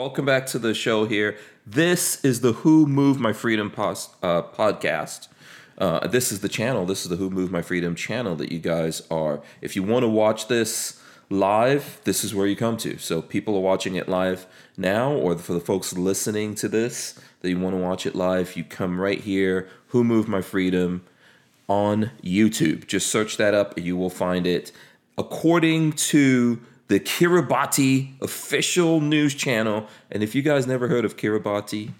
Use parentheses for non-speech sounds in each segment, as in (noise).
Welcome back to the show here. This is the Who Moved My Freedom uh, podcast. Uh, this is the channel. This is the Who Moved My Freedom channel that you guys are. If you want to watch this live, this is where you come to. So people are watching it live now, or for the folks listening to this that you want to watch it live, you come right here. Who Moved My Freedom on YouTube. Just search that up, and you will find it. According to the Kiribati official news channel. And if you guys never heard of Kiribati,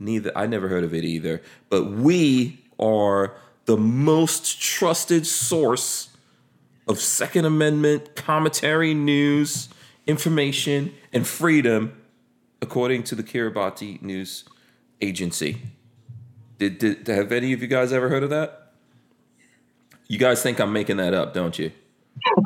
neither I never heard of it either. But we are the most trusted source of Second Amendment commentary, news, information, and freedom, according to the Kiribati News Agency. Did, did have any of you guys ever heard of that? You guys think I'm making that up, don't you?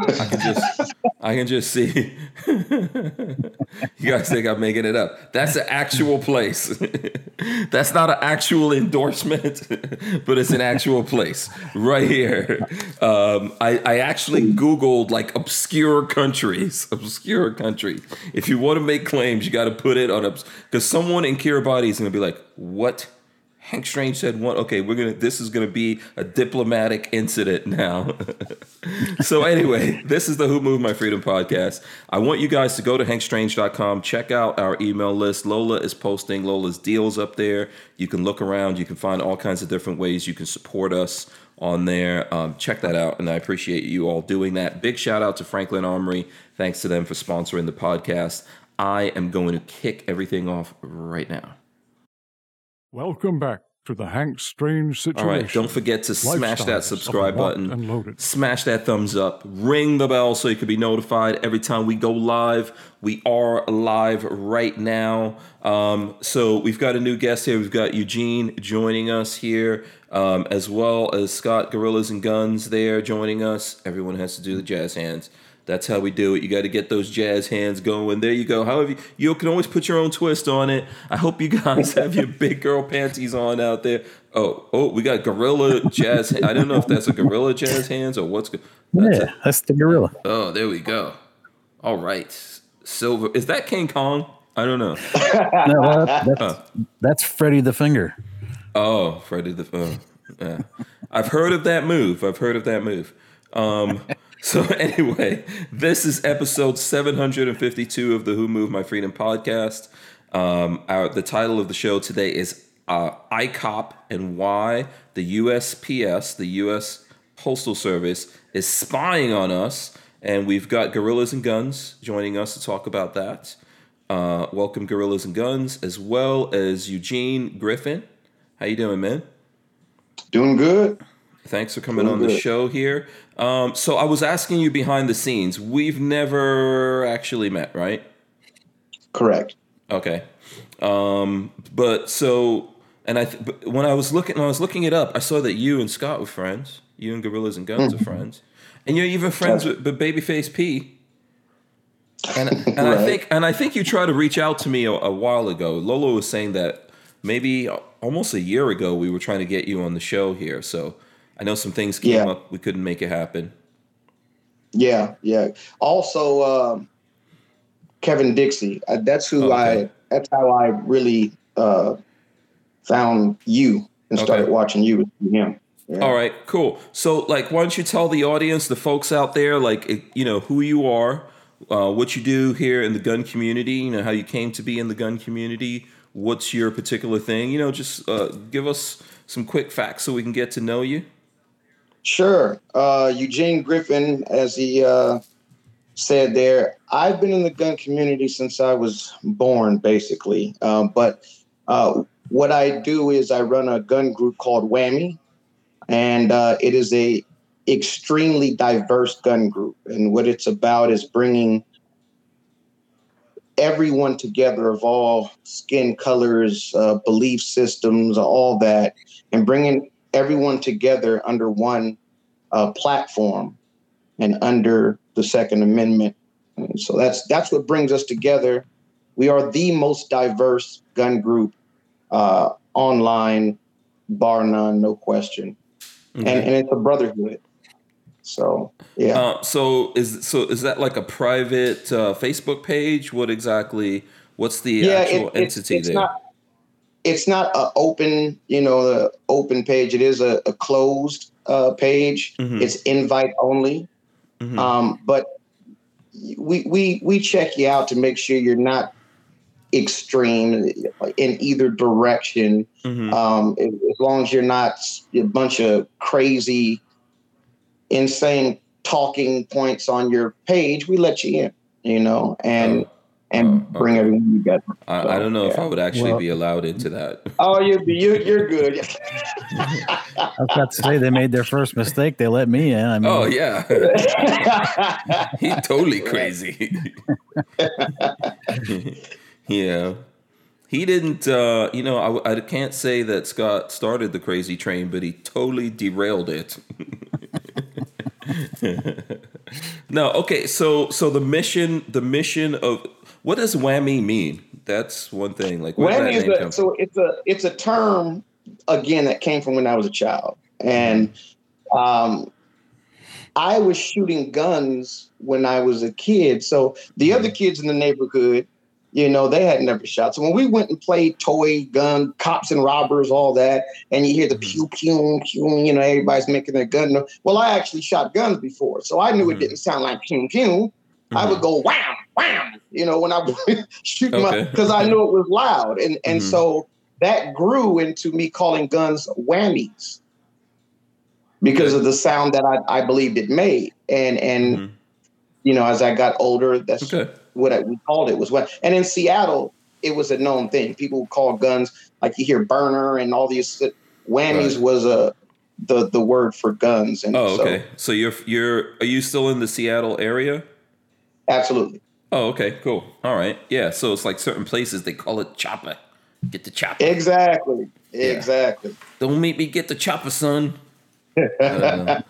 I can just I can just see. (laughs) you guys think I'm making it up. That's an actual place. (laughs) That's not an actual endorsement, (laughs) but it's an actual place right here. Um, I, I actually Googled like obscure countries, obscure country. If you want to make claims, you got to put it on, because someone in Kiribati is going to be like, what? Hank Strange said one. Okay, we're gonna. This is gonna be a diplomatic incident now. (laughs) so anyway, this is the Who Moved My Freedom podcast. I want you guys to go to hankstrange.com, check out our email list. Lola is posting Lola's deals up there. You can look around. You can find all kinds of different ways you can support us on there. Um, check that out, and I appreciate you all doing that. Big shout out to Franklin Armory. Thanks to them for sponsoring the podcast. I am going to kick everything off right now. Welcome back to the Hank Strange situation. All right, don't forget to smash that subscribe button, and loaded. smash that thumbs up, ring the bell so you can be notified every time we go live. We are live right now. Um, so we've got a new guest here. We've got Eugene joining us here, um, as well as Scott Gorillas and Guns there joining us. Everyone has to do the jazz hands. That's how we do it. You got to get those jazz hands going. There you go. However, you can always put your own twist on it. I hope you guys (laughs) have your big girl panties on out there. Oh, oh, we got gorilla jazz. I don't know if that's a gorilla jazz hands or what's. That's yeah, a, that's the gorilla. Oh, there we go. All right, silver. Is that King Kong? I don't know. (laughs) no, that's, that's Freddy the Finger. Oh, Freddy the. Oh, yeah. I've heard of that move. I've heard of that move. Um, so (laughs) anyway, this is episode 752 of the Who Moved My Freedom podcast. Um, our, the title of the show today is uh, ICOP and why the USPS, the U.S. Postal Service, is spying on us. And we've got Gorillas and Guns joining us to talk about that. Uh, welcome, Gorillas and Guns, as well as Eugene Griffin. How you doing, man? Doing good. Thanks for coming on the show here. Um, so I was asking you behind the scenes. We've never actually met, right? Correct. Okay. Um, but so, and I th- when I was looking, when I was looking it up, I saw that you and Scott were friends. You and Gorillas and Guns mm-hmm. are friends, and you're even friends with, with Babyface P. And, (laughs) and right. I think and I think you tried to reach out to me a, a while ago. Lolo was saying that maybe almost a year ago we were trying to get you on the show here. So I know some things came yeah. up. We couldn't make it happen. Yeah, yeah. Also, um, Kevin Dixie. Uh, that's who okay. I. That's how I really uh, found you and started watching you with him. Yeah. All right, cool. So, like, why don't you tell the audience, the folks out there, like, you know, who you are, uh, what you do here in the gun community, you know, how you came to be in the gun community, what's your particular thing, you know, just uh, give us some quick facts so we can get to know you. Sure. Uh, Eugene Griffin, as he uh, said there, I've been in the gun community since I was born, basically. Um, but uh, what I do is I run a gun group called Whammy, and uh, it is a extremely diverse gun group. And what it's about is bringing everyone together of all skin colors, uh, belief systems, all that, and bringing everyone together under one uh, platform and under the Second Amendment. And so that's that's what brings us together. We are the most diverse gun group uh, online, bar none, no question, mm-hmm. and and it's a brotherhood. So yeah. Uh, so is so is that like a private uh, Facebook page? What exactly? What's the actual it- it's, entity it's there? not it's not an open you know the open page it is a, a closed uh, page Mhm. it's invite only Mhm. um, but we we we check you out to make sure you're not extreme in either direction Mhm. um, as as long as you're not a bunch of crazy insane talking points on your page we let you in you know and Oh. And Oh, bring okay. everyone together I, I don't know if. I would actually Well- be allowed into that. Oh, you you you're good. (laughs) (laughs) I was about to say they made their first mistake. They let me in. I mean, Oh yeah, (laughs) he's totally crazy. yeah, he didn't. Uh, you know, I, I can't say that Scott started the crazy train, but he totally derailed it. no, okay. So, so the mission, the mission of what does whammy mean? That's one thing. Like, Whammy is a, so it's a it's a term again that came from when I was a child, and um, I was shooting guns when I was a kid. So the hmm. other kids in the neighborhood, you know, they had never shot. So when we went and played toy gun, cops and robbers, all that, and you hear the hmm. pew pew pew, you know, everybody's making their gun. Well, I actually shot guns before, so I knew it hmm. didn't sound like pew pew. I would go wham wham, you know, when I was (laughs) shooting my because I knew it was loud, and and Mhm. so that grew into me calling guns whammies because Okay. of the sound that I, I believed it made, and and Mhm. you know as I got older, that's Okay. what I, we called it was what. And in Seattle, it was a known thing. People would call guns like you hear burner and all these whammies Right. was a the the word for guns. And Oh, so, okay. So you're you're are you still in the Seattle area? Absolutely. Oh, okay, cool. All right. Yeah, so it's like certain places they call it chopper. Get the chopper. Exactly. Yeah. Exactly. Don't make me get the chopper, son. Uh,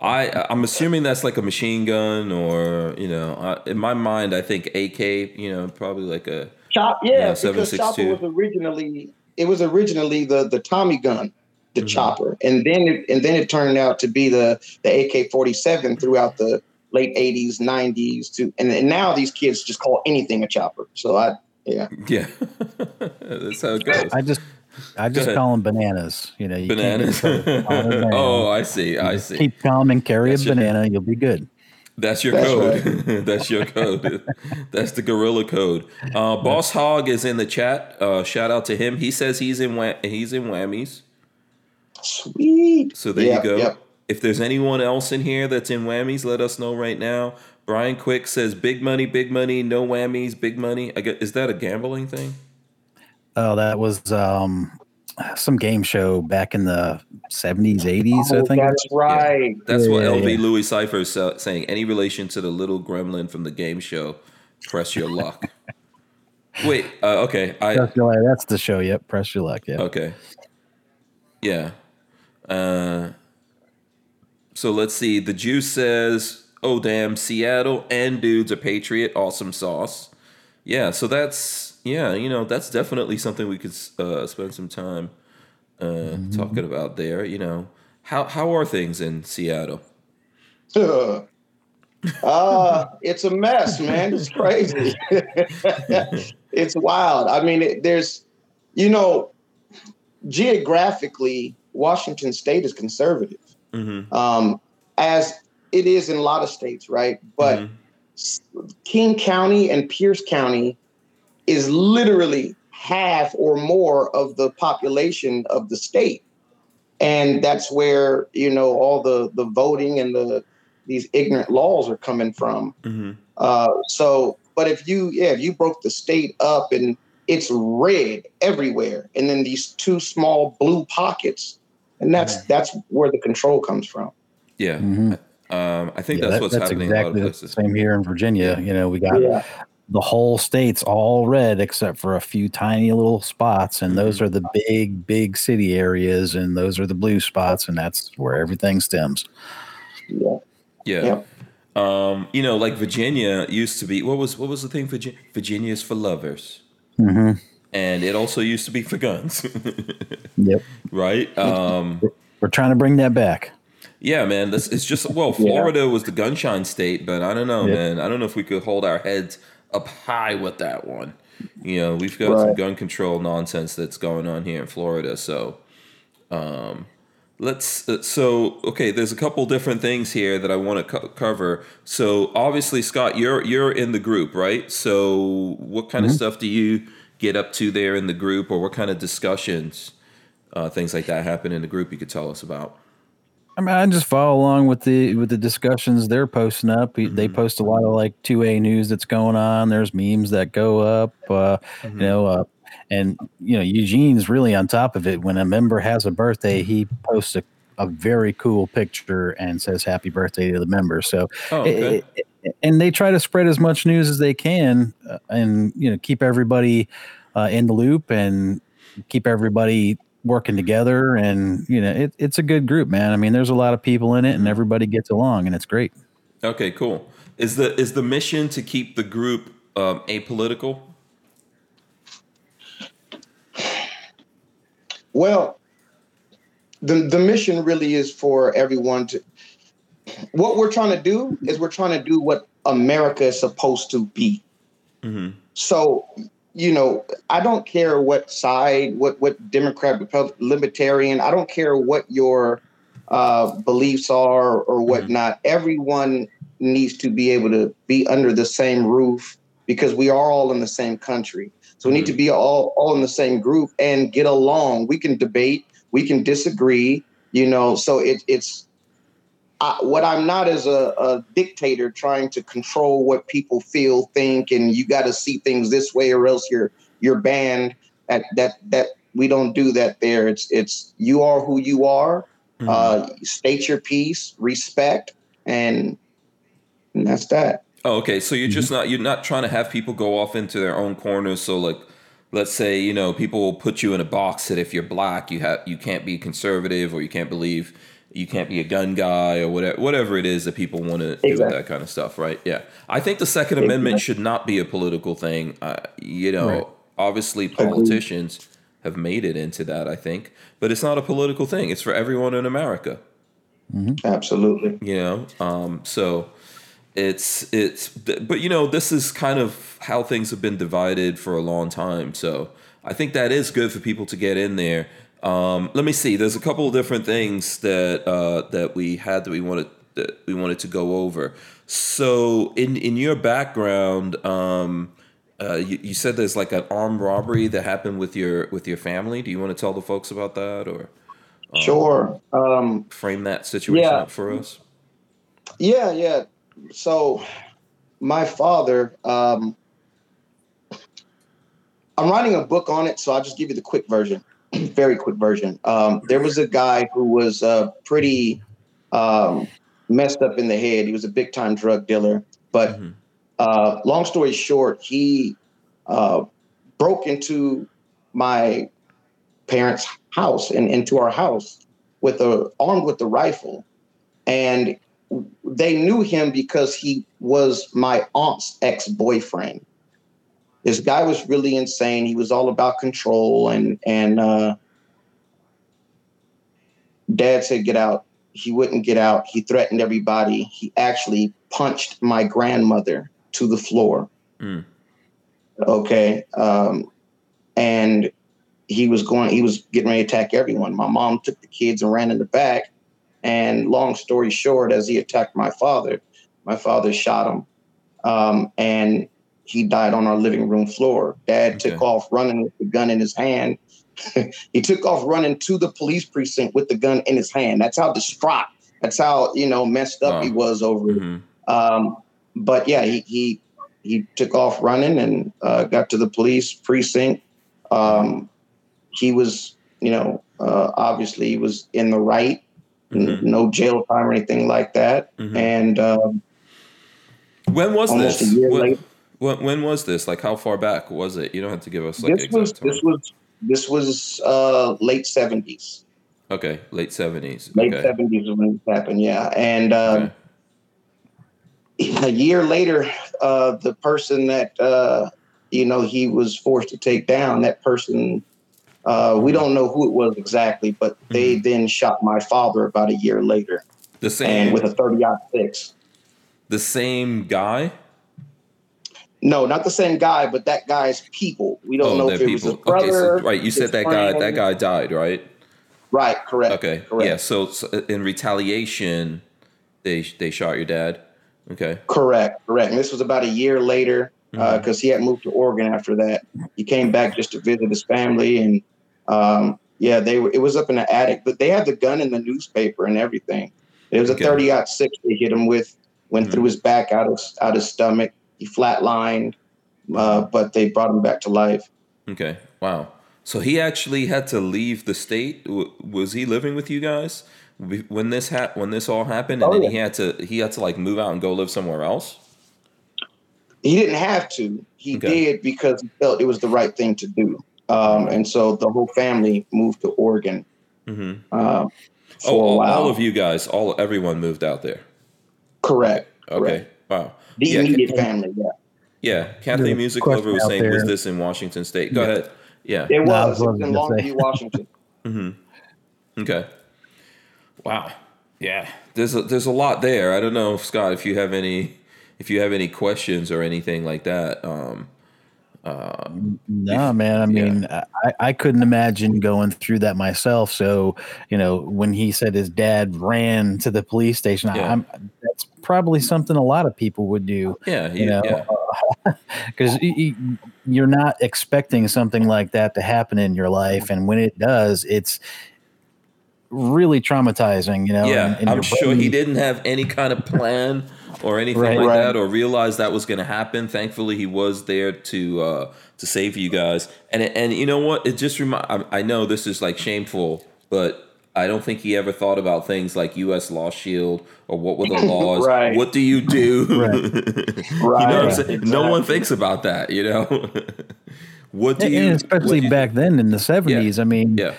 I I'm assuming that's like a machine gun, or you know, uh, in my mind, I think AK. You know, probably like a Chop, Yeah, yeah, because 7.62. chopper was originally it was originally the the Tommy gun, the Mhm. chopper, and then it, and then it turned out to be the the AK forty seven throughout the late eighties, nineties, to and, and now these kids just call anything a chopper. So I yeah yeah. (laughs) that's how it goes. I just, I just call them bananas. You know, you can't Bananas. get credit. Call them (laughs) bananas. oh, I see. You I see. Keep calm and carry That's a your- banana. You'll be good. That's your That's code. (laughs) That's your code. That's the gorilla code. Uh, Boss Hog is in the chat. Uh, shout out to him. He says he's in wha- he's in whammies. sweet. So there Yep, you go. yep. If there's anyone else in here that's in whammies, let us know right now. Brian Quick says big money, big money, no whammies, big money. I get, is that a gambling thing? Oh, that was um, some game show back in the seventies, eighties. I Oh, think. that's right. That's what Yeah, LV yeah. Louis Cipher is sa- saying. Any relation to the little gremlin from the game show? Press your luck. (laughs) Wait. Uh, okay. I Press your luck. That's the show. Yep. Press your luck. Yeah. Okay. Yeah. Uh, so let's see. The juice says, "Oh damn, Seattle and dudes a patriot. Awesome sauce." Yeah. So that's yeah. You know that's definitely something we could uh, spend some time uh, talking about there. You know how how are things in Seattle? (laughs) uh, it's a mess, man. It's crazy. (laughs) it's wild. I mean, it, there's, you know, geographically, Washington State is conservative, Mm-hmm. um, as it is in a lot of states, right? But Mhm. King County and Pierce County is literally half or more of the population of the state. And that's where, you know, all the the voting and the these ignorant laws are coming from. Mm-hmm. Uh, so, but if you, yeah, if you broke the state up and it's red everywhere, and then these two small blue pockets, and that's that's where the control comes from. Yeah. Mhm. Um, I think Yeah, that's that- what's that's happening in a lot of exactly the places. same here in Virginia. You know, we got Yeah. the whole state's all red except for a few tiny little spots, and those Mm-hmm. are the big, big city areas, and those are the blue spots, and that's where everything stems. Yeah. Yeah. Yep. Um, you know, like Virginia used to be. What was what was the thing? Virginia, Virginia's for lovers, hmm and it also used to be for guns, (laughs) Yep, right? Um, we're trying to bring that back. yeah, man. This it's just well, Yeah. Florida was the gunshine state, but I don't know, Yep. man. I don't know if we could hold our heads up high with that one. You know, we've got some gun control nonsense that's going on here in Florida. So, um, let's. Uh, so, okay, there's a couple different things here that I want to co- cover. So, obviously, Scott, you're you're in the group, right? So, what kind of stuff do you get up to there in the group, or what kind of discussions, uh, things like that happen in the group? You could tell us about. I mean, I just follow along with the with the discussions they're posting up. They Mm-hmm. post a lot of like two A news that's going on. There's memes that go up. Uh, Mm-hmm. You know, uh, and you know Eugene's really on top of it. When a member has a birthday, he posts a, a very cool picture and says "Happy Birthday" to the member. So, Oh, okay. it- it- and they try to spread as much news as they can, uh, and you know keep everybody uh, in the loop and keep everybody working together and you know it, it's a good group man i mean there's a lot of people in it and everybody gets along and it's great Okay, cool. Is the is the mission to keep the group um, apolitical? Well, the the mission really is for everyone to. What we're trying to do is we're trying to do what America is supposed to be. Mhm. So, you know, I don't care what side, what what Democrat, Republic, Libertarian. I don't care what your uh, beliefs are or whatnot. Everyone needs to be able to be under the same roof because we are all in the same country. So we need to be all all in the same group and get along. We can debate, we can disagree, you know. So it, it's I, what I'm not is a, a dictator trying to control what people feel, think, and you got to see things this way or else you're you're banned. That that that we don't do that there. It's it's you are who you are. Mm-hmm. Uh, state your piece, respect, and, and that's that. Oh, okay. So you're just not you're not trying to have people go off into their own corners. So like, let's say you know people will put you in a box that if you're black, you have you can't be conservative or you can't believe you can't be a gun guy or whatever whatever it is that people want to do with that kind of stuff, right? Yeah. I think the Second Amendment should not be a political thing. Uh, you know, Right. obviously politicians have made it into that. I think, but it's not a political thing. It's for everyone in America Absolutely. you know um so it's it's but you know this is kind of how things have been divided for a long time so i think that is good for people to get in there um let me see there's a couple of different things that uh that we had that we wanted that we wanted to go over so in in your background um uh, you, you said there's like an armed robbery that happened with your with your family. Do you want to tell the folks about that or Sure. Um, frame that situation Yeah. up for us? Yeah, yeah. So my father, um, I'm writing a book on it, so I'll just give you the quick version, (clears throat) very quick version. Um, there was a guy who was uh, pretty um, messed up in the head. He was a big time drug dealer, but Mhm. uh, long story short, he uh, broke into my parents' house and into our house with a armed with a rifle, and they knew him because he was my aunt's ex-boyfriend. This guy was really insane. He was all about control and and uh, dad said get out. He wouldn't get out. He threatened everybody. He actually punched my grandmother to the floor. Mm. Okay. Um, and he was going, he was getting ready to attack everyone. My mom took the kids and ran in the back. And long story short, as he attacked my father, my father shot him. Um, and he died on our living room floor. Dad took off running with the gun in his hand. (laughs) he took off running to the police precinct with the gun in his hand. That's how distraught. That's how you know messed up he was over it. Mhm. Um, but yeah, he he he took off running and uh, got to the police precinct. Um, he was, you know, uh, obviously he was in the right, n- Mhm. no jail time or anything like that. Mhm. And um, When was this? a year When, later, when, when was this? Like, how far back was it? You don't have to give us like this exact was time. this was this was uh, late seventies. okay, late seventies. Late Okay. seventies when this happened. Yeah, and um, okay. a year later, uh, the person that uh, you know he was forced to take down, that person, uh, we don't know who it was exactly, but they Mm-hmm. then shot my father about a year later, The same and with a thirty six. the same guy. No, not the same guy, but that guy's people. We don't Oh, know if it was his people. Okay, brother. so right, you said that guy. That guy died, right? Right, correct. Okay, correct. yeah. So, so in retaliation, they they shot your dad. Okay, Correct, correct. And this was about a year later because he had moved to Oregon after that. He came back just to visit his family, and um, yeah, they were. It was up in the attic, but they had the gun in the newspaper and everything. It was a thirty aught six. They hit him with, went Mhm. through his back, out of out his stomach. He flatlined, uh, but they brought him back to life. okay. Wow. So he actually had to leave the state. W- Was he living with you guys when this ha- when this all happened? And Oh, then yeah. he had to he had to like move out and go live somewhere else. He didn't have to. He Okay. did because he felt it was the right thing to do. Um, and so the whole family moved to Oregon hmm uh, for Oh, a all, while. all of you guys, all everyone moved out there. Correct. Okay. correct. Wow. The Yeah, immediate family. Yeah. Yeah, Kathy There's Music question Lover was out saying, was this in Washington State? Go Yeah. ahead. Yeah. It No, was. was It was in. Longview, Washington. (laughs) Mm-hmm. Okay. Wow. Yeah. There's a, there's a lot there. I don't know, Scott, if you have any if you have any questions or anything like that. Um, Um, no, man. I mean, I, I couldn't imagine going through that myself. So, you know, when he said his dad ran to the police station, Yeah. I'm, that's probably something a lot of people would do oh, yeah. You You, know, yeah. (laughs) because you're not expecting something like that to happen in your life. And when it does, it's really traumatizing, you know. Yeah, and- and I'm sure he didn't have any kind of plan or anything Right. like Right. that, or realize that was going to happen. Thankfully, he was there to uh, to save you guys. And and you know what? It just remind. I, I know this is like shameful, but I don't think he ever thought about things like U.S. Law Shield or what were the (laughs) laws. Right. What do you do? Right. (laughs) you know what I'm saying? No one thinks about that. You know. (laughs) what do and you? especially do you- back then in the 70s. I mean, Yeah.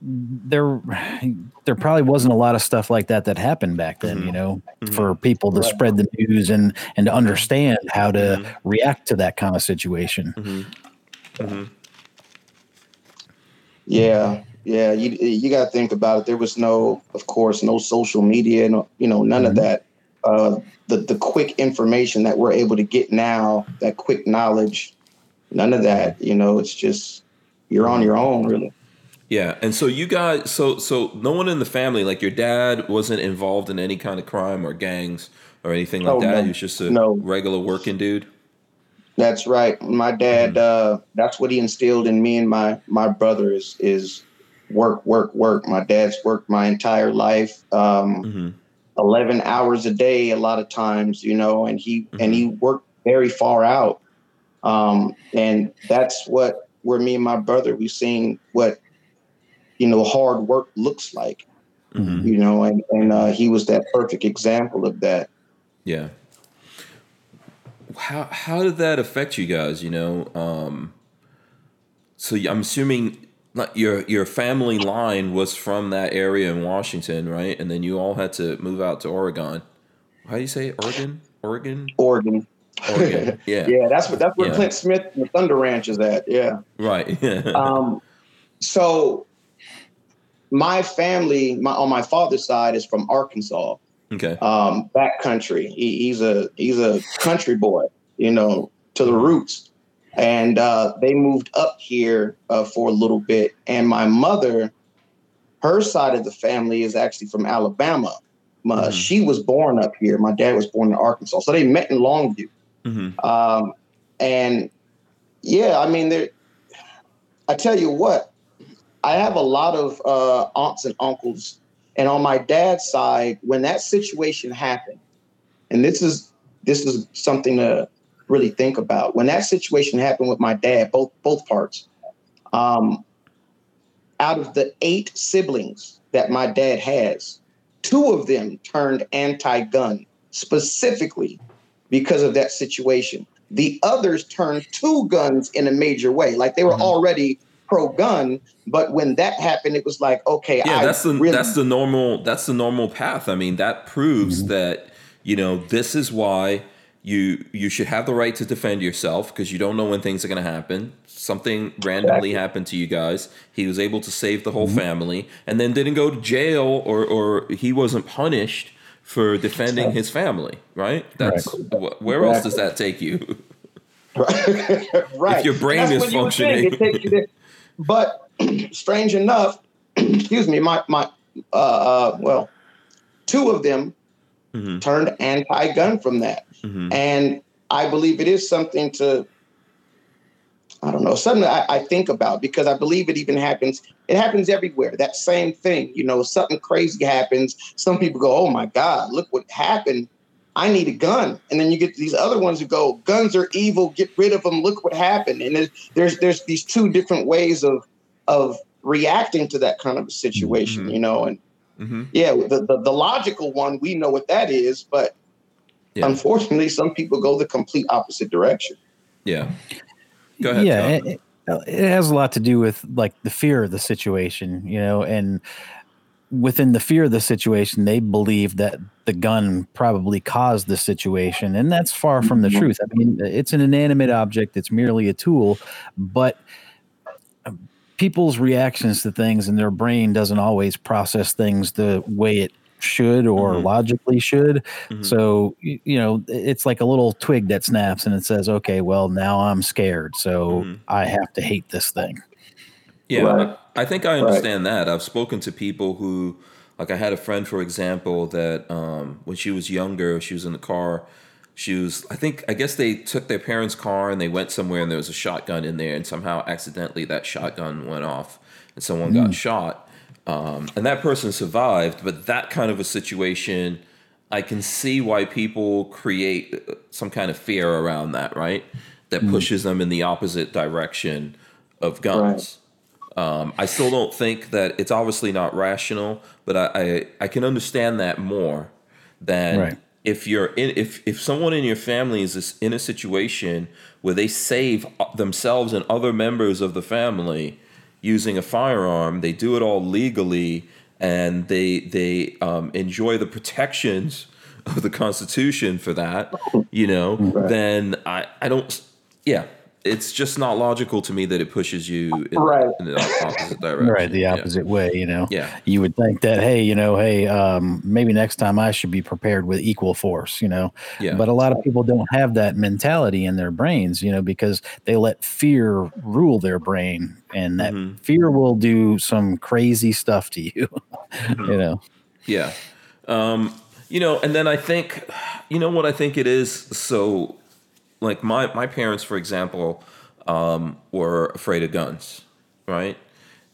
there there probably wasn't a lot of stuff like that that happened back then mm-hmm. you know mm-hmm. for people to spread the news and and to understand how to mm-hmm. react to that kind of situation Yeah, yeah. You you got to think about it. There was no, of course, no social media, no, you know, none of that. Uh, the the quick information that we're able to get now, that quick knowledge, none of that. You know, it's just you're on your own, really. Yeah, and so you guys, so so no one in the family, like your dad, wasn't involved in any kind of crime or gangs or anything like Oh, that. no. He was just a No. regular working dude. That's right. My dad. Uh, that's what he instilled in me and my my brother is is work, work, work. My dad's worked my entire life. Um, hmm 11 hours a day a lot of times you know and he and he worked very far out um and that's what where me and my brother we've seen what you know hard work looks like hmm you know and and uh, he was that perfect example of that Yeah. How how did that affect you guys? You know, um, so I'm assuming like your your family line was from that area in Washington, right? And then you all had to move out to Oregon. How do you say it? Oregon? Oregon? oregon Oregon. (laughs) Yeah. yeah that's what that's where Yeah. clint smith and the thunder ranch is at yeah Right. (laughs) um, so my family my, on my father's side is from arkansas okay. um, backcountry. He, he's a he's a country boy, you know, to the roots. And uh, they moved up here uh, for a little bit. And my mother, her side of the family is actually from Alabama. Uh, Mhm. She was born up here. My dad was born in Arkansas, so they met in Longview. hmm Um, and yeah, I mean, there. I tell you what, I have a lot of uh, aunts and uncles, and on my dad's side, when that situation happened, and this is this is something to really think about. When that situation happened with my dad, both both parts, um, out of the eight siblings that my dad has, two of them turned anti-gun specifically because of that situation. The others turned to guns in a major way. Like they were Mhm. already pro gun, but when that happened, it was like, okay, yeah I that's the really, that's the normal that's the normal path i mean that proves mm-hmm. that you know this is why you you should have the right to defend yourself because you don't know when things are going to happen something randomly Exactly. happened to you guys he was able to save the whole mm-hmm. family and then didn't go to jail or or he wasn't punished for defending his family, right? That's wh- where else does that take you? (laughs) right. If your brain is what you would think. functioning. It takes you. But (clears throat) strange enough, (clears throat) excuse me, my my uh, uh well, two of them Mhm. turned anti-gun from that, Mhm. and I believe it is something to. I don't know, something I, I think about because I believe it even happens. It happens everywhere. That same thing, you know, something crazy happens. Some people go, "Oh my God, look what happened! I need a gun." And then you get these other ones who go, "Guns are evil. Get rid of them. Look what happened." And there's there's, there's these two different ways of of reacting to that kind of a situation, Mhm. you know. And Mhm. yeah, the, the the logical one, we know what that is, but Yeah. unfortunately, some people go the complete opposite direction. Yeah. Go ahead. yeah, it, it has a lot to do with like the fear of the situation, you know, and within the fear of the situation, they believe that the gun probably caused the situation, and that's far from the Mhm. truth. I mean, it's an inanimate object; it's merely a tool, but um, people's reactions to things and their brain doesn't always process things the way it should or Mhm. logically should. Mhm. So, you know, it's like a little twig that snaps and it says, okay, well, now I'm scared. So Mhm. I have to hate this thing. Yeah, Right. I think I understand that. I've spoken to people who, like, I had a friend, for example, that um, when she was younger, she was in the car. She was, I think, I guess they took their parents' car and they went somewhere and there was a shotgun in there, and somehow accidentally that shotgun went off and someone got shot. Um, and that person survived, but that kind of a situation, I can see why people create uh, some kind of fear around that, right? That pushes them in the opposite direction of guns. Um, I still don't think that it's obviously not rational, but I, I, I can understand that more than Right. if you're in if if someone in your family is in a situation where they save themselves and other members of the family using a firearm, they do it all legally, and they they um, enjoy the protections of the Constitution for that, you know, then I I don't yeah. It's just not logical to me that it pushes you in, Right. in the opposite (laughs) direction. Right. The Yeah. opposite way, you know. Yeah. You would think that, hey, you know, hey, um, maybe next time I should be prepared with equal force, you know. Yeah. But a lot of people don't have that mentality in their brains, you know, because they let fear rule their brain, and that Mhm. fear will do some crazy stuff to you. (laughs) you know. Yeah. Um, you know, and then I think, you know what I think it is? So, like my, my parents, for example, um, were afraid of guns, right?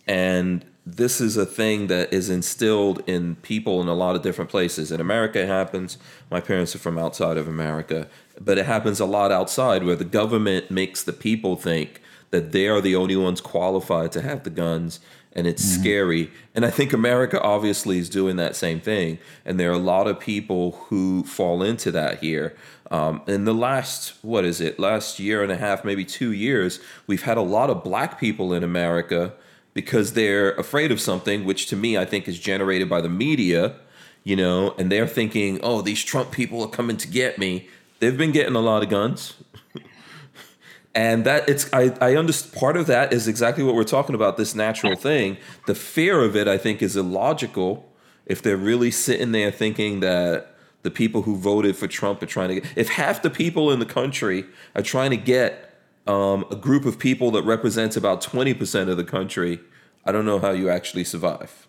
And this is a thing that is instilled in people in a lot of different places. In America, it happens. My parents are from outside of America, but it happens a lot outside where the government makes the people think that they are the only ones qualified to have the guns and it's scary. And I think America obviously is doing that same thing. And there are a lot of people who fall into that here. Um, in the last, what is it, last year and a half, maybe two years, we've had a lot of black people in America because they're afraid of something, which to me I think is generated by the media, you know, and they're thinking, oh, these Trump people are coming to get me. They've been getting a lot of guns. (laughs) and that it's I, I understand part of that is exactly what we're talking about, this natural thing. The fear of it, I think, is illogical if they're really sitting there thinking that the people who voted for Trump are trying to get if half the people in the country are trying to get um, a group of people that represents about 20% of the country, I don't know how you actually survive.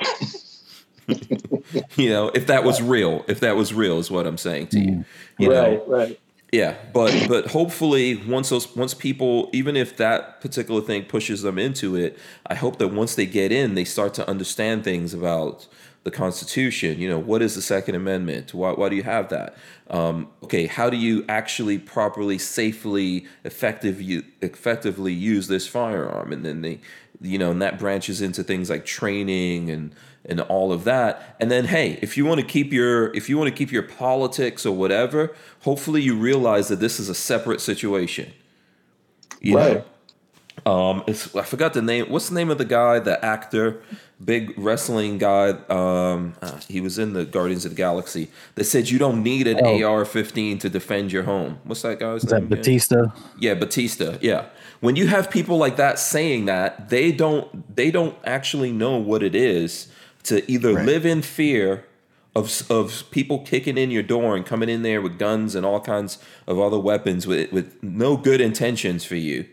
(laughs) you know, if that was real, if that was real is what I'm saying to you. You know, right. yeah, but but hopefully once those once people even if that particular thing pushes them into it, I hope that once they get in, they start to understand things about the Constitution. You know, what is the Second Amendment? Why why do you have that? Um, okay, how do you actually properly, safely, effective you, effectively use this firearm? And then they, you know, and that branches into things like training and and all of that. And then, hey, if you want to keep your if you want to keep your politics or whatever, hopefully you realize that this is a separate situation. You know? Um, it's, I forgot the name. What's the name of the guy? The actor, big wrestling guy. Um, uh, he was in the Guardians of the Galaxy. They said you don't need an Oh. AR-15 to defend your home. What's that guy's Is name? that again? Batista? Yeah, Batista. Yeah. When you have people like that saying that, they don't they don't actually know what it is to either Right. live in fear of of people kicking in your door and coming in there with guns and all kinds of other weapons with with no good intentions for you,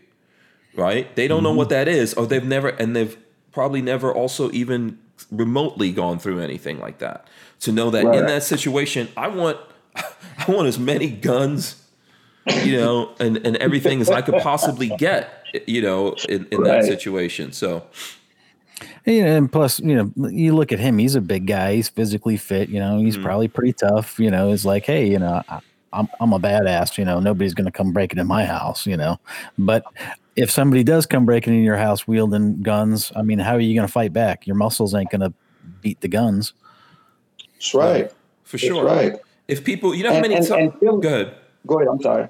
right? They don't know what that is, or they've never and they've probably never also even remotely gone through anything like that to know that in that situation, I want (laughs) I want as many guns, you know, and and everything as I could possibly get, you know, in, in that situation. So Yeah, and plus, you know, you look at him; he's a big guy. He's physically fit. You know, he's Mhm. probably pretty tough. You know, it's like, hey, you know, I, I'm I'm a badass. You know, nobody's going to come breaking in my house. You know, but if somebody does come breaking in your house wielding guns, I mean, how are you going to fight back? Your muscles ain't going to beat the guns. That's right. for That's sure, right. if people, you know how And, many times. and Phil- Go ahead. go ahead. I'm sorry.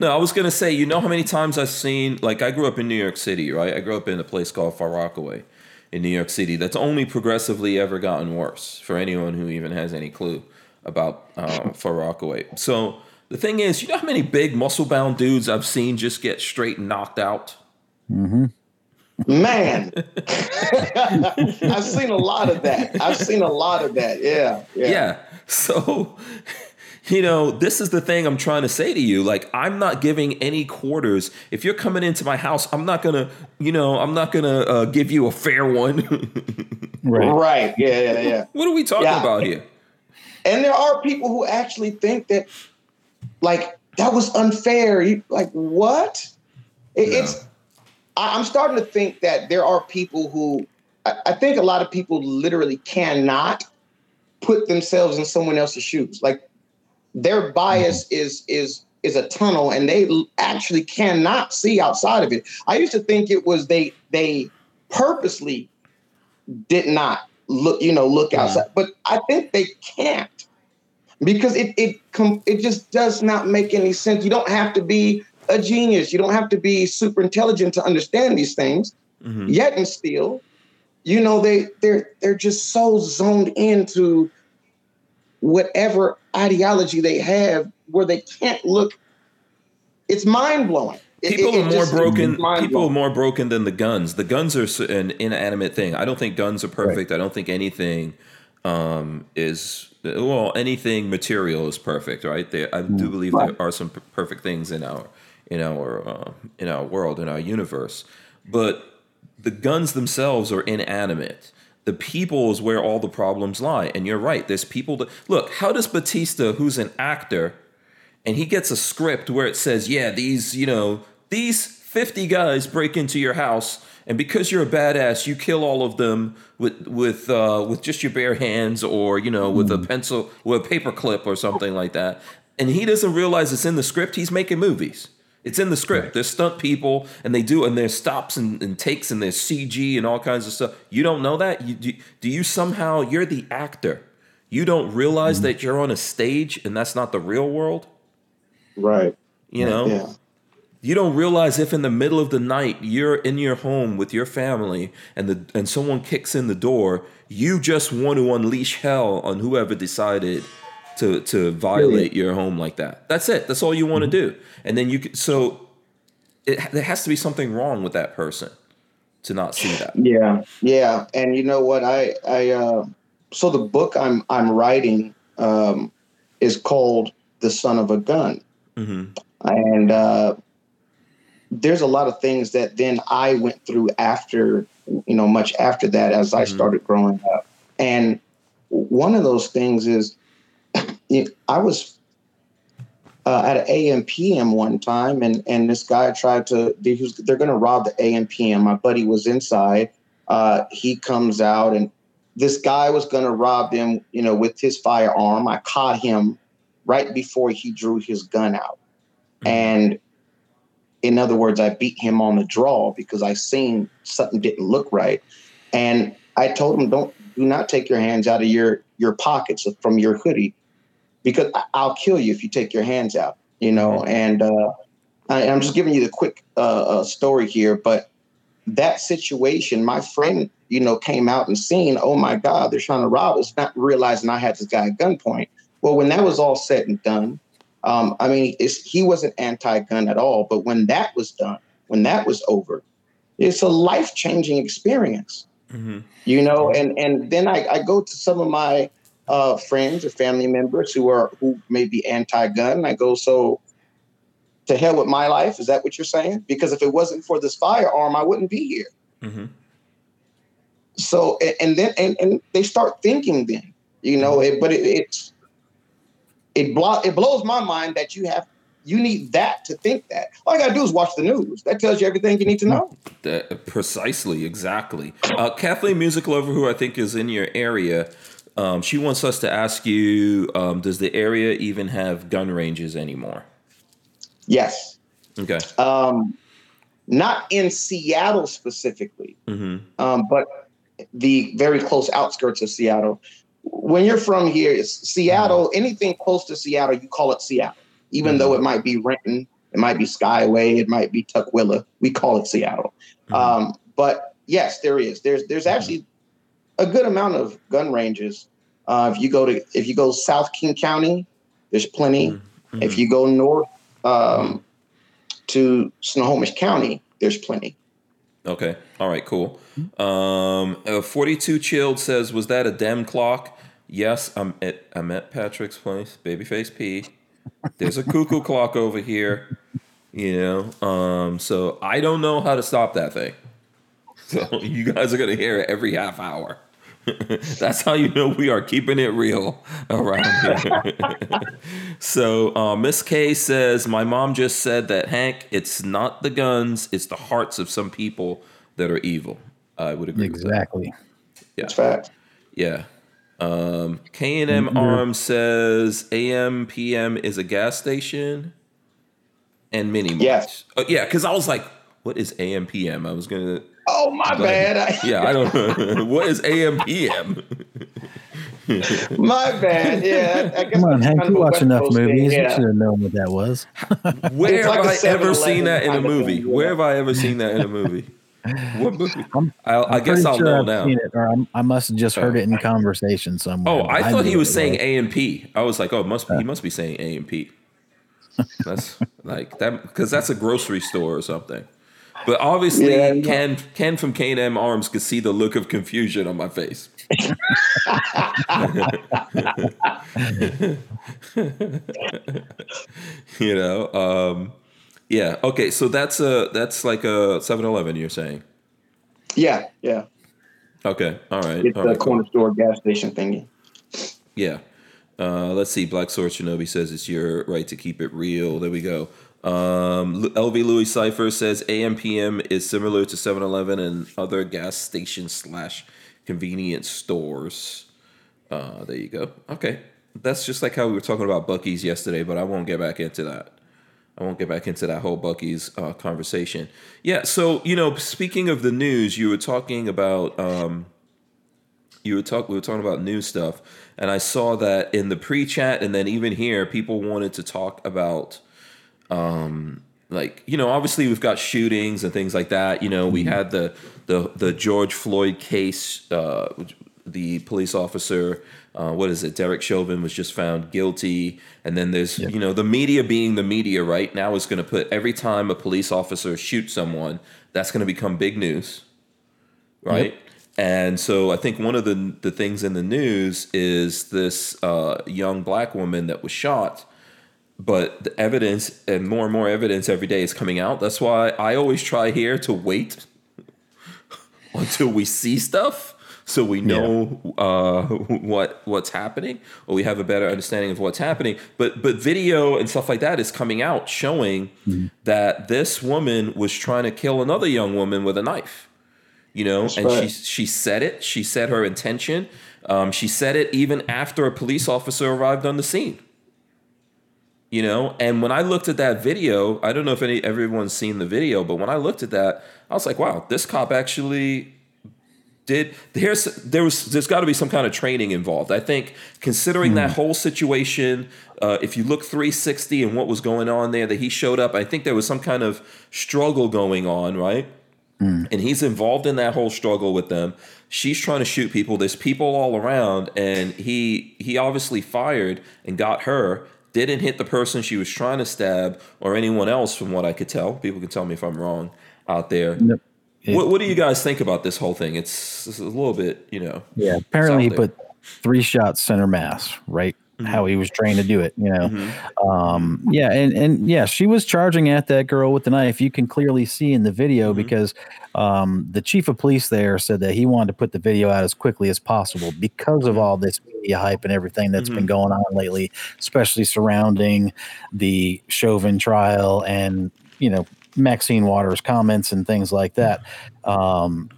No, I was gonna say, you know how many times I've seen like I grew up in New York City, right? I grew up in a place called Far Rockaway in New York City. That's only progressively ever gotten worse for anyone who even has any clue about uh, Far Rockaway. So the thing is, you know how many big muscle bound dudes I've seen just get straight knocked out? Man, (laughs) (laughs) I've seen a lot of that. I've seen a lot of that. Yeah. Yeah. Yeah. So, you know, this is the thing I'm trying to say to you. Like, I'm not giving any quarters. If you're coming into my house, I'm not gonna, you know, I'm not gonna uh, give you a fair one. (laughs) Right. Yeah. Yeah. Yeah. what are we talking Yeah. about here? And there are people who actually think that, like, that was unfair. You, like, what? It, Yeah. It's. I, I'm starting to think that there are people who. I, I think a lot of people literally cannot put themselves in someone else's shoes. Like, their mm-hmm. bias is is is a tunnel, and they actually cannot see outside of it. I used to think it was they they purposely did not look, you know, look outside. But I think they can't because it it com- it just does not make any sense. You don't have to be a genius. You don't have to be super intelligent to understand these things. Mhm. Yet and still, you know, they they're they're just so zoned into whatever ideology they have where they can't look. It's mind blowing. People are more broken. People are more broken than the guns. The guns are an inanimate thing. I don't think guns are perfect. I don't think anything um, is well. Anything material is perfect, right? There, I do believe there are some perfect things in our in our uh, in our world in our universe, but the guns themselves are inanimate. The people is where all the problems lie. And you're right. There's people that look. How does Batista, who's an actor, and he gets a script where it says, "Yeah, these, you know, these 50 guys break into your house, and because you're a badass, you kill all of them with with uh, with just your bare hands, or you know, with a pencil, with a paper clip, or something like that." And he doesn't realize it's in the script. He's making movies. It's in the script. There's stunt people, and they do, and there's stops and, and takes, and there's CG and all kinds of stuff. You don't know that? You, do, do you somehow? You're the actor. You don't realize that you're on a stage, and that's not the real world. right. You know, Yeah. You don't realize if in the middle of the night you're in your home with your family and the and someone kicks in the door, you just want to unleash hell on whoever decided to to violate your home like that. That's it. That's all you want to do. And then you so it, there has to be something wrong with that person to not see that. Yeah, yeah, and you know what? I I uh, so the book I'm I'm writing um, is called "The Son of a Gun," hmm and uh, there's a lot of things that then I went through after you know much after that as I Mhm. started growing up, and one of those things is (clears throat) you know, I was uh, at an AMPM one time, and and this guy tried to. He was, they're going to rob the AMPM. My buddy was inside. Uh, he comes out, and this guy was going to rob them. You know, with his firearm. I caught him right before he drew his gun out, and in other words, I beat him on the draw because I seen something didn't look right, and I told him, "Don't do not take your hands out of your your pockets from your hoodie." because I'll kill you if you take your hands out, you know. And uh, I, I'm just giving you the quick uh, uh, story here, but that situation, my friend, you know, came out and seen, oh my God, they're trying to rob us, not realizing I had this guy at gunpoint. Well, when that was all said and done, um, I mean, it's, he wasn't anti-gun at all, but when that was done, when that was over, it's a life-changing experience hmm you know and and then i, I go to some of my uh, friends or family members who are who may be anti-gun. I go, so to hell with my life. Is that what you're saying? Because if it wasn't for this firearm, I wouldn't be here. Mm-hmm. So and then and, and they start thinking then, you know. It, but it, it's it blo- it blows my mind that you have you need that to think that. All you gotta do is watch the news. That tells you everything you need to know. That, precisely, exactly. Uh, Kathleen Music Lover, who I think is in your area, um, she wants us to ask you: um, Does the area even have gun ranges anymore? Yes. Okay. Um, not in Seattle specifically, Mm-hmm. um, but the very close outskirts of Seattle. When you're from here, it's Seattle, anything close to Seattle, you call it Seattle. Even though it might be Renton, it might be Skyway, it might be Tukwila, we call it Seattle. Mhm. Um, but yes, there is. There's there's actually a good amount of gun ranges. Uh, if you go to if you go South King County, there's plenty. Mhm. If you go north um, to Snohomish County, there's plenty. Okay. All right. Cool. Um, uh, Forty-two chilled says, "Was that a dem clock?" Yes, I'm at I'm at Patrick's place, Babyface P. There's a cuckoo (laughs) clock over here. You know, um, so I don't know how to stop that thing. (laughs) So you guys are gonna hear it every half hour. (laughs) That's how you know we are keeping it real around here. (laughs) so uh, Miss K says, "My mom just said that Hank, it's not the guns, it's the hearts of some people that are evil." I would agree. With that. Exactly. That's fact. Yeah. Um, K and M Mhm. Arms says AM PM is a gas station and mini marts. Yes. Oh, yeah, because I was like, "What is AM PM?" I was gonna. Oh my Go ahead. bad. (laughs) Yeah, I don't know. (laughs) what is AM PM? (laughs) my bad. Yeah. I, I guess Come on, that's Hank. kind You of a watch West enough Coast thing, movies. You should have known what that was. Where like have I ever seen that in a movie? thing, yeah. Where have I ever seen that in a movie? What movie? I'm- I'll, I guess I'll sure know I've now. Seen it, or I'm, I must have just heard Oh. it in uh, conversation somewhere. Oh, but I thought knew he was saying A and P. I was like, oh, must he uh. must be saying A and P. That's like that because that's a grocery store or something. But obviously, Yeah, no. Ken Ken from K and M Arms could see the look of confusion on my face. (laughs) you know, um, yeah. Okay, so that's a that's like a 7-Eleven. You're saying? Yeah. Yeah. Okay, all right. It's all the right, cool. corner store gas station thingy. Yeah. Uh, let's see. Black Sword Shinobi says it's your right to keep it real. There we go. Um, LV Louis Cipher says AMPM is similar to 7 Eleven and other gas station slash convenience stores. Uh, there you go. Okay. That's just like how we were talking about Buc-ee's yesterday, but I won't get back into that. I won't get back into that whole Buc-ee's uh, conversation. Yeah. So, you know, speaking of the news, you were talking about. Um, you were talk we were talking about new stuff and i saw that in the pre-chat and then even here people wanted to talk about um like you know obviously we've got shootings and things like that. You know we had the the the george floyd case uh the police officer uh, what is it? Derek chauvin was just found guilty. And then there's you know the media being the media right? Now is going to put every time a police officer shoots someone that's going to become big news right? And so I think one of the the things in the news is this uh, young black woman that was shot, but the evidence and more and more evidence every day is coming out. That's why I always try here to wait (laughs) until we see stuff so we know uh, what what's happening or we have a better understanding of what's happening. But but video and stuff like that is coming out showing that this woman was trying to kill another young woman with a knife you know and right. she she said it she said her intention um, she said it even after a police officer arrived on the scene you know and when i looked at that video i don't know if any everyone's seen the video but when i looked at that i was like wow this cop actually did there's there was there's got to be some kind of training involved i think considering that whole situation uh, if you look 360 and what was going on there that he showed up i think there was some kind of struggle going on right and he's involved in that whole struggle with them. She's trying to shoot people. There's people all around, and he he obviously fired and got her. Didn't hit the person she was trying to stab or anyone else, from what I could tell. People can tell me if I'm wrong out there. Yep. What, what do you guys think about this whole thing? It's, it's a little bit, you know. Yeah, apparently, but three shots center mass, right? How he was trained to do it, you know. Mhm. Um, yeah, and and yeah, she was charging at that girl with the knife. You can clearly see in the video Mhm. because um, the chief of police there said that he wanted to put the video out as quickly as possible because of all this media hype and everything that's been going on lately, especially surrounding the Chauvin trial and you know Maxine Waters' comments and things like that. Um,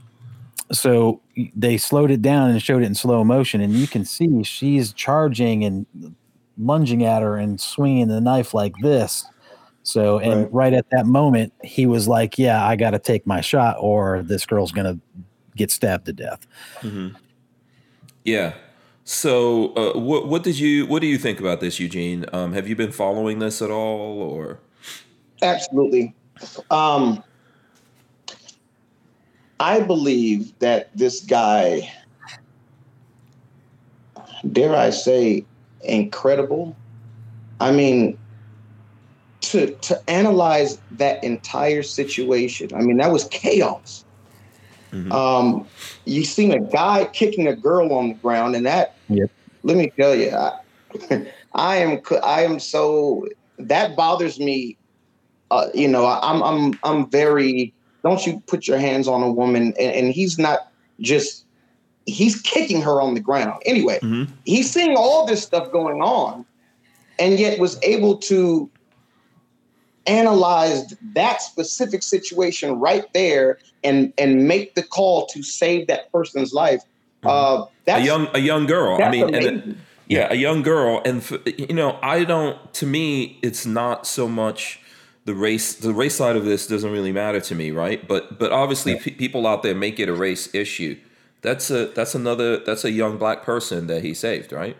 so they slowed it down and showed it in slow motion, and you can see she's charging and lunging at her and swinging the knife like this. So, and right, at that moment, he was like, "Yeah, I got to take my shot, or this girl's gonna get stabbed to death." Yeah. So, uh, what what did you what do you think about this, Eugene? Um, have you been following this at all, or Absolutely. Um, I believe that this guy, dare I say, incredible. I mean, to to analyze that entire situation. I mean, that was chaos. Mhm. Um, you seen a guy kicking a girl on the ground, and that. Yep. Let me tell you, I, (laughs) I am I am so that bothers me uh, you know, I'm I'm I'm very. Don't you put your hands on a woman, and, and he's not just. He's kicking her on the ground. Anyway, Mhm. he's seeing all this stuff going on, and yet was able to analyze that specific situation right there and and make the call to save that person's life. Uh, a young a young girl? I mean, and it- yeah, a young girl, and you know, I don't. To me, it's not so much the race. The race side of this doesn't really matter to me, right? But but obviously, pe- people out there make it a race issue. That's a that's another that's a young black person that he saved, right?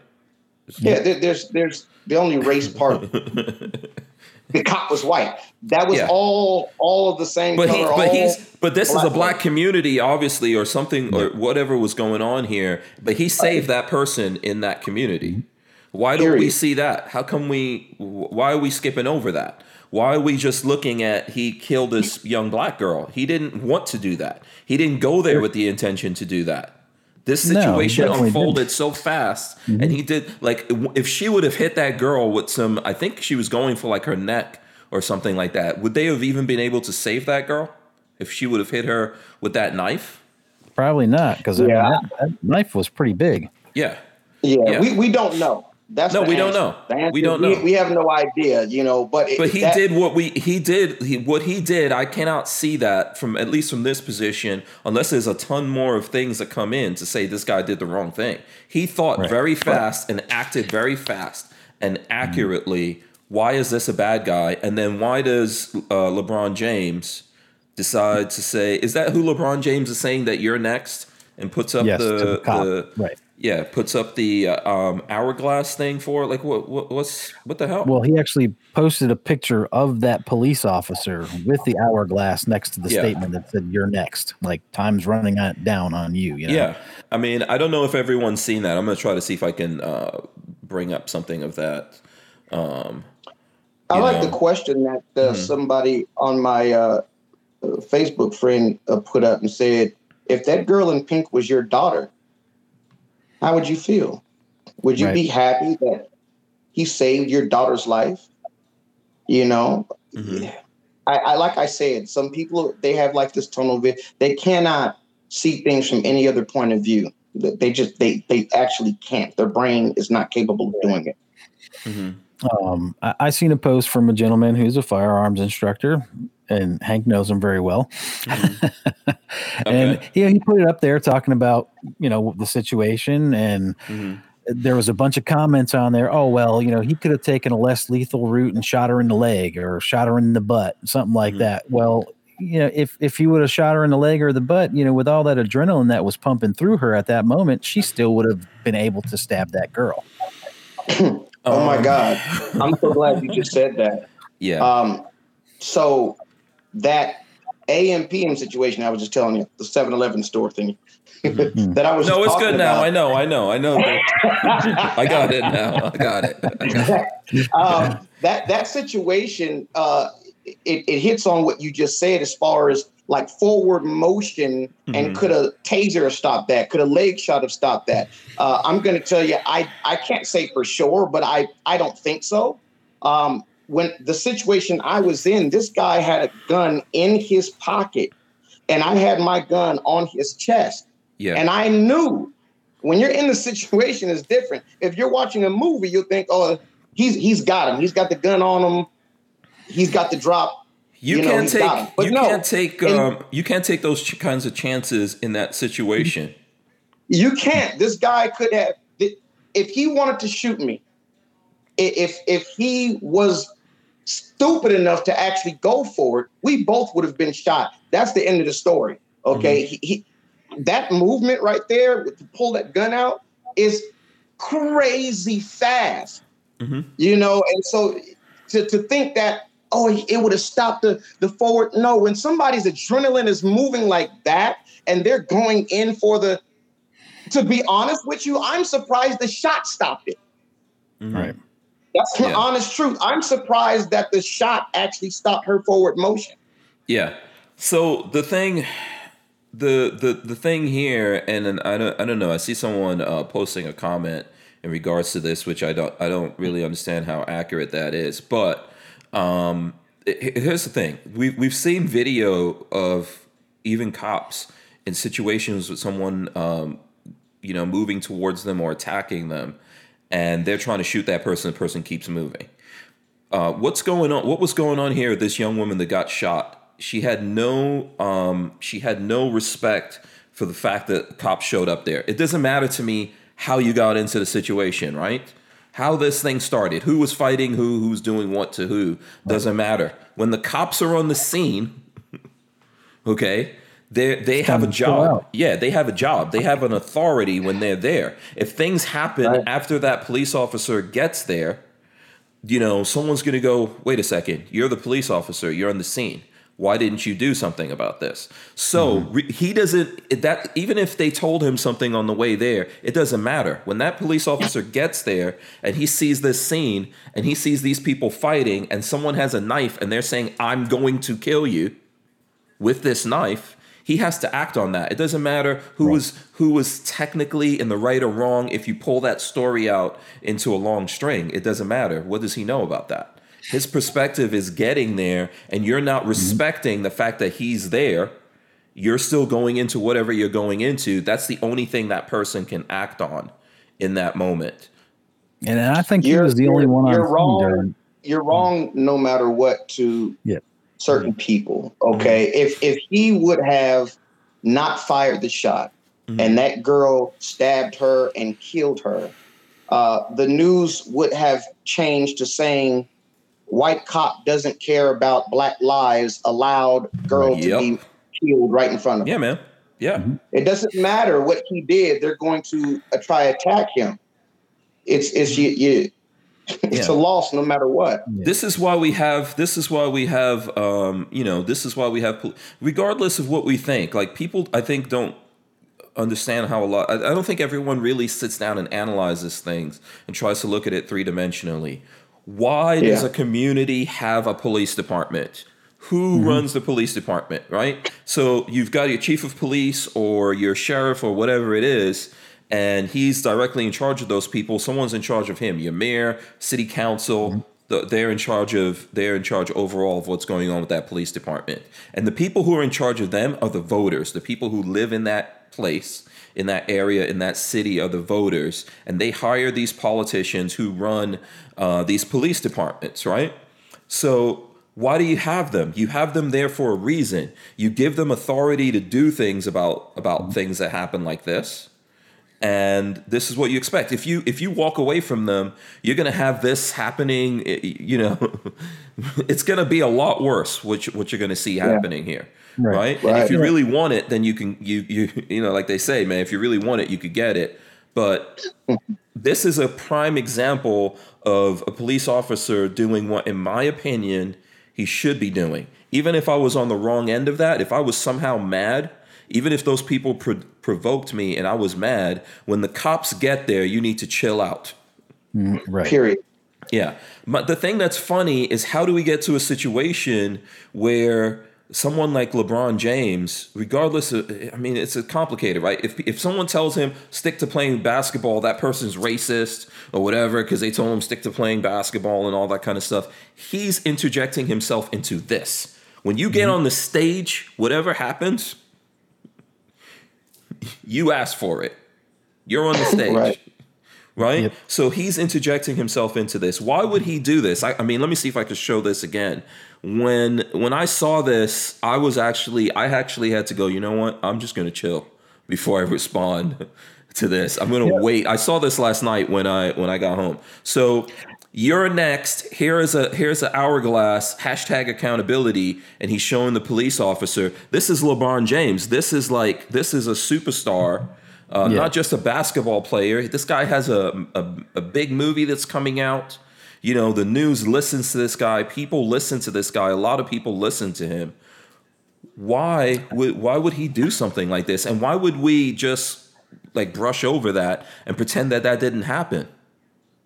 Yeah, there, there's there's the only race part. (laughs) the cop was white. That was Yeah. all all of the same But he, color. but he's, but this is a black black community, obviously, or something, or whatever was going on here. But he saved that person in that community. Why don't we see that? How come we? Why are we skipping over that? Why are we just looking at he killed this young black girl? He didn't want to do that. He didn't go there with the intention to do that. This No, he situation definitely unfolded so fast, and mm-hmm. he did like if she would have hit that girl with some, I think she was going for like her neck or something like that. Would they have even been able to save that girl if she would have hit her with that knife? Probably not, because Yeah. that, that knife was pretty big. Yeah, yeah, yeah. We, we don't know. That's No, the we don't know. We don't know. we have no idea, you know. But it, but he that- did what we he did he, what he did. I cannot see that from at least from this position, unless there's a ton more of things that come in to say this guy did the wrong thing. He thought Right. very fast and acted very fast and accurately. Why is this a bad guy? And then why does uh, LeBron James decide to say, "Is that who LeBron James is saying that you're next?" And puts up Yes, the, the the Right. Yeah puts up the uh, um, hourglass thing for like what, what what's what the hell? Well, he actually posted a picture of that police officer with the hourglass next to the Yeah. statement that said "You're next." Like time's running on, down on you. You know? Yeah, I mean, I don't know if everyone's seen that. I'm gonna try to see if I can uh, bring up something of that. Um, I like know. the question that uh, Mhm. somebody on my uh, uh, Facebook friend uh, put up and said, "If that girl in pink was your daughter, how would you feel? Would you Right. be happy that he saved your daughter's life? You know, Mhm. I, I like I said, some people they have like this tunnel vision. They cannot see things from any other point of view. They they just they they actually can't. Their brain is not capable of doing it. mhm. Um, I, I seen a post from a gentleman who's a firearms instructor, and Hank knows him very well. (laughs) and Okay. yeah, he put it up there talking about you know the situation, and Mhm. there was a bunch of comments on there. Oh well, you know he could have taken a less lethal route and shot her in the leg or shot her in the butt, something like Mhm. that. Well. You know, if if he would have shot her in the leg or the butt, you know, with all that adrenaline that was pumping through her at that moment, she still would have been able to stab that girl. Oh my Um, God. (laughs) I'm so glad you just said that. Yeah. Um, so that AM PM situation I was just telling you, the 7-Eleven store thing (laughs) that I was no, just it's good now. about. I know. I know. I know. that- (laughs) I got it now. I got it. I got it. um, (laughs) that that situation uh, it, it hits on what you just said as far as like forward motion and Mhm. could a taser have stopped that? Could a leg shot have stopped that? Uh, I'm going to tell you, I I can't say for sure, but I I don't think so. Um, when the situation I was in, this guy had a gun in his pocket, and I had my gun on his chest. Yeah. And I knew when you're in the (laughs) situation is different. If you're watching a movie, you'll think, oh, he's he's got him. He's got the gun on him. He's got the drop. you, you can't he's take. You no, can't take um, you can't take those ch- kinds of chances in that situation. You can't. This guy could have if he wanted to shoot me. If if he was stupid enough to actually go for it, we both would have been shot. That's the end of the story. Okay, he, he that movement right there to pull that gun out is crazy fast. Mhm. You know, and so to, to think that oh it would have stopped the the forward no when somebody's adrenaline is moving like that and they're going in for the to be honest with you i'm surprised the shot stopped it Mhm. Right. That's the Yeah. honest truth i'm surprised that the shot actually stopped her forward motion Yeah. So the thing, the the the thing here, and then I don't I don't know. I see someone uh, posting a comment in regards to this, which I don't I don't really understand how accurate that is. But um, h- here's the thing: we we've seen video of even cops in situations with someone um, you know moving towards them or attacking them, and they're trying to shoot that person. The person keeps moving. Uh, what's going on what was going on here this young woman that got shot? She had no um, she had no respect for the fact that cops showed up there. It doesn't matter to me how you got into the situation right? How this thing started who was fighting who who's doing what to who doesn't matter. When the cops are on the scene (laughs) okay they they have a time to chill job yeah they have a job they have an authority when they're there if things happen Right. after that police officer gets there you know, someone's going to go, wait a second, you're the police officer, you're on the scene. Why didn't you do something about this? So mm-hmm. re- he doesn't, that even if they told him something on the way there, it doesn't matter. When that police officer gets there and he sees this scene and he sees these people fighting and someone has a knife and they're saying, I'm going to kill you with this knife, he has to act on that. It doesn't matter who was who was technically in the right or wrong. If you pull that story out into a long string, it doesn't matter. What does he know about that? His perspective is getting there, and you're not mm-hmm. respecting the fact that he's there. You're still going into whatever you're going into. That's the only thing that person can act on in that moment. And I think You're- was the only one you're scene wrong. during. you're wrong no matter what to Yeah. Certain people okay if if he would have not fired the shot Mhm. and that girl stabbed her and killed her uh, the news would have changed to saying white cop doesn't care about black lives allowed girl Yep. to be killed right in front of him Yeah, man. Yeah. it doesn't matter what he did they're going to uh, try attack him it's it's you, you it's Yeah. a loss no matter what. This is why we have this is why we have um you know this is why we have regardless of what we think like people i think don't understand how a lot I, I don't think everyone really sits down and analyzes things and tries to look at it three-dimensionally. Why does a community have a police department? Who runs the police department right? So you've got your chief of police or your sheriff or whatever it is and he's directly in charge of those people someone's in charge of him your mayor city council the, they're in charge of they're in charge overall of what's going on with that police department and the people who are in charge of them are the voters the people who live in that place in that area in that city are the voters and they hire these politicians who run uh, these police departments right so why do you have them? You have them there for a reason. You give them authority to do things about about things that happen like this. And this is what you expect. If you if you walk away from them, you're going to have this happening, eh, eh, you know. (laughs) it's going to be a lot worse you, what you're going to see happening here. Right? Right. And if Right. you really want it, then you can you you you know like they say, man, if you really want it, you could get it. But this is a prime example of a police officer doing what, in my opinion, he should be doing. Even if I was on the wrong end of that, if I was somehow mad, even if those people pro- provoked me and I was mad, when the cops get there, you need to chill out. Mhm, Right. period Yeah. But the thing that's funny is how do we get to a situation where someone like LeBron James, regardless of, I mean, it's complicated, right? If, if someone tells him stick to playing basketball, that person's racist or whatever, because they told him stick to playing basketball and all that kind of stuff, he's interjecting himself into this. When you get mm-hmm. on the stage, whatever happens, you asked for it. You're on the (laughs) stage. right. Right? Yep. So he's interjecting himself into this. Why would he do this? I, I mean, let me see if I can show this again when when I saw this, I was actually I actually had to go. You know what? I'm just gonna chill before I respond (laughs) to this. I'm gonna yeah. wait. I saw this last night when I when I got home. So you're next. Here is a here's an hourglass hashtag accountability, and he's showing the police officer. This is LeBron James. This is like this is a superstar. Uh, yeah. Not just a basketball player. This guy has a, a, a big movie that's coming out you know, the news listens to this guy. People listen to this guy. A lot of people listen to him. Why would why would he do something like this? And why would we just like brush over that and pretend that that didn't happen?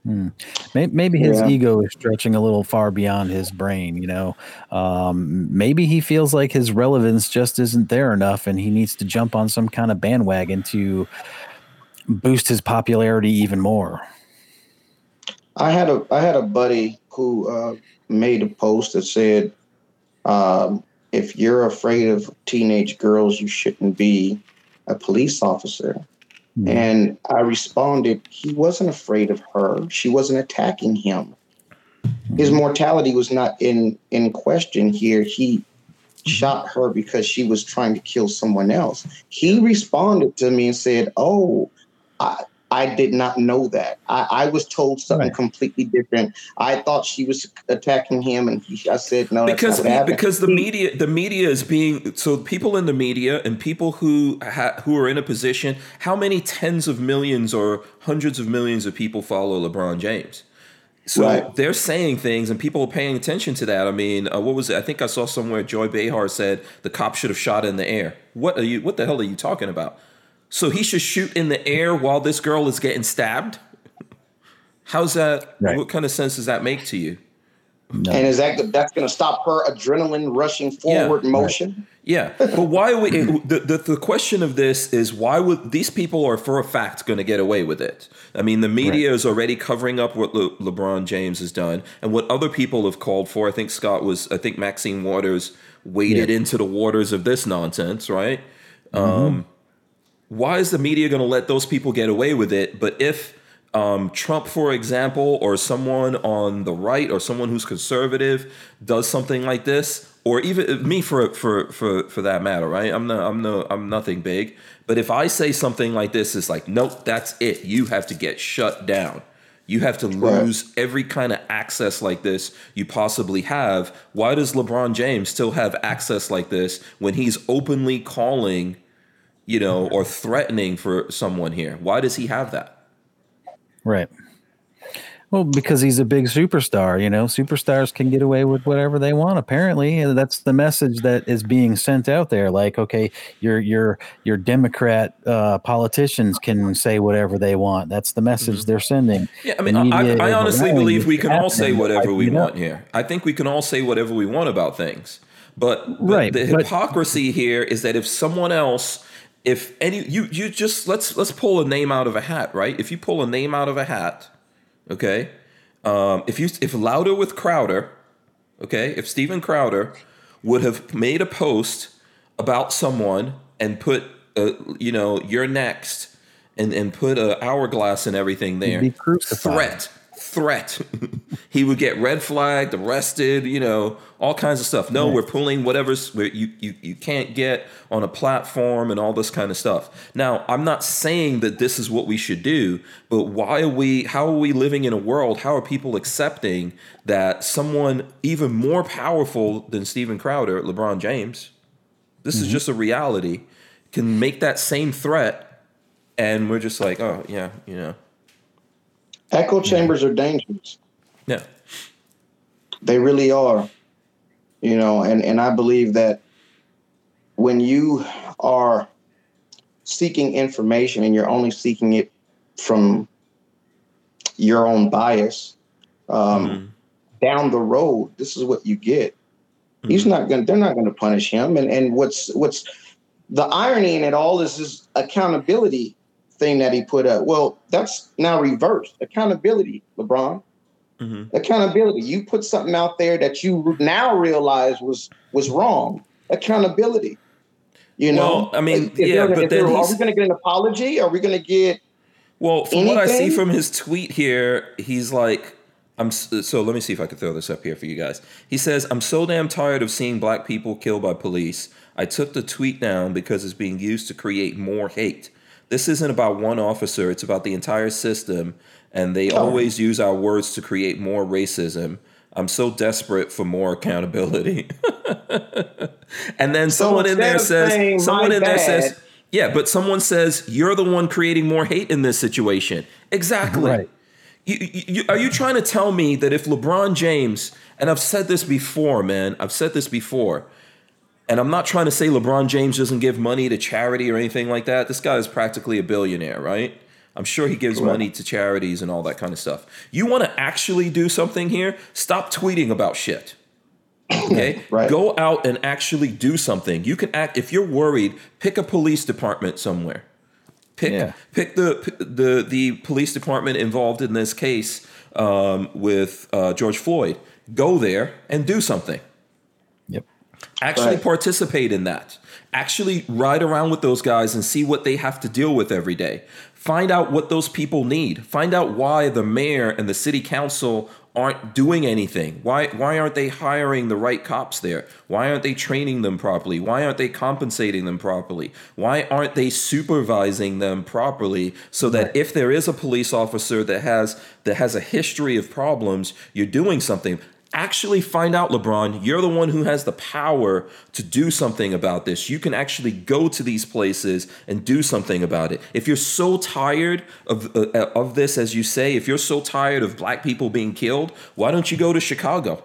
Hmm. Maybe his yeah. ego is stretching a little far beyond his brain. You know, um, maybe he feels like his relevance just isn't there enough, and he needs to jump on some kind of bandwagon to boost his popularity even more. I had a I had a buddy who uh, made a post that said, um, "If you're afraid of teenage girls, you shouldn't be a police officer." Mm-hmm. And I responded, "He wasn't afraid of her. She wasn't attacking him. His mm-hmm. mortality was not in in question here. He." Shot her because she was trying to kill someone else. He responded to me and said, "Oh, I, I did not know that. I, I was told something right. completely different. I thought she was attacking him, and he, I said no. Because because the media the media is being so people in the media and people who ha, who are in a position. How many tens of millions or hundreds of millions of people follow LeBron James? So right. they're saying things, and people are paying attention to that. I mean, uh, what was it? I think I saw somewhere Joy Behar said the cop should have shot in the air. What are you? What the hell are you talking about? So he should shoot in the air while this girl is getting stabbed? How's that? Right. What kind of sense does that make to you? No. And is that that's going to stop her adrenaline rushing forward yeah, motion? Right. Yeah, but why would the, the the question of this is why would these people are for a fact going to get away with it? I mean, the media right. is already covering up what Le, LeBron James has done and what other people have called for. I think Scott was, I think Maxine Waters waded yeah. into the waters of this nonsense, right? Mm-hmm. Um, why is the media going to let those people get away with it? But if um, Trump, for example, or someone on the right or someone who's conservative does something like this, or even uh, me for for for for that matter, right? I'm no I'm no I'm nothing big, but if I say something like this, it's like nope, that's it. You have to get shut down. You have to lose right. every kind of access like this you possibly have. Why does LeBron James still have access like this when he's openly calling? You know, or threatening for someone here. Why does he have that? Right. Well, because he's a big superstar, you know, superstars can get away with whatever they want. Apparently, and that's the message that is being sent out there. Like, okay, your your your Democrat uh, politicians can say whatever they want. That's the message mm-hmm. they're sending. Yeah, I mean, I, I, honestly believe we can all say whatever we want here. I think we can all say whatever we want about things. But, but right, the hypocrisy but, here is that if someone else if any you you just let's let's pull a name out of a hat, right? If you pull a name out of a hat, okay, um, if you if Louder with Crowder, okay, if Steven Crowder would have made a post about someone and put uh, you know you're next and and put a hourglass and everything there, threat threat. he would get red flagged, arrested, you know, all kinds of stuff. No, we're pulling whatever's where you, you you can't get on a platform and all this kind of stuff. Now, I'm not saying that this is what we should do, but why are we how are we living in a world? How are people accepting that someone even more powerful than Steven Crowder, LeBron James, this mm-hmm. is just a reality, can make that same threat and we're just like, oh yeah, you know. Echo chambers are dangerous. Yeah. They really are. You know, and, and I believe that when you are seeking information and you're only seeking it from your own bias, um, mm-hmm. down the road, this is what you get. He's not going. They're not going to punish him. And and what's what's the irony in it all is this accountability thing that he put up. Well, that's now reversed. Accountability, LeBron. Mhm. Accountability. You put something out there that you now realize was was wrong. Accountability. You know. Well, I mean, If yeah, there- but then are we going to get an apology? Are we going to get? Well, from what I see from his tweet here, he's like, "I'm." So let me see if I can throw this up here for you guys. He says, "I'm so damn tired of seeing black people killed by police. I took the tweet down because it's being used to create more hate. This isn't about one officer; it's about the entire system, and they Oh. always use our words to create more racism." I'm so desperate for more accountability. (laughs) and then So someone in there says, someone "My in there says, yeah, but someone says you're the one creating more hate in this situation. Exactly. Right. You, you- are you trying to tell me that if LeBron James, and I've said this before, man, I've said this before, and I'm not trying to say LeBron James doesn't give money to charity or anything like that. This guy is practically a billionaire, right? I'm sure he gives money to charities and all that kind of stuff. You want to actually do something here? Stop tweeting about shit. Okay? (clears throat) Right. Go out and actually do something. You can act if you're worried, pick a police department somewhere. Pick Yeah. pick the the the police department involved in this case um, with uh, George Floyd. Go there and do something. Actually Right. participate in that. Actually ride around with those guys and see what they have to deal with every day. Find out what those people need. Find out why the mayor and the city council aren't doing anything. Why why aren't they hiring the right cops there? Why aren't they training them properly? Why aren't they compensating them properly? Why aren't they supervising them properly so that if there is a police officer that has that has a history of problems, you're doing something actually find out lebron you're the one who has the power to do something about this. You can actually go to these places and do something about it. If you're so tired of uh, of this as you say if you're so tired of black people being killed why don't you go to chicago?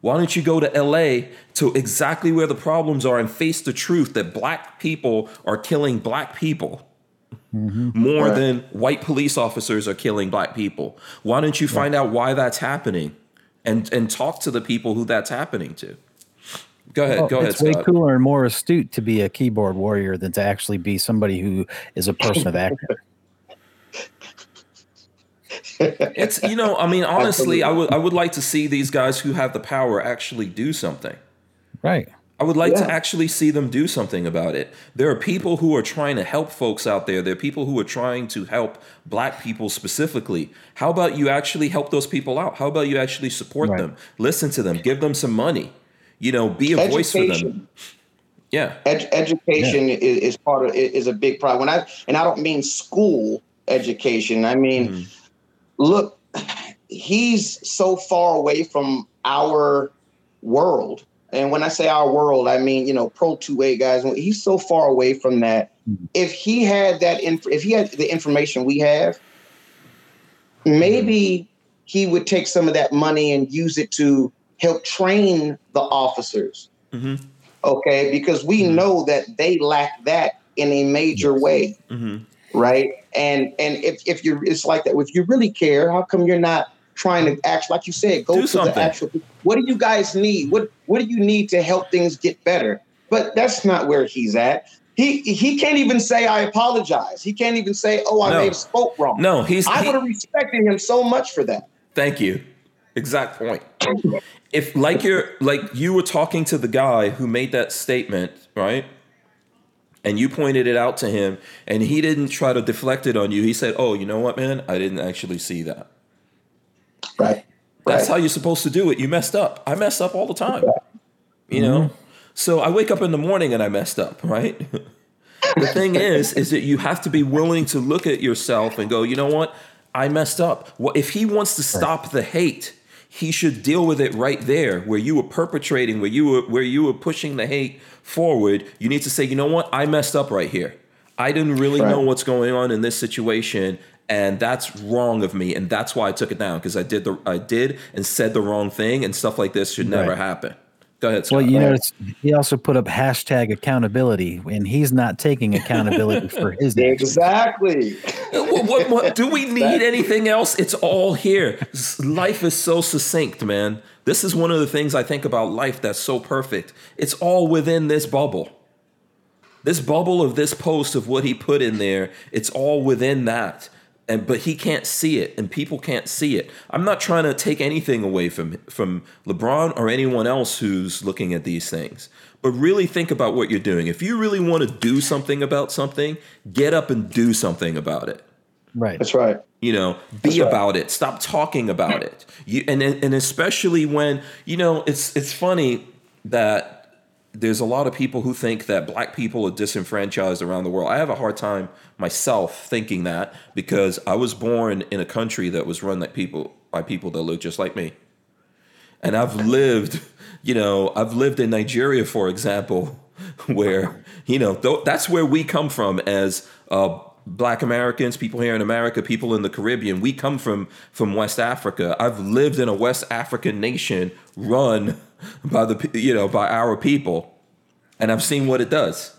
Why don't you go to LA to exactly where the problems are and face the truth that black people are killing black people? More Right. than white police officers are killing black people? Why don't you find out why that's happening and and talk to the people who that's happening to? Go ahead, Well, go ahead, it's way Scott. cooler and more astute to be a keyboard warrior than to actually be somebody who is a person of action. (laughs) It's you know, I mean, honestly, I would I would like to see these guys who have the power actually do something. Right. I would like to actually see them do something about it. There are people who are trying to help folks out there. There are people who are trying to help black people specifically. How about you actually help those people out? How about you actually support Right. them, listen to them, give them some money, you know, be a voice for them. Yeah. Ed- education is, is part of is a big problem. When I and I don't mean school education. I mean, Mhm. look, he's so far away from our world. And when I say our world, I mean you know Pro Two A guys. He's so far away from that. Mhm. If he had that, inf- if he had the information we have, maybe he would take some of that money and use it to help train the officers hmm okay because we Mhm. know that they lack that in a major way hmm right and and if, if you're it's like that if you really care how come you're not trying to act like you said go Do to something. the actual what do you guys need what what do you need to help things get better but that's not where he's at he he can't even say i apologize he can't even say oh i No. may have spoke wrong No, he's i he- would have respected him so much for that Thank you. Exact point. If like you're like you were talking to the guy who made that statement, right? And you pointed it out to him and he didn't try to deflect it on you. He said, "Oh, you know what, man? I didn't actually see that." Right That's Right. how you're supposed to do it. You messed up. I mess up all the time. You know? Mm-hmm. So I wake up in the morning and I messed up, right? (laughs) the thing is, is that you have to be willing to look at yourself and go, you know what? I messed up. Well, if he wants to stop the hate, he should deal with it right there where you were perpetrating, where you were where you were pushing the hate forward. You need to say, you know what? I messed up right here. I didn't really Right. know what's going on in this situation and that's wrong of me and that's why I took it down because I did the I did and said the wrong thing and stuff like this should never Right. happen. Go ahead, Scott. Well, you know notice he also put up hashtag accountability, and he's not taking accountability for (laughs) his. Exactly. what, what, what- do we need anything else? It's all here. Life is so succinct, man. This is one of the things I think about life that's so perfect. It's all within this bubble. This bubble of this post of what he put in there, it's all within that. And but he can't see it and people can't see it. I'm not trying to take anything away from from LeBron or anyone else who's looking at these things. But really think about what you're doing. If you really want to do something about something, get up and do something about it Right. That's right. you know be right. about it stop talking about it you and and especially when you know it's it's funny that there's a lot of people who think that black people are disenfranchised around the world. I have a hard time myself thinking that because i was born in a country that was run like people by people that look just like me. And i've lived you know i've lived in nigeria for example (laughs) where you know th- that's where we come from as uh, black americans people here in america people in the caribbean we come from from west africa i've lived in a west african nation run by the you know by our people and i've seen what it does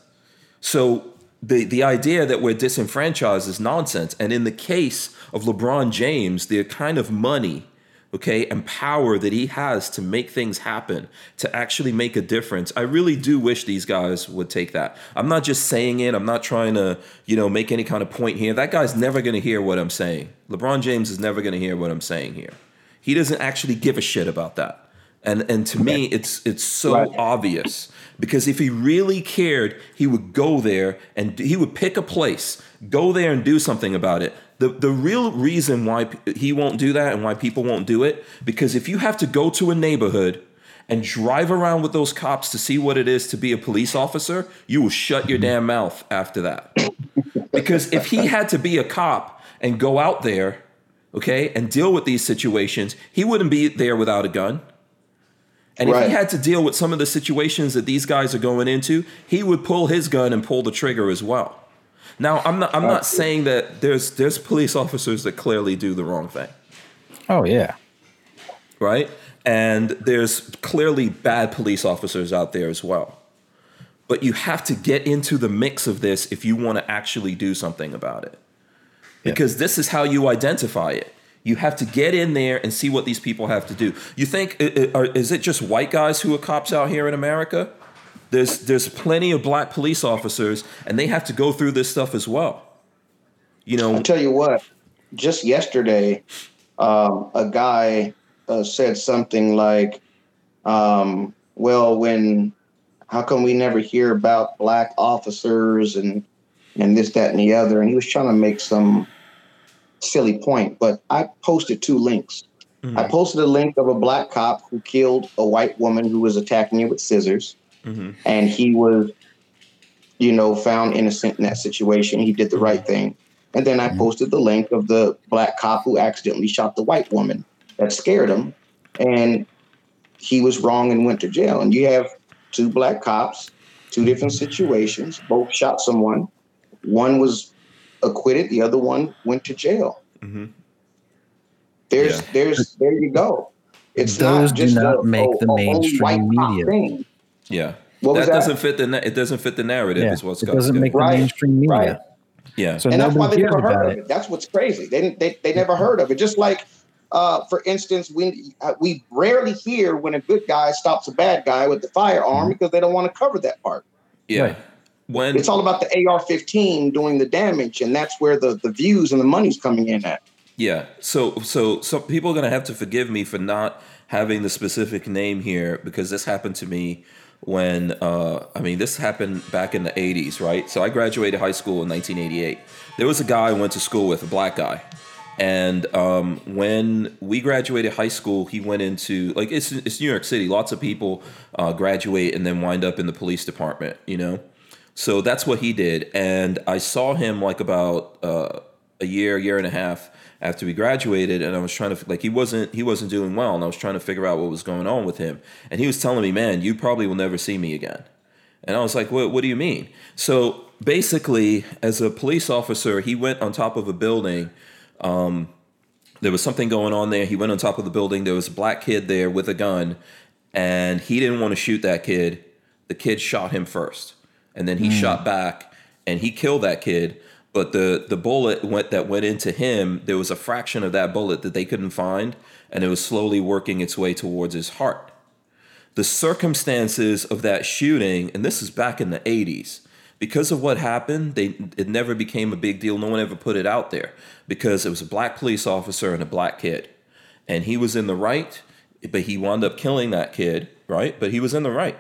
so the the idea that we're disenfranchised is nonsense. And in the case of LeBron James, the kind of money, okay, and power that he has to make things happen, to actually make a difference, I really do wish these guys would take that. I'm not just saying it. I'm not trying to, you know, make any kind of point here. That guy's never going to hear what I'm saying. LeBron James is never going to hear what I'm saying here. He doesn't actually give a shit about that. And and to me, it's it's so Right. obvious because if he really cared, he would go there and he would pick a place, go there and do something about it. The the real reason why he won't do that and why people won't do it because if you have to go to a neighborhood and drive around with those cops to see what it is to be a police officer, you will shut your damn mouth after that. because if he had to be a cop and go out there, okay, and deal with these situations, he wouldn't be there without a gun. And if he had to deal with some of the situations that these guys are going into, he would pull his gun and pull the trigger as well. Now, I'm not I'm not uh, saying that there's there's police officers that clearly do the wrong thing, Oh yeah. right? And there's clearly bad police officers out there as well. But you have to get into the mix of this if you want to actually do something about it. Because this is how you identify it. You have to get in there and see what these people have to do. You think i- i- are- is it just white guys who are cops out here in America? There's there's plenty of black police officers, and they have to go through this stuff as well. You know, I'll tell you what, just yesterday, um, a guy uh, said something like, um, well, when, how come we never hear about black officers and, and this, that, and the other? And he was trying to make some silly point, but I posted two links. Mhm. I posted a link of a black cop who killed a white woman who was attacking him with scissors Mhm. and he was, you know, found innocent in that situation. He did the right thing. And then I posted the link of the black cop who accidentally shot the white woman that scared him, and he was wrong and went to jail. And you have two black cops, two different situations, both shot someone. One was acquitted, the other one went to jail. Mhm. There's, Yeah. there's, there you go. It's Those not do not a, make a- the a mainstream white cop media. thing. Yeah, What was that that? doesn't fit the na- it doesn't fit the narrative. Yeah. Is what It doesn't said. make the mainstream media. Right. yeah, So and that's why nobody they hears never heard about of it. it. That's what's crazy. They didn't- they, they never heard of it. Just like, uh, for instance, we uh, we rarely hear when a good guy stops a bad guy with the firearm because they don't want to cover that part. yeah. Right. When It's all about the AR-15 doing the damage, and that's where the the views and the money's coming in at. Yeah. So so some people are gonna have to forgive me for not having the specific name here because this happened to me when uh, I mean this happened back in the '80s, right? So I graduated high school in 1988. There was a guy I went to school with, a black guy, and um, when we graduated high school, he went into like it's it's New York City. Lots of people uh, graduate and then wind up in the police department, you know. So that's what he did, and I saw him like about uh, a year, year and a half after we graduated, and I was trying to like he wasn't he wasn't doing well, and I was trying to figure out what was going on with him, and he was telling me, "Man, you probably will never see me again." And I was like, "What? What do you mean?" So basically, as a police officer, he went on top of a building. Um, there was something going on there. He went on top of the building. There was a black kid there with a gun, and he didn't want to shoot that kid. The kid shot him first, and then he shot back, and he killed that kid. But the the bullet went that went into him. There was a fraction of that bullet that they couldn't find, and it was slowly working its way towards his heart. The circumstances of that shooting, and this is back in the '80s, because of what happened, they it never became a big deal. No one ever put it out there because it was a black police officer and a black kid, and he was in the right, but he wound up killing that kid, right? But he was in the right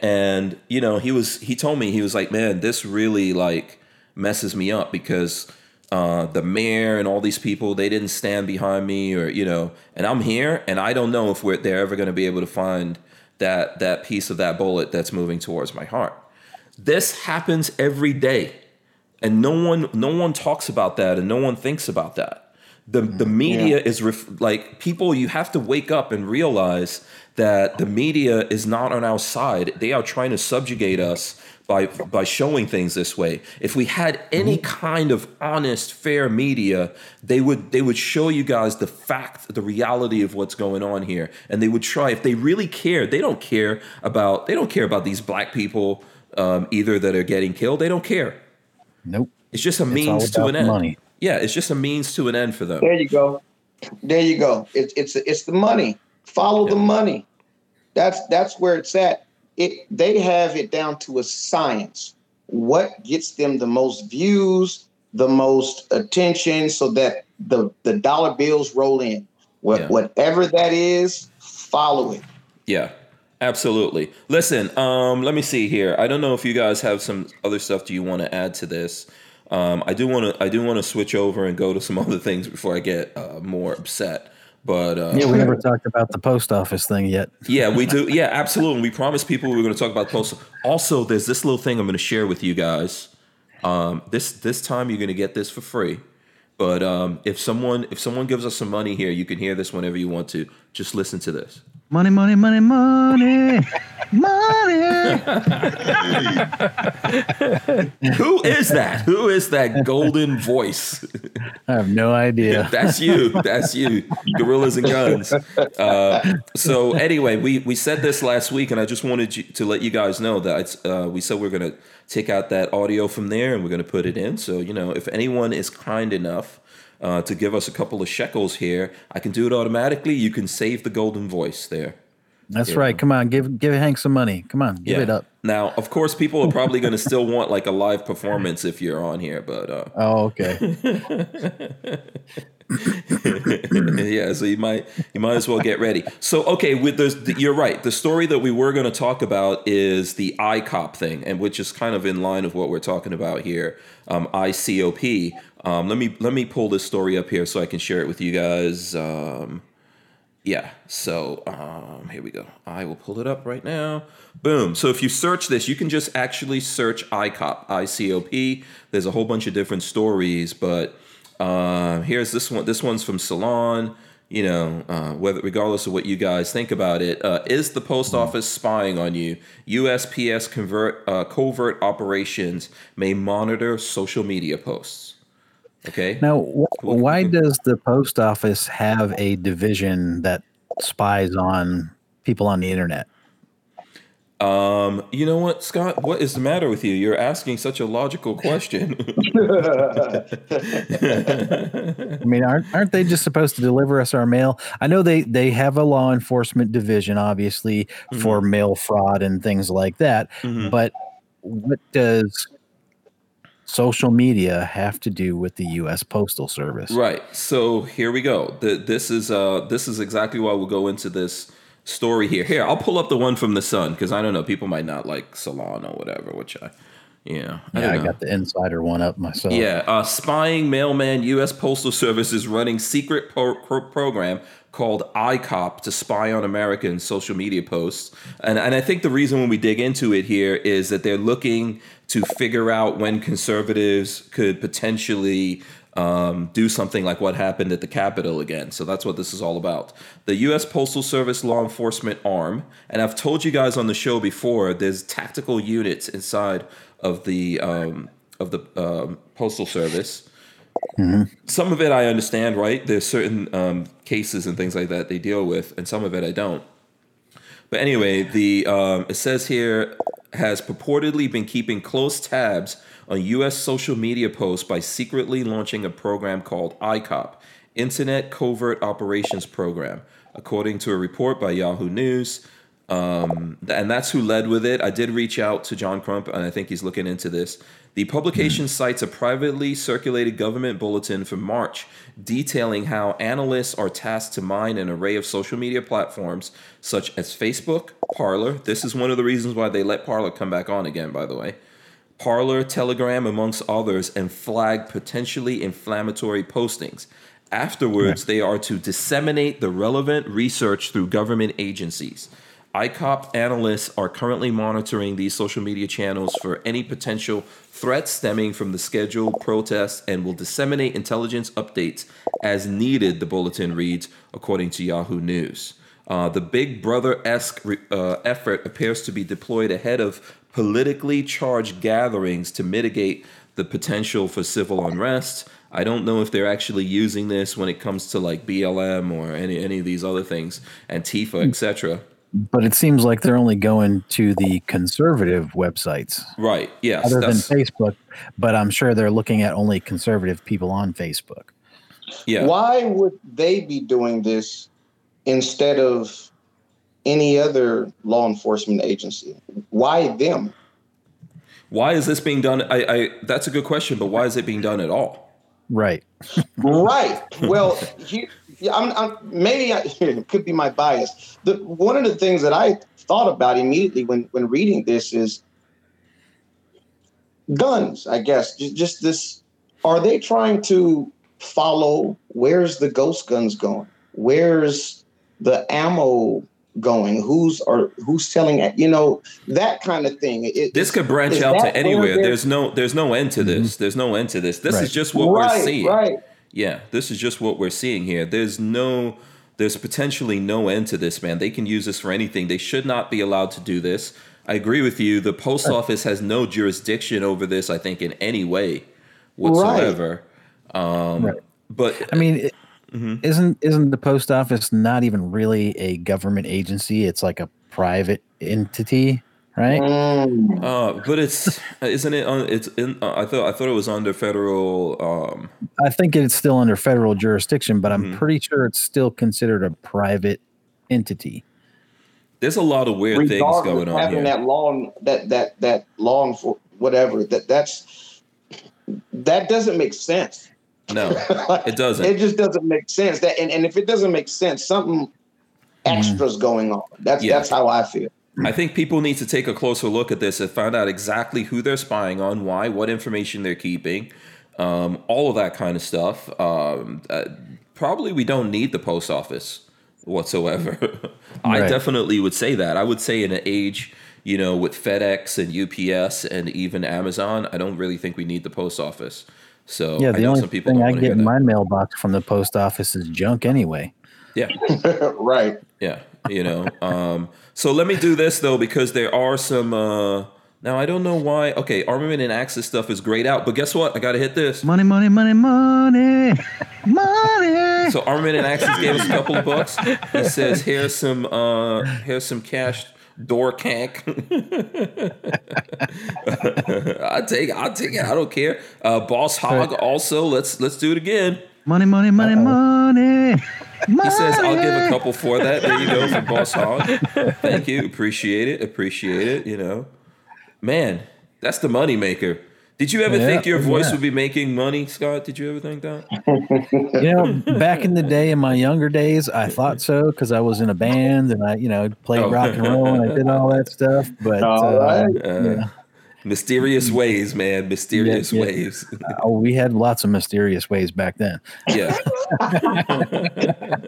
and you know he was he told me he was like man this really like messes me up because uh, the mayor and all these people they didn't stand behind me or you know and i'm here and i don't know if we're they're ever going to be able to find that that piece of that bullet that's moving towards my heart. This happens every day and no one no one talks about that and no one thinks about that. The the media is ref- like people you have to wake up and realize that the media is not on our side. They are trying to subjugate us by by showing things this way if we had any kind of honest fair media they would they would show you guys the fact the reality of what's going on here and they would try if they really care they don't care about they don't care about these black people um, either that are getting killed they don't care Nope. it's just a It's means to an end money. yeah it's just a means to an end for them There you go. There you go. It's it's it's the money. Follow the money. That's that's where it's at. It they have it down to a science. What gets them the most views, the most attention, so that the the dollar bills roll in. What, Yeah. Whatever that is, follow it. Yeah, absolutely. Listen, um, let me see here. I don't know if you guys have some other stuff. Do you want to add to this? Um, I do want to. I do want to switch over and go to some (laughs) other things before I get uh, more upset. But uh, Yeah, we never talked about the post office thing yet. yeah, we do. (laughs) Yeah, absolutely. We promised people we were going to talk about postal. Also, there's this little thing I'm going to share with you guys. Um, this this time you're going to get this for free. But um, if someone if someone gives us some money here, you can hear this whenever you want to. Just listen to this. Money, money, money, money, (laughs) money. (laughs) Who is that? Who is that golden voice? I have no idea. (laughs) That's you. That's you. Gorillas and guns. Uh, so anyway, we we said this last week, and I just wanted you, to let you guys know that it's, uh, we said we're going to take out that audio from there, and we're going to put it in. So you know, if anyone is kind enough. Uh, to give us a couple of shekels here, I can do it automatically. You can save the golden voice there. That's Yeah. right. Come on, give give Hank some money. Come on, give it up. Now, of course, people are probably going (laughs) to still want like a live performance if you're on here, but uh, Oh, okay. (laughs) (laughs) yeah, so you might you might as well get ready. So okay, with the you're right. The story that we were going to talk about is the ICOP thing, and which is kind of in line of what we're talking about here. Um, ICOP. Um, let me let me pull this story up here so I can share it with you guys. Um, yeah, so um, here we go. I will pull it up right now. Boom. So if you search this, you can just actually search ICOP, ICOP. There's a whole bunch of different stories, but uh, here's this one. This one's from Salon. You know, uh, whether regardless of what you guys think about it, uh, is the post office spying on you? USPS convert uh, covert operations may monitor social media posts. Okay. Now, wh- why does the post office have a division that spies on people on the internet? Um, you know what, Scott? What is the matter with you? You're asking such a logical question. I mean, aren't aren't they just supposed to deliver us our mail? I know they they have a law enforcement division, obviously, for mail fraud and things like that. Mhm. But what does social media have to do with the U.S. Postal Service? Right. So here we go. The, this is uh this is exactly why we'll go into this story here. Here, I'll pull up the one from the Sun because I don't know. People might not like Salon or whatever, which I, yeah, I Yeah, I got the insider one up myself. Yeah, uh, spying mailman U.S. Postal Service is running secret pro- pro- program called ICOP to spy on American social media posts. And, and I think the reason when we dig into it here is that they're looking to figure out when conservatives could potentially um, do something like what happened at the Capitol again. So that's what this is all about. The U.S. Postal Service law enforcement arm, and I've told you guys on the show before, there's tactical units inside of the um, of the um, Postal Service. Some of it I understand, right? There's certain um, cases and things like that they deal with, and some of it I don't. But anyway, the um, it says here has purportedly been keeping close tabs on U.S. social media posts by secretly launching a program called ICOP, Internet Covert Operations Program, according to a report by Yahoo News. Um, and that's who led with it. I did reach out to John Crump, and I think he's looking into this. The publication cites a privately circulated government bulletin from March detailing how analysts are tasked to mine an array of social media platforms such as Facebook, Parler. This is one of the reasons why they let Parler come back on again, by the way. Parler, Telegram, amongst others, and flag potentially inflammatory postings. Afterwards, they are to disseminate the relevant research through government agencies. ICOP analysts are currently monitoring these social media channels for any potential threats stemming from the scheduled protests and will disseminate intelligence updates as needed, the bulletin reads, according to Yahoo News. Uh, the Big Brother esque uh, effort appears to be deployed ahead of politically charged gatherings to mitigate the potential for civil unrest. I don't know if they're actually using this when it comes to like BLM or any any of these other things, Antifa, etc. But it seems like they're only going to the conservative websites Right? Yes. other than Facebook. But I'm sure they're looking at only conservative people on Facebook. yeah. Why would they be doing this instead of any other law enforcement agency? Why them? Why is this being done? I, I that's a good question, but why is it being done at all? Right. right. Well, he, yeah, I'm, I'm, maybe I, (laughs) it could be my bias. The, one of the things that I thought about immediately when, when reading this is guns. I guess just, just this. Are they trying to follow? Where's the ghost guns going? Where's the ammo going? Who's are who's selling it? You know that kind of thing. It, This could branch out to anywhere. There's no there's no end to this. Mm-hmm. There's no end to this. This Right. is just what we're right, seeing. right. Yeah, this is just what we're seeing here. There's no there's potentially no end to this, man. They can use this for anything. They should not be allowed to do this. I agree with you. The post office has no jurisdiction over this, I think, in any way whatsoever. Um, Right. But I mean, it, Mhm. isn't isn't the post office not even really a government agency? It's like a private entity, right? Mm. uh, but it's isn't it? On, it's in. Uh, I thought I thought it was under federal. Um, I think it's still under federal jurisdiction, but I'm Mhm. pretty sure it's still considered a private entity. there's a lot of weird things going on having here. that long that that that long for whatever that that's that doesn't make sense No, (laughs) it doesn't. it just doesn't make sense that and, and if it doesn't make sense something extra's going on that's Mm-hmm. Yeah. that's how i feel I think people need to take a closer look at this and find out exactly who they're spying on, why, what information they're keeping, um, all of that kind of stuff. Um, uh, probably we don't need the post office whatsoever. (laughs) I Right. definitely would say that. I would say in an age, you know, with FedEx and UPS and even Amazon, I don't really think we need the post office. So Yeah, I the know only some people thing don't I get in my mailbox from the post office is junk anyway. yeah. (laughs) right Yeah, you know. Um, so let me do this though because there are some. Uh, now I don't know why. Okay, armament and access stuff is grayed out, but guess what? I got to hit this. Money, money, money, money, money. So armament and access gave us a couple of bucks. It says here's some. Uh, here's some cash. Door cank. (laughs) I take. I take it. I don't care. Uh, Boss Hog also. Let's let's do it again. Money, money, money, money. He says, "I'll give a couple for that." There you go for Boss (laughs) Hog. Thank you, appreciate it, appreciate it. You know, man, that's the money maker. Did you ever Yeah, think your voice yeah. would be making money, Scott? Did you ever think that? (laughs) You know, back in the day, in my younger days, I thought so because I was in a band and I, you know, played Oh. rock and roll and I did all that stuff. But All uh, right. Uh, yeah. Mysterious ways, man. Mysterious Yeah, yeah. ways. oh, we had lots of mysterious ways back then. Yeah. (laughs)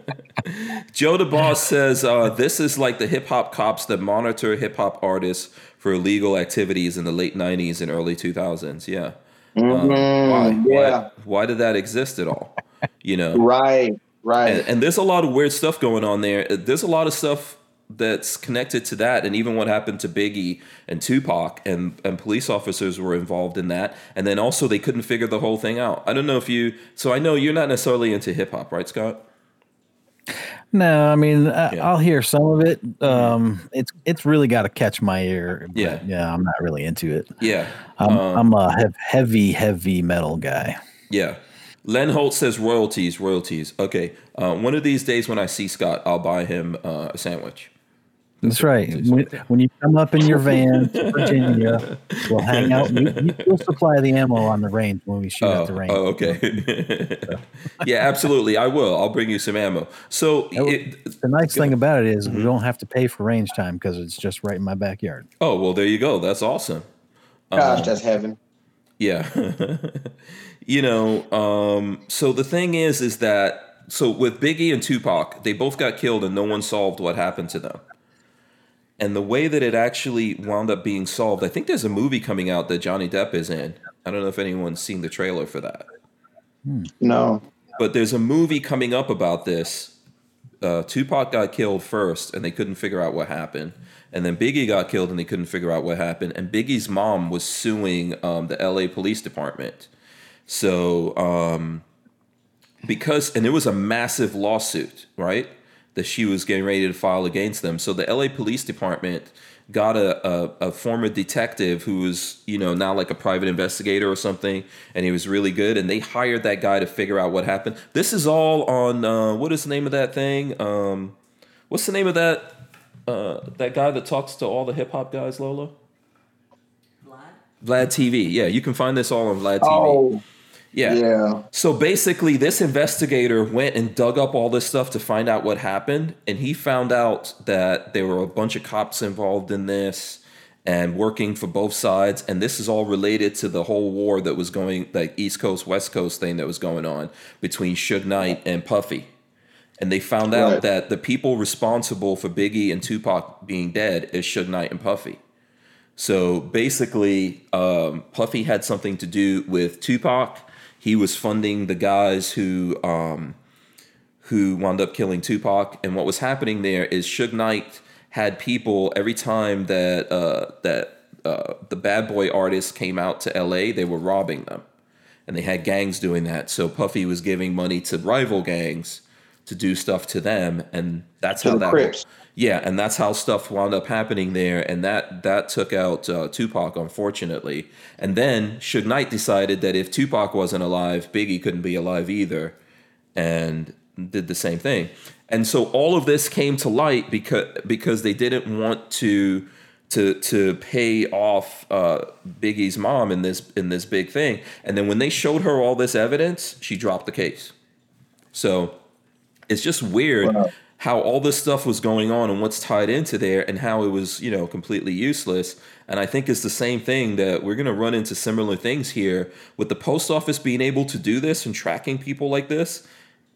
Joe the Boss says uh, this is like the hip hop cops that monitor hip hop artists for illegal activities in the late '90s and early 2000s. Yeah. Um, why? Mhm, yeah Why? Why did that exist at all? You know. right right and, and there's a lot of weird stuff going on there. There's a lot of stuff that's connected to that, and even what happened to Biggie and Tupac, and and police officers were involved in that, and then also they couldn't figure the whole thing out. I don't know if you. So I know you're not necessarily into hip hop, right, Scott? No, I mean I, Yeah. I'll hear some of it. Um, it's it's really got to catch my ear. Yeah. yeah, I'm not really into it. Yeah. I'm Um, I'm a heavy heavy metal guy. Yeah. Len Holt says royalties, royalties. Okay. Uh, one of these days when I see Scott, I'll buy him uh, a sandwich. That's right. When, when you come up in your van to (laughs) Virginia, we'll hang out. You, you, we'll supply the ammo on the range when we shoot Oh, at the range. oh, okay. (laughs) yeah, absolutely. I will. I'll bring you some ammo. So, That it, The nice thing about it is Mm-hmm. we don't have to pay for range time because it's just right in my backyard. oh, well, there you go. That's awesome. Gosh, that's heaven. Yeah. (laughs) you know, um, so the thing is, is that, so with Biggie and Tupac, they both got killed and no one solved what happened to them. And the way that it actually wound up being solved, I think there's a movie coming out that Johnny Depp is in. I don't know if anyone's seen the trailer for that. No. But there's a movie coming up about this. Uh, Tupac got killed first, and they couldn't figure out what happened. And then Biggie got killed, and they couldn't figure out what happened. And Biggie's mom was suing um, the LA Police Department. So, um, because, and it was a massive lawsuit, right? That she was getting ready to file against them. So the LA Police Department got a, a, a former detective who was, you know, now like a private investigator or something, and he was really good. And they hired that guy to figure out what happened. This is all on, uh, what is the name of that thing? Um, what's the name of that? Uh, that guy that talks to all the hip hop guys, Lola? Vlad Vlad TV. Yeah, you can find this all on Vlad TV. Oh, yeah. yeah. So basically, this investigator went and dug up all this stuff to find out what happened, and he found out that there were a bunch of cops involved in this and working for both sides, and this is all related to the whole war that was going, like East Coast West Coast thing that was going on between Suge Knight and Puffy. And they found out Right. that the people responsible for Biggie and Tupac being dead is Suge Knight and Puffy. So basically, um, Puffy had something to do with Tupac. He was funding the guys who um, who wound up killing Tupac. And what was happening there is Suge Knight had people every time that uh, that uh, the Bad Boy artists came out to L.A., they were robbing them, and they had gangs doing that. So Puffy was giving money to rival gangs to do stuff to them, and that's To how the that Crips. Yeah, and that's how stuff wound up happening there, and that that took out uh, Tupac, unfortunately. And then Suge Knight decided that if Tupac wasn't alive, Biggie couldn't be alive either, and did the same thing. And so all of this came to light because because they didn't want to to to pay off uh, Biggie's mom in this in this big thing. And then when they showed her all this evidence, she dropped the case. So it's just weird Wow. How all this stuff was going on and what's tied into there and how it was you know completely useless. And i think it's the same thing that we're going to run into similar things here with the post office being able to do this and tracking people like this.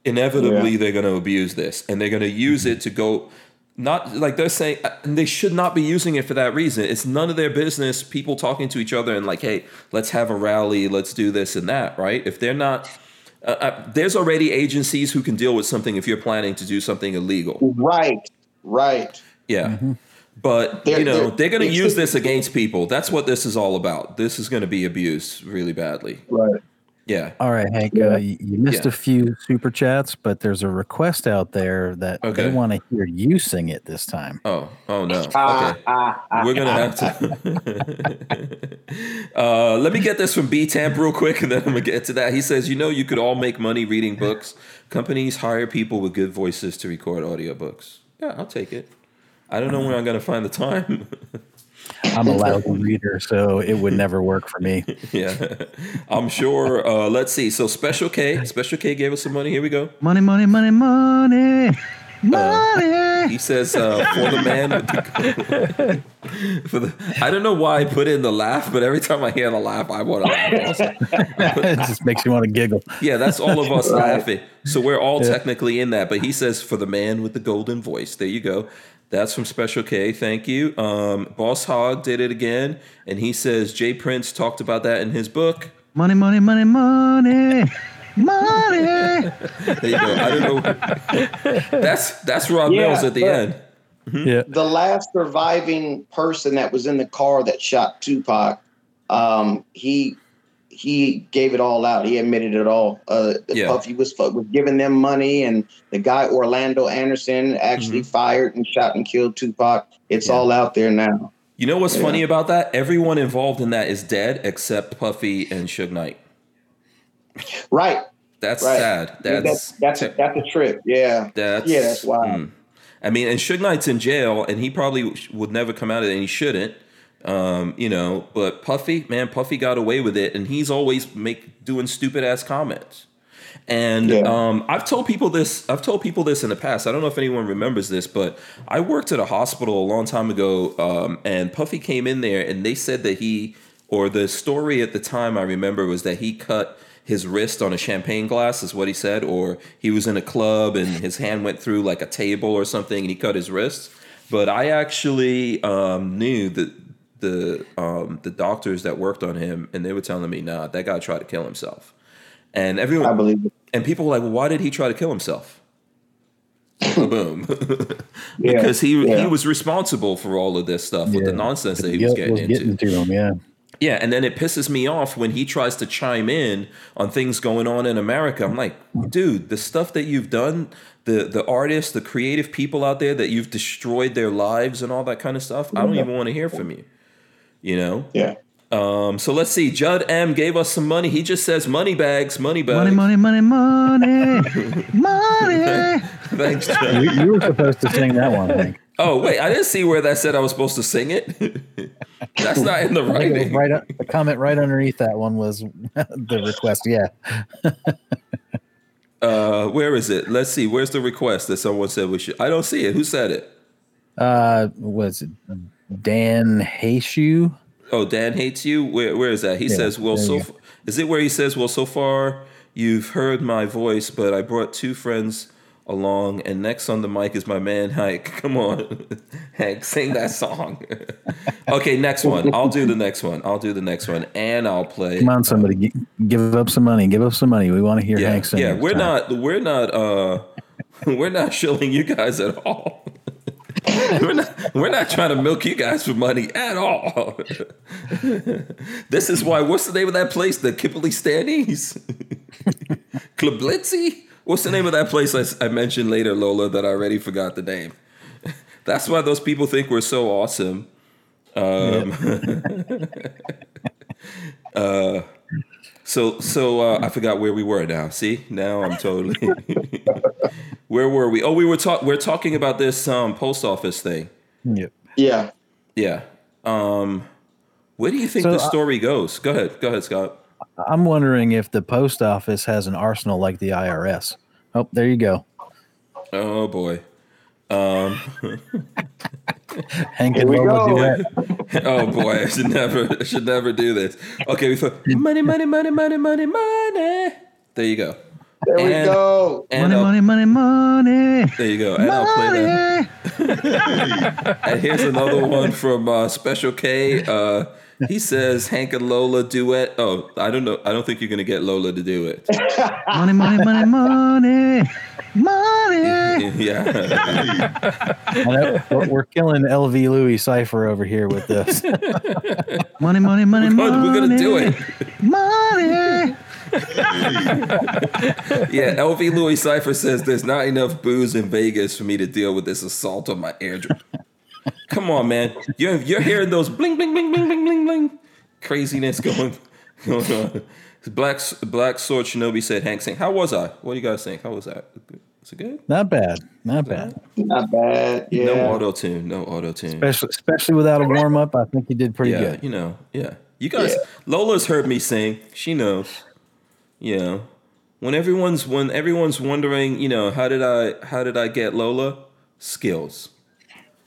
Inevitably Yeah. they're going to abuse this and they're going to use it to go not like they're saying and they should not be using it for that reason. It's none of their business people talking to each other and like hey let's have a rally let's do this and that right? If they're not uh, uh, there's already agencies who can deal with something if you're planning to do something illegal Right. Right. yeah but They're- you know they're- they're going to use this against people that's what this is all about this is going to be abused really badly Right. Yeah All right, Hank, Yeah. uh, you, you missed Yeah. a few super chats, but there's a request out there that Okay. they want to hear you sing it this time. oh oh no okay Ah, ah, ah, We're gonna have to. (laughs) uh, let me get this from B Tamp real quick, and then I'm gonna get to that. He says, "You know, you could all make money reading books. Companies hire people with good voices to record audiobooks. Yeah, I'll take it. I don't know where I'm gonna find the time. (laughs) I'm a lousy (laughs) reader, so it would never work for me. (laughs) yeah, I'm sure. Uh, let's see. So Special K, Special K gave us some money. Here we go. Money, money, money, money, money. He says uh, for the man with the (laughs) for the. I don't know why I put in the laugh, but every time I hear the laugh, I want to laugh. Also. it just makes you want to giggle. Yeah, that's all of us Right. laughing. So we're all Yeah. technically in that. But he says for the man with the golden voice. There you go. That's from Special K. Thank you. Um, Boss Hog did it again, and he says Jay Prince talked about that in his book. Money, money, money, money, money. There you go. I don't know. That's that's Rob Yeah, Mills at the but- end. yeah. the last surviving person that was in the car that shot Tupac, um, he he gave it all out. He admitted it all. Uh, Yeah. Puffy was was giving them money, and the guy Orlando Anderson actually fired and shot and killed Tupac. It's Yeah. all out there now. You know what's Yeah. funny about that? Everyone involved in that is dead except Puffy and Suge Knight. Right. That's Right. sad. That's that's that's that's a trip. Yeah. That's Yeah, that's wild. mm. I mean, and Suge Knight's in jail, and he probably would never come out of it, and he shouldn't. Um, you know, but Puffy, man, Puffy got away with it, and he's always make doing stupid ass comments. And Yeah. um, I've told people this. I've told people this in the past. I don't know if anyone remembers this, but I worked at a hospital a long time ago, um, and Puffy came in there, and they said that he, or the story at the time I remember was that he cut his wrist on a champagne glass, is what he said, or he was in a club and his hand went through like a table or something, and he cut his wrist. But I actually um, knew that the um, the doctors that worked on him, and they were telling me, "Nah, that guy tried to kill himself." And everyone, I believe it. and people were like, well, why did he try to kill himself? (laughs) Boom. Yeah. because he yeah. he was responsible for all of this stuff with the nonsense that he was guilt getting into. to him. Yeah. Yeah, and then it pisses me off when he tries to chime in on things going on in America. I'm like, dude, the stuff that you've done, the the artists, the creative people out there that you've destroyed their lives and all that kind of stuff. I don't even want to hear from you. You know? Yeah. Um, so let's see. Judd M gave us some money. He just says money bags, money bags. Money, money, money, money, (laughs) money. (laughs) Thanks, Judd. you, you were supposed to sing that one. Hank. Oh wait, I didn't see where that said I was supposed to sing it. (laughs) That's not in the I think it was writing. right up, the comment right underneath that one was the request. Yeah. Uh, where is it? Let's see. Where's the request that someone said we should? I don't see it. Who said it? Uh, was it Dan hates you. Oh, Dan hates you. Where where is that? He Yeah, says, "Well, so f- is it where he says, well, so far you've heard my voice, but I brought two friends along, and next on the mic is my man Hank. (laughs) Come on, (laughs) Hank, sing that song. (laughs) okay, next one. I'll do the next one. I'll do the next one, and I'll play. Come on, somebody, gi- give up some money. Give up some money. We want to hear yeah, Hank sing. yeah. We're time. not. We're not. uh We're not shilling you guys at all. (laughs) we're not. We're not trying to milk you guys for money at all. (laughs) this is why. What's the name of that place? The Kippley Standees. (laughs) Kliblitzy? What's the name of that place I, I mentioned later, Lola, that I already forgot the name? That's why those people think we're so awesome. Um, uh, so so uh, I forgot where we were now. See, now I'm totally. (laughs) where were we? Oh, we were talk. We're talking about this um, post office thing. Yep. Yeah. Yeah. Um, where do you think So, the story goes? Go ahead. Go ahead, Scott. I'm wondering if the post office has an arsenal like the IRS. Oh, there you go. Oh boy. Hank Here and we Lola go. duet. (laughs) oh boy, I should never, I should never do this. Okay, we thought money, money, money, money, money, money. There you go. There we go. Money, I'll- money, money, money. There you go. And I'll play that. (laughs) And here's another one from uh, Special K. Uh, he says Hank and Lola duet. Oh, I don't know. I don't think you're gonna get Lola to do it. (laughs) Money, money, money, money. Money. (laughs) yeah. (laughs) I know, we're, we're killing LV Louis Cipher over here with this. money, money, money, We're money. gonna- we're gonna do it. Money. Yeah. LV Louis Cipher says there's not enough booze in Vegas for me to deal with this assault on my airdrop. Come on, man. You're you're hearing those bling bling bling bling bling bling bling craziness going (laughs) going on. Black Black Sword Shinobi said Hank sing. How was I? What do you guys think? How was that? Was it good? Not bad. Not bad. Not bad. Yeah. No auto tune. No auto tune. Especially, especially without a warm up, I think you did pretty yeah, good. you know, yeah. You guys, Yeah. Lola's heard me sing. She knows. You know, when everyone's when everyone's wondering, you know, how did I how did I get Lola? Skills.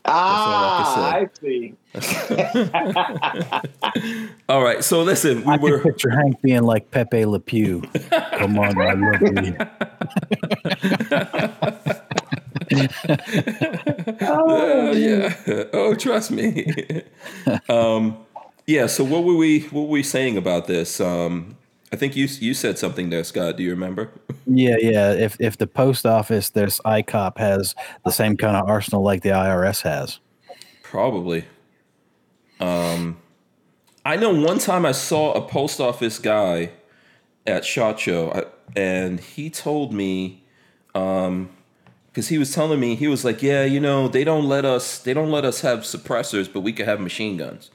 Ah, I I see. (laughs) All right, so listen, we I can were picture Hank being like Pepe Le Pew. (laughs) Come on, I love you. (laughs) Uh, yeah. Oh, trust me. um, yeah. So what were we what were we saying about this? Um, I think you you said something there, Scott. Do you remember? Yeah, yeah. If if the post office, this ICOP has the same kind of arsenal like the IRS has. Probably. Um, I know one time I saw a post office guy at Shot Show, and he told me, um, because he was telling me he was like, yeah, you know, they don't let us, they don't let us have suppressors, but we could have machine guns.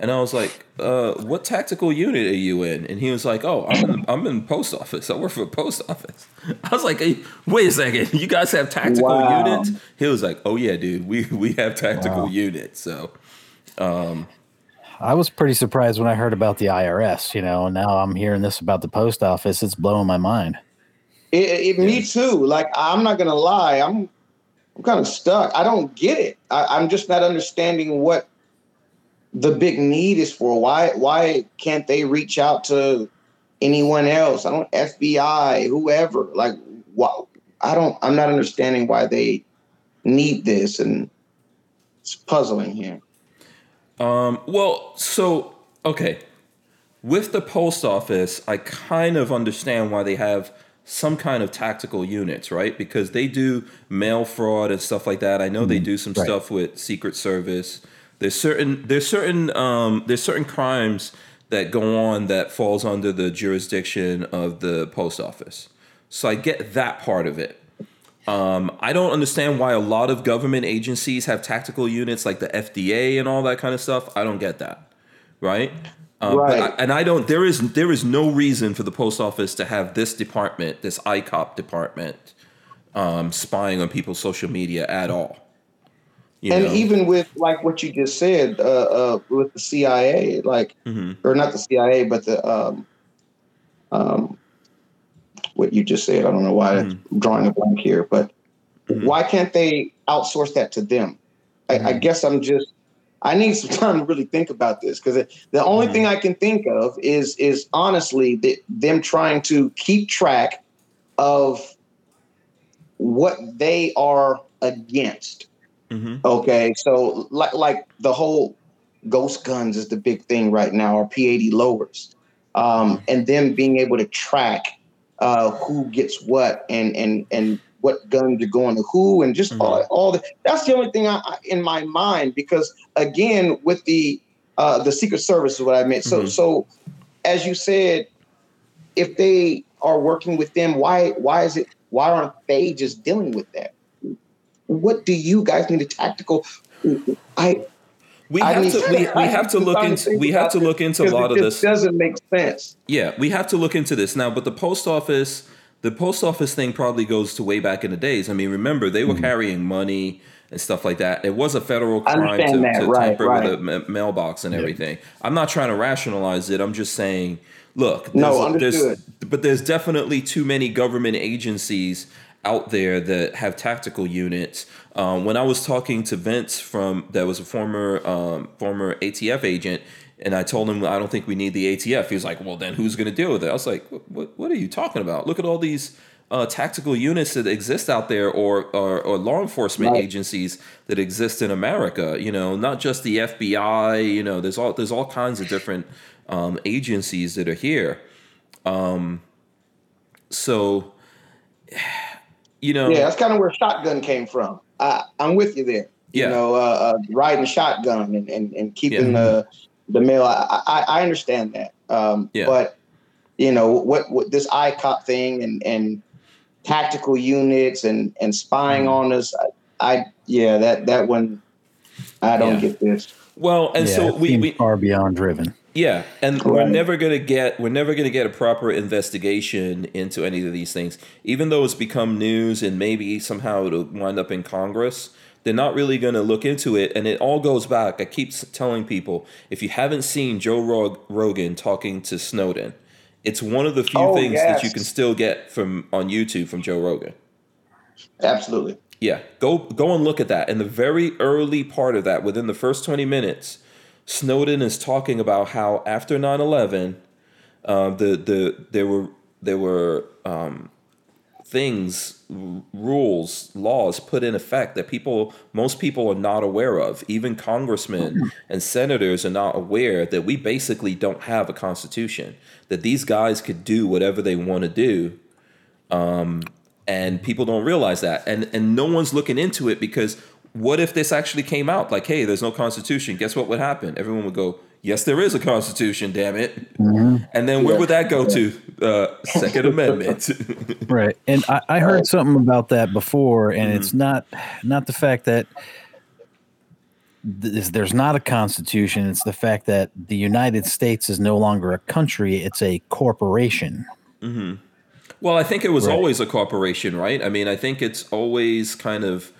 And I was like, uh, "What tactical unit are you in?" And he was like, "Oh, I'm in, I'm in post office. I work for a post office." (laughs) I was like, hey, "Wait a second, you guys have tactical Wow. units?" He was like, "Oh yeah, dude, we (laughs) we have tactical Wow. units." So I was pretty surprised when I heard about the IRS, you know, and now I'm hearing this about the post office. It's blowing my mind. It, it, Me too. Like I'm not gonna lie, I'm I'm kind of stuck. I don't get it. I, I'm just not understanding what the big need is for. Why why can't they reach out to anyone else? I don't FBI, whoever. Like why, I don't. I'm not understanding why they need this, and it's puzzling here. Um, well, so okay, with the post office, I kind of understand why they have some kind of tactical units, right? Because they do mail fraud and stuff like that. I know they do some right. stuff with Secret Service. There's certain there's certain um, there's certain crimes that go on that falls under the jurisdiction of the post office. So I get that part of it. Um, I don't understand why a lot of government agencies have tactical units like the FDA and all that kind of stuff. I don't get that, right? Um, Right. I- and I don't. There is there is no reason for the post office to have this department, this ICOP department, um, spying on people's social media at all. You and know? even with like what you just said uh, uh, with the CIA, like Mhm. or not the CIA, but the um, um, what you just said. I don't know why I'm drawing a blank here, but Mhm. why can't they outsource that to them? I, I guess I'm just. I need some (laughs) time to really think about this because the only Mhm. thing I can think of is is honestly the, them trying to keep track of what they are against. Mhm. Okay, so like like the whole ghost guns is the big thing right now, or P80 lowers, um, and them being able to track uh, who gets what and and and what guns are going to who, and just all, all the. That's the only thing I, I in my mind because again, with the uh, the Secret Service is what I meant. So Mhm. so, as you said, if they are working with them, why why is it why aren't they just dealing with that? What do you guys need a tactical? I we I have to we, we have to look into we have to look into a lot it of this. Doesn't make sense. Yeah, we have to look into this now. But the post office, the post office thing probably goes to way back in the days. I mean, remember they were hmm. carrying money and stuff like that. It was a federal crime to, that, to right, tamper right. with a ma- mailbox and everything. I'm not trying to rationalize it. I'm just saying, look, No, there's, there's- but there's definitely too many government agencies out there that have tactical units. Um, when I was talking to Vince from that was a former um, former ATF agent, and I told him I don't think we need the ATF. He was like, "Well, then who's going to deal with it?" I was like, "What? What are you talking about? Look at all these." Uh, tactical units that exist out there, or or, or law enforcement Right. agencies that exist in America. You know, not just the FBI. You know, there's all there's all kinds of different um, agencies that are here. Um, so, you know, Yeah, that's kind of where shotgun came from. I, I'm with you there. Yeah. You know, uh, uh, riding shotgun and, and, and keeping Yeah. the the mail. I, I, I understand that. Um, Yeah. But you know what? What this ICOP thing and and tactical units and and spying Mm-hmm. on us. I, I yeah, that that one. I don't Yeah. get this. well, and yeah, so we, seems we far beyond driven. Yeah, and we're never gonna get we're never gonna get a proper investigation into any of these things, even though it's become news and maybe somehow it'll wind up in Congress. They're not really gonna look into it, and it all goes back. I keep telling people if you haven't seen Joe Rog- Rogan talking to Snowden, it's one of the few Oh, things that you can still get from on YouTube from Joe Rogan. Absolutely. Yeah, go go and look at that. In the very early part of that, within the first 20 minutes, Snowden is talking about how after 9/11, uh, the the there were there were um, things, r- rules, laws put in effect that people most people are not aware of. Even congressmen and senators are not aware that we basically don't have a constitution. That these guys could do whatever they want to do and people don't realize that and and no one's looking into it because what if this actually came out like hey there's no constitution guess what would happen everyone would go Yes, there is a Constitution. Damn it! Mm-hmm. And then where would that go to? Uh, Second (laughs) Amendment. (laughs) right and i, I heard Right. something about that before and it's Mm-hmm. not not the fact that th- there's not a constitution it's the fact that the united states is no longer a country it's a corporation Well, I think it was Right. always a corporation, right? I mean, I think it's always kind of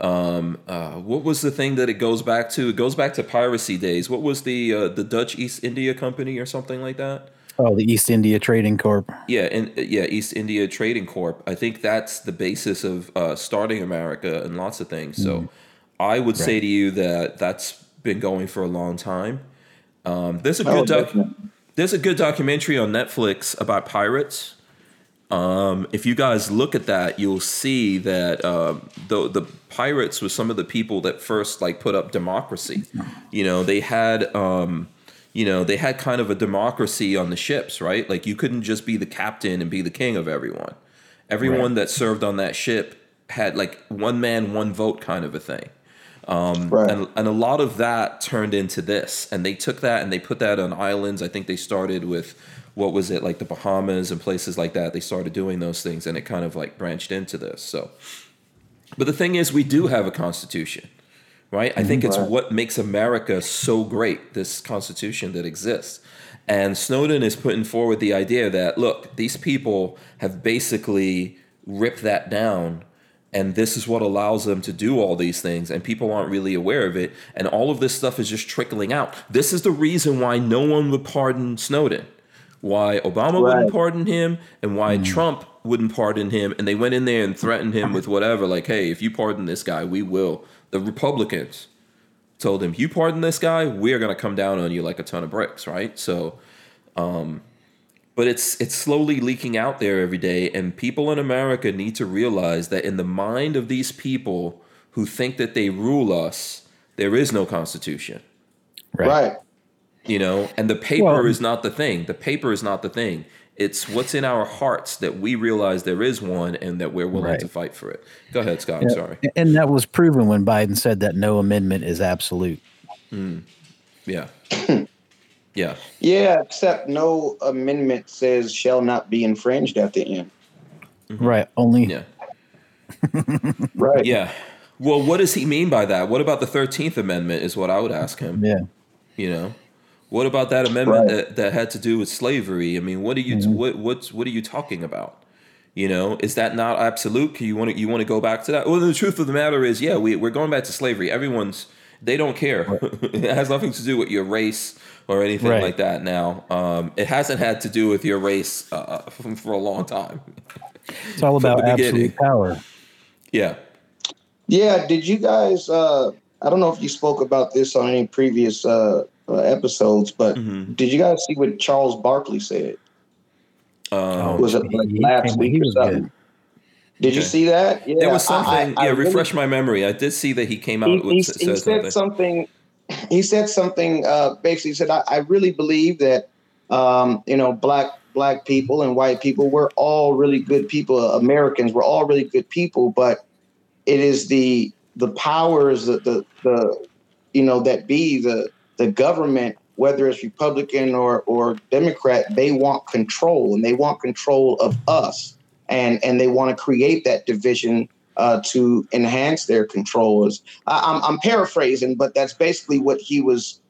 um, uh, what was the thing that it goes back to? It goes back to piracy days. What was the uh, the Dutch East India Company or something like that? oh the east india trading corp Yeah, and yeah, East India Trading Corp. I think that's the basis of uh, starting America and lots of things. So, I would say to you that that's been going for a long time. Um, there's a Oh, good doc- definitely. there's a good documentary on Netflix about pirates. Um, if you guys look at that, you'll see that um, the the pirates were some of the people that first like put up democracy. You know, they had um, you know they had kind of a democracy on the ships, right? Like you couldn't just be the captain and be the king of everyone. Everyone that served on that ship had like one man, one vote kind of a thing. Um, right. And, and a lot of that turned into this. And they took that and they put that on islands. I think they started with, what was it, like the Bahamas and places like that. They started doing those things and it kind of like branched into this. So, but the thing is, we do have a constitution, right? I think mm-hmm. it's Right. what makes America so great, this constitution that exists. And Snowden is putting forward the idea that, look, these people have basically ripped that down and this is what allows them to do all these things and people aren't really aware of it and all of this stuff is just trickling out. This is the reason why no one would pardon snowden why obama wouldn't pardon him and why hmm. trump wouldn't pardon him and they went in there and threatened him with whatever like hey if you pardon this guy we will. The republicans told him you pardon this guy we're going to come down on you like a ton of bricks right? So um, but it's it's slowly leaking out there every day and people in america need to realize that in the mind of these people who think that they rule us there is no constitution. Right, right. you know and the paper Well- is not the thing. The paper is not the thing. It's what's in our hearts that we realize there is one and that we're willing Right. to fight for it. Go ahead scott. I'm sorry. and that was proven when biden said that no amendment is absolute. Mm. Yeah (laughs) yeah Yeah, except no amendment says shall not be infringed at the end. Mm-hmm. right only yeah (laughs) Right. yeah well what does he mean by that what about the 13th amendment is what i would ask him yeah You know, what about that amendment Right. that, that had to do with slavery? I mean, what are you mm-hmm. what what's what are you talking about? You know, is that not absolute? Can you want to you want to go back to that? Well, the truth of the matter is, yeah, we we're going back to slavery. Everyone's they don't care. (laughs) it has nothing to do with your race or anything Right. like that. Now, um, it hasn't had to do with your race uh, (laughs) for a long time. it's all about the beginning. absolute power Yeah. Yeah. Did you guys? Uh, I don't know if you spoke about this on any previous uh, uh, episodes, but Mm-hmm. did you guys see what Charles Barkley said? Um, Was it like he last came- week or something? good. Did you Okay. see that? Yeah, there was something. I- I- I yeah, really- refresh my memory. I did see that he came out he, with he, said something. said something. He said something. Uh, basically, said, I, "I really believe that um, you know black black people and white people we're all really good people. Americans we're all really good people, but it is the the powers that the the you know that be the the government." Whether it's Republican or, or Democrat, they want control and they want control of us and and they want to create that division uh, to enhance their controls. I, I'm, I'm paraphrasing, but that's basically what he was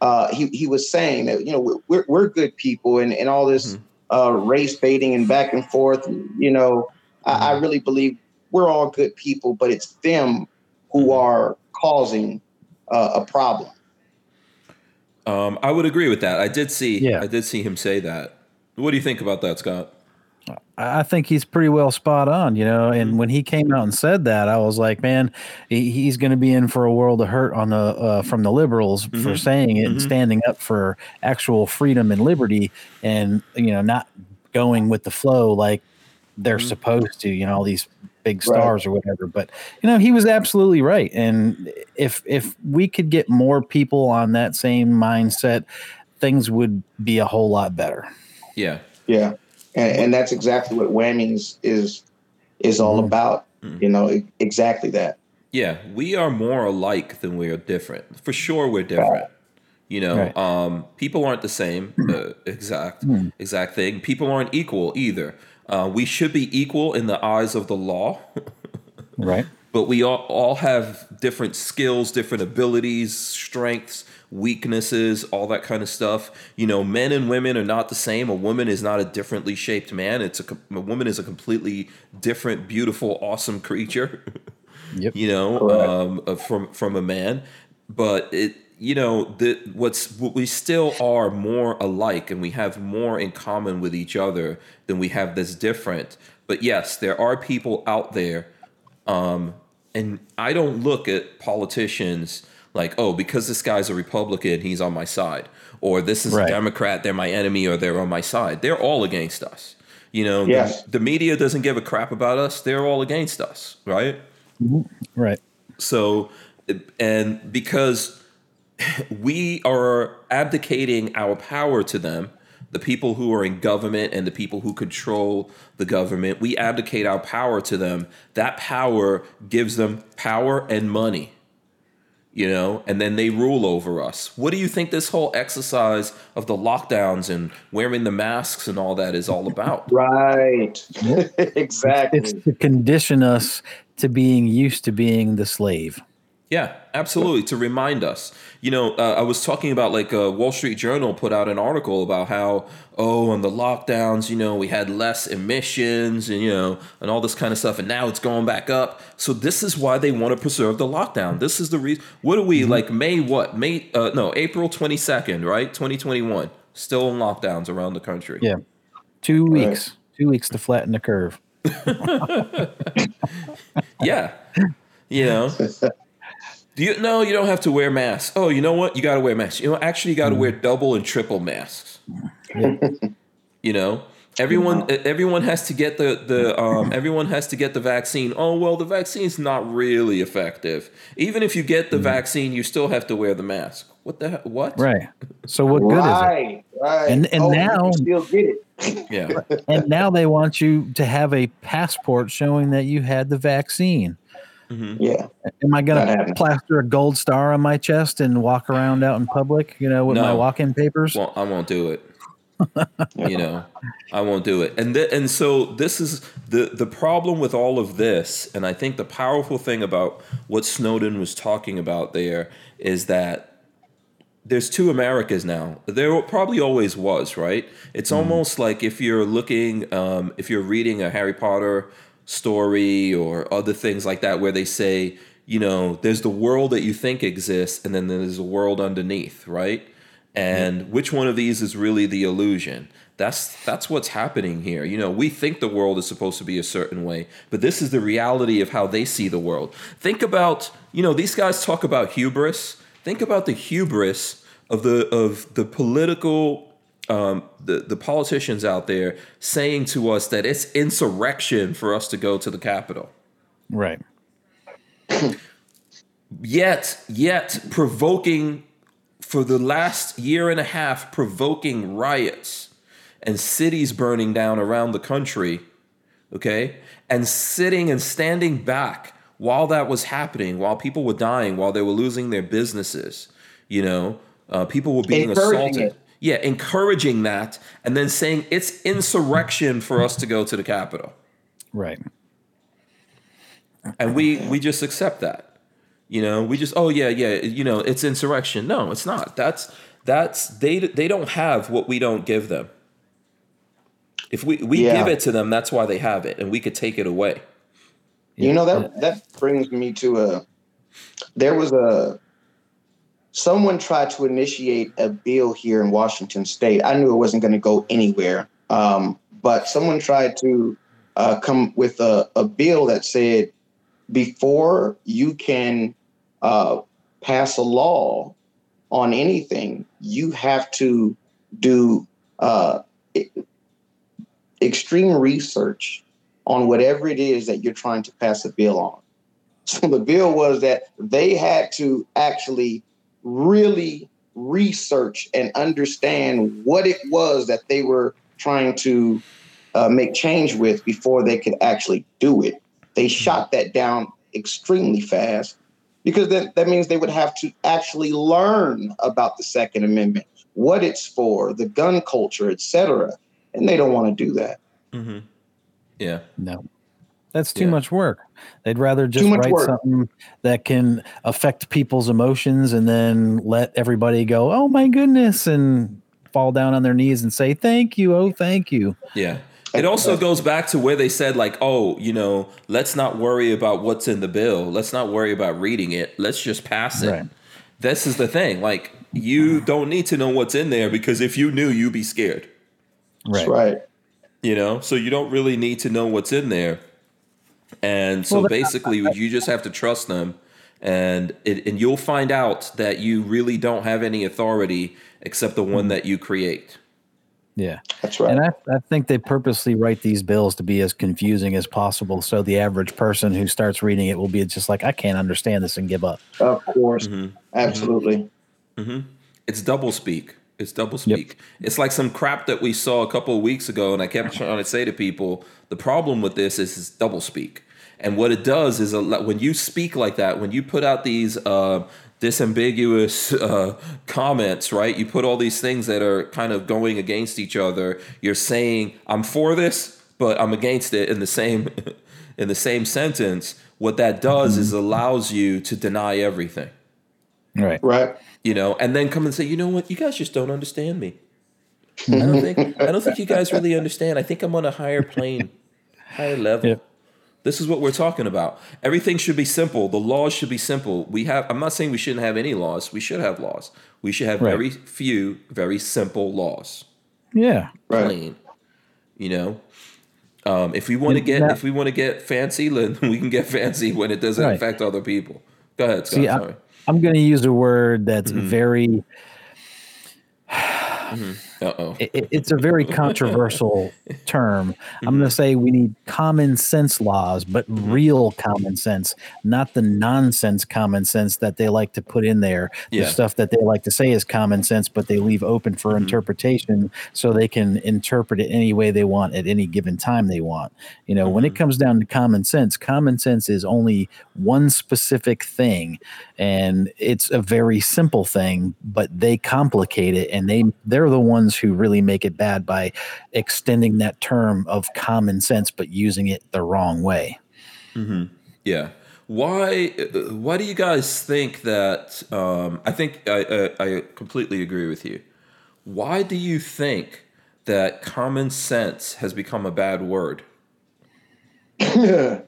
uh, he he was saying that you know we're we're good people and and all this uh, race baiting and back and forth. You know, I, I really believe we're all good people, but it's them who are causing uh, a problem. Um, I would agree with that. I did see. Yeah. I did see him say that. What do you think about that, Scott? I think he's pretty well spot on, you know. And mm-hmm. when he came out and said that, I was like, man, he's going to be in for a world of hurt on the uh, from the liberals for mm-hmm. saying it and mm-hmm. standing up for actual freedom and liberty, and you know, not going with the flow like they're supposed to. You know, all these big Right. stars or whatever. But you know, he was absolutely right. And if if we could get more people on that same mindset, things would be a whole lot better. Yeah. Yeah, and, and that's exactly what Whammies is is all about. You know, exactly that. Yeah. We are more alike than we are different. For sure, we're different. You know, Right. um, people aren't the same. Uh, (clears throat) exact, Hmm. exact thing. People aren't equal either. Uh, we should be equal in the eyes of the law, (laughs) Right. but we all, all have different skills, different abilities, strengths, weaknesses, all that kind of stuff. You know, men and women are not the same. A woman is not a differently shaped man. It's a, a woman is a completely different, beautiful, awesome creature. (laughs) Yep. you know, um, uh, from from a man. But it, you know, the what's what we still are more alike, and we have more in common with each other than we have that's different. But yes, there are people out there, um, and I don't look at politicians like, oh, because this guy's a Republican, he's on my side, or this is Right. a Democrat, they're my enemy, or they're on my side. They're all against us. You know, Yes. the media doesn't give a crap about us. They're all against us, right? Mm-hmm. Right. So, and because (laughs) we are abdicating our power to them, the people who are in government and the people who control the government, we abdicate our power to them. That power gives them power and money, you know, and then they rule over us. What do you think this whole exercise of the lockdowns and wearing the masks and all that is all about? (laughs) Right. exactly. It's to condition us to being used to being the slave. Yeah, absolutely. To remind us, you know, uh, I was talking about like uh, Wall Street Journal put out an article about how, oh, on the lockdowns, you know, we had less emissions and, you know, and all this kind of stuff. And now it's going back up. So this is why they want to preserve the lockdown. This is the reason. What are we like May, what? May, uh, no, April 22nd, right? 2021. Still in lockdowns around the country. Yeah. Two Right. weeks. Two weeks to flatten the curve. (laughs) Yeah. You know. (laughs) Do you no, you don't have to wear masks. Oh, you know what? You gotta wear masks. You know, actually you gotta wear double and triple masks. (laughs) you know? Everyone everyone has to get the, the um, everyone has to get the vaccine. Oh well the vaccine's not really effective. Even if you get the vaccine, you still have to wear the mask. What the he- what? Right. So what good is it? right. Right. And- and Oh, now- can still get it. (laughs) Yeah. And now they want you to have a passport showing that you had the vaccine. Mhm. Yeah. Am I going to plaster a gold star on my chest and walk around out in public, you know, with my walk-in papers? Well, I won't do it. (laughs) you know, I won't do it. And th- and so this is the the problem with all of this. And I think the powerful thing about what Snowden was talking about there is that there's two Americas now. There probably always was, right? It's almost like if you're looking, um, if you're reading a Harry Potter story or other things like that, where they say, you know, there's the world that you think exists, and then there's a world underneath, right? Mm-hmm. And which one of these is really the illusion? That's that's what's happening here. You know, we think the world is supposed to be a certain way, but this is the reality of how they see the world. Think about, you know, these guys talk about hubris. Think about the hubris of the of the political um, the the politicians out there saying to us that it's insurrection for us to go to the Capitol. Right. Yet, yet provoking for the last year and a half, provoking riots and cities burning down around the country. Okay, and sitting and standing back while that was happening, while people were dying, while they were losing their businesses. You know, uh, people were being assaulted. it. Yeah, encouraging that, and then saying it's insurrection for us to go to the Capitol Right. and we we just accept that you know we just oh yeah yeah you know it's insurrection no it's not that's that's they they don't have what we don't give them if we we Yeah. give it to them that's why they have it and we could take it away You know that that brings me to a. There was a. Someone tried to initiate a bill here in Washington State. I knew it wasn't going to go anywhere, um, but someone tried to uh, come with a, a bill that said before you can uh, pass a law on anything, you have to do uh, extreme research on whatever it is that you're trying to pass a bill on. So the bill was that they had to actually really research and understand what it was that they were trying to uh, make change with before they could actually do it. They shot that down extremely fast because that, that means they would have to actually learn about the Second Amendment, what it's for, the gun culture, etc. And they don't want to do that. Mm-hmm. Yeah. No. That's too Yeah. much work. They'd rather just write work. something that can affect people's emotions and then let everybody go, "Oh my goodness," and fall down on their knees and say, "Thank you, oh thank you." Yeah. It also goes back to where they said, like, oh, you know, let's not worry about what's in the bill. Let's not worry about reading it. Let's just pass it. Right. This is the thing. Like, you don't need to know what's in there because if you knew, you'd be scared. That's Right. right. You know? So you don't really need to know what's in there. And so Well, the- basically, you just have to trust them. And it, and you'll find out that you really don't have any authority except the one mm-hmm. that you create. Yeah. That's right. And I, I think they purposely write these bills to be as confusing as possible so the average person who starts reading it will be just like, I can't understand this and give up. of course. Mm-hmm. mm-hmm. Absolutely. Mm-hmm. It's double speak. It's double speak. It's like some crap that we saw a couple of weeks ago, and I kept trying to say to people, the problem with this is it's double speak. And what it does is when you speak like that, when you put out these uh, disambiguous (laughs) uh, comments, right? You put all these things that are kind of going against each other. You're saying I'm for this, but I'm against it in the same (laughs) in the same sentence. What that does is allows you to deny everything Right. Right. you know, and then come and say, you know what, you guys just don't understand me. (laughs) I don't think I don't think you guys really understand. I think I'm on a higher plane, higher level. Yep. This is what we're talking about. Everything should be simple. The laws should be simple. We have I'm not saying we shouldn't have any laws. We should have laws. We should have Right. very few, very simple laws. Yeah. Right. Plain. You know? Um, if we want to get that- if we want to get fancy, (laughs) then we can get fancy when it doesn't Right. affect other people. Go ahead, Scott. See, I- sorry. I'm going to use a word that's Mm-hmm. very, oh. It, it- it's a very controversial (laughs) term. I'm Mm-hmm. going to say we need common sense laws, but real common sense, not the nonsense common sense that they like to put in there. Yeah. The stuff that they like to say is common sense, but they leave open for Mm-hmm. interpretation so they can interpret it any way they want at any given time they want. You know, when it Mm-hmm. comes down to common sense, common sense is only one specific thing and it's a very simple thing but they complicate it and they they're the ones who really make it bad by extending that term of common sense but using it the wrong way Yeah. Why? uh, Why do you guys think that? Um, I think I, I, I completely agree with you. Why do you think that common sense has become a bad word? (laughs) Actually,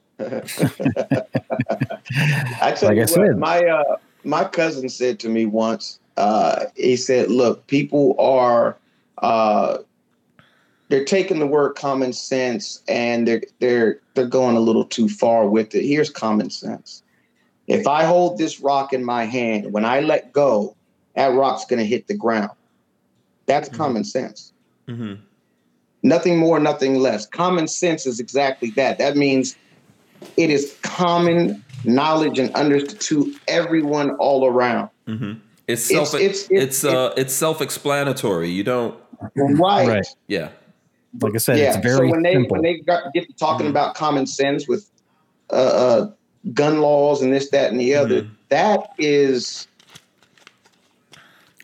Like I what, said. my uh, my cousin said to me once. Uh, he said, "Look, people are uh, they're taking the word common sense and they're they're they're going a little too far with it. Here's common sense. If I hold this rock in my hand, when I let go, that rock's going to hit the ground. That's common sense. Mm-hmm. Nothing more, nothing less. Common sense is exactly that. That means it is common knowledge and understood to everyone all around. It's self. it's- It's it's- uh. It's self-explanatory. You don't. Right. Right. Yeah. like i said Yeah. it's very so when they simple when they got, get to talking Mhm. about common sense with uh, uh, gun laws and this, that, and the other, Mm-hmm. that is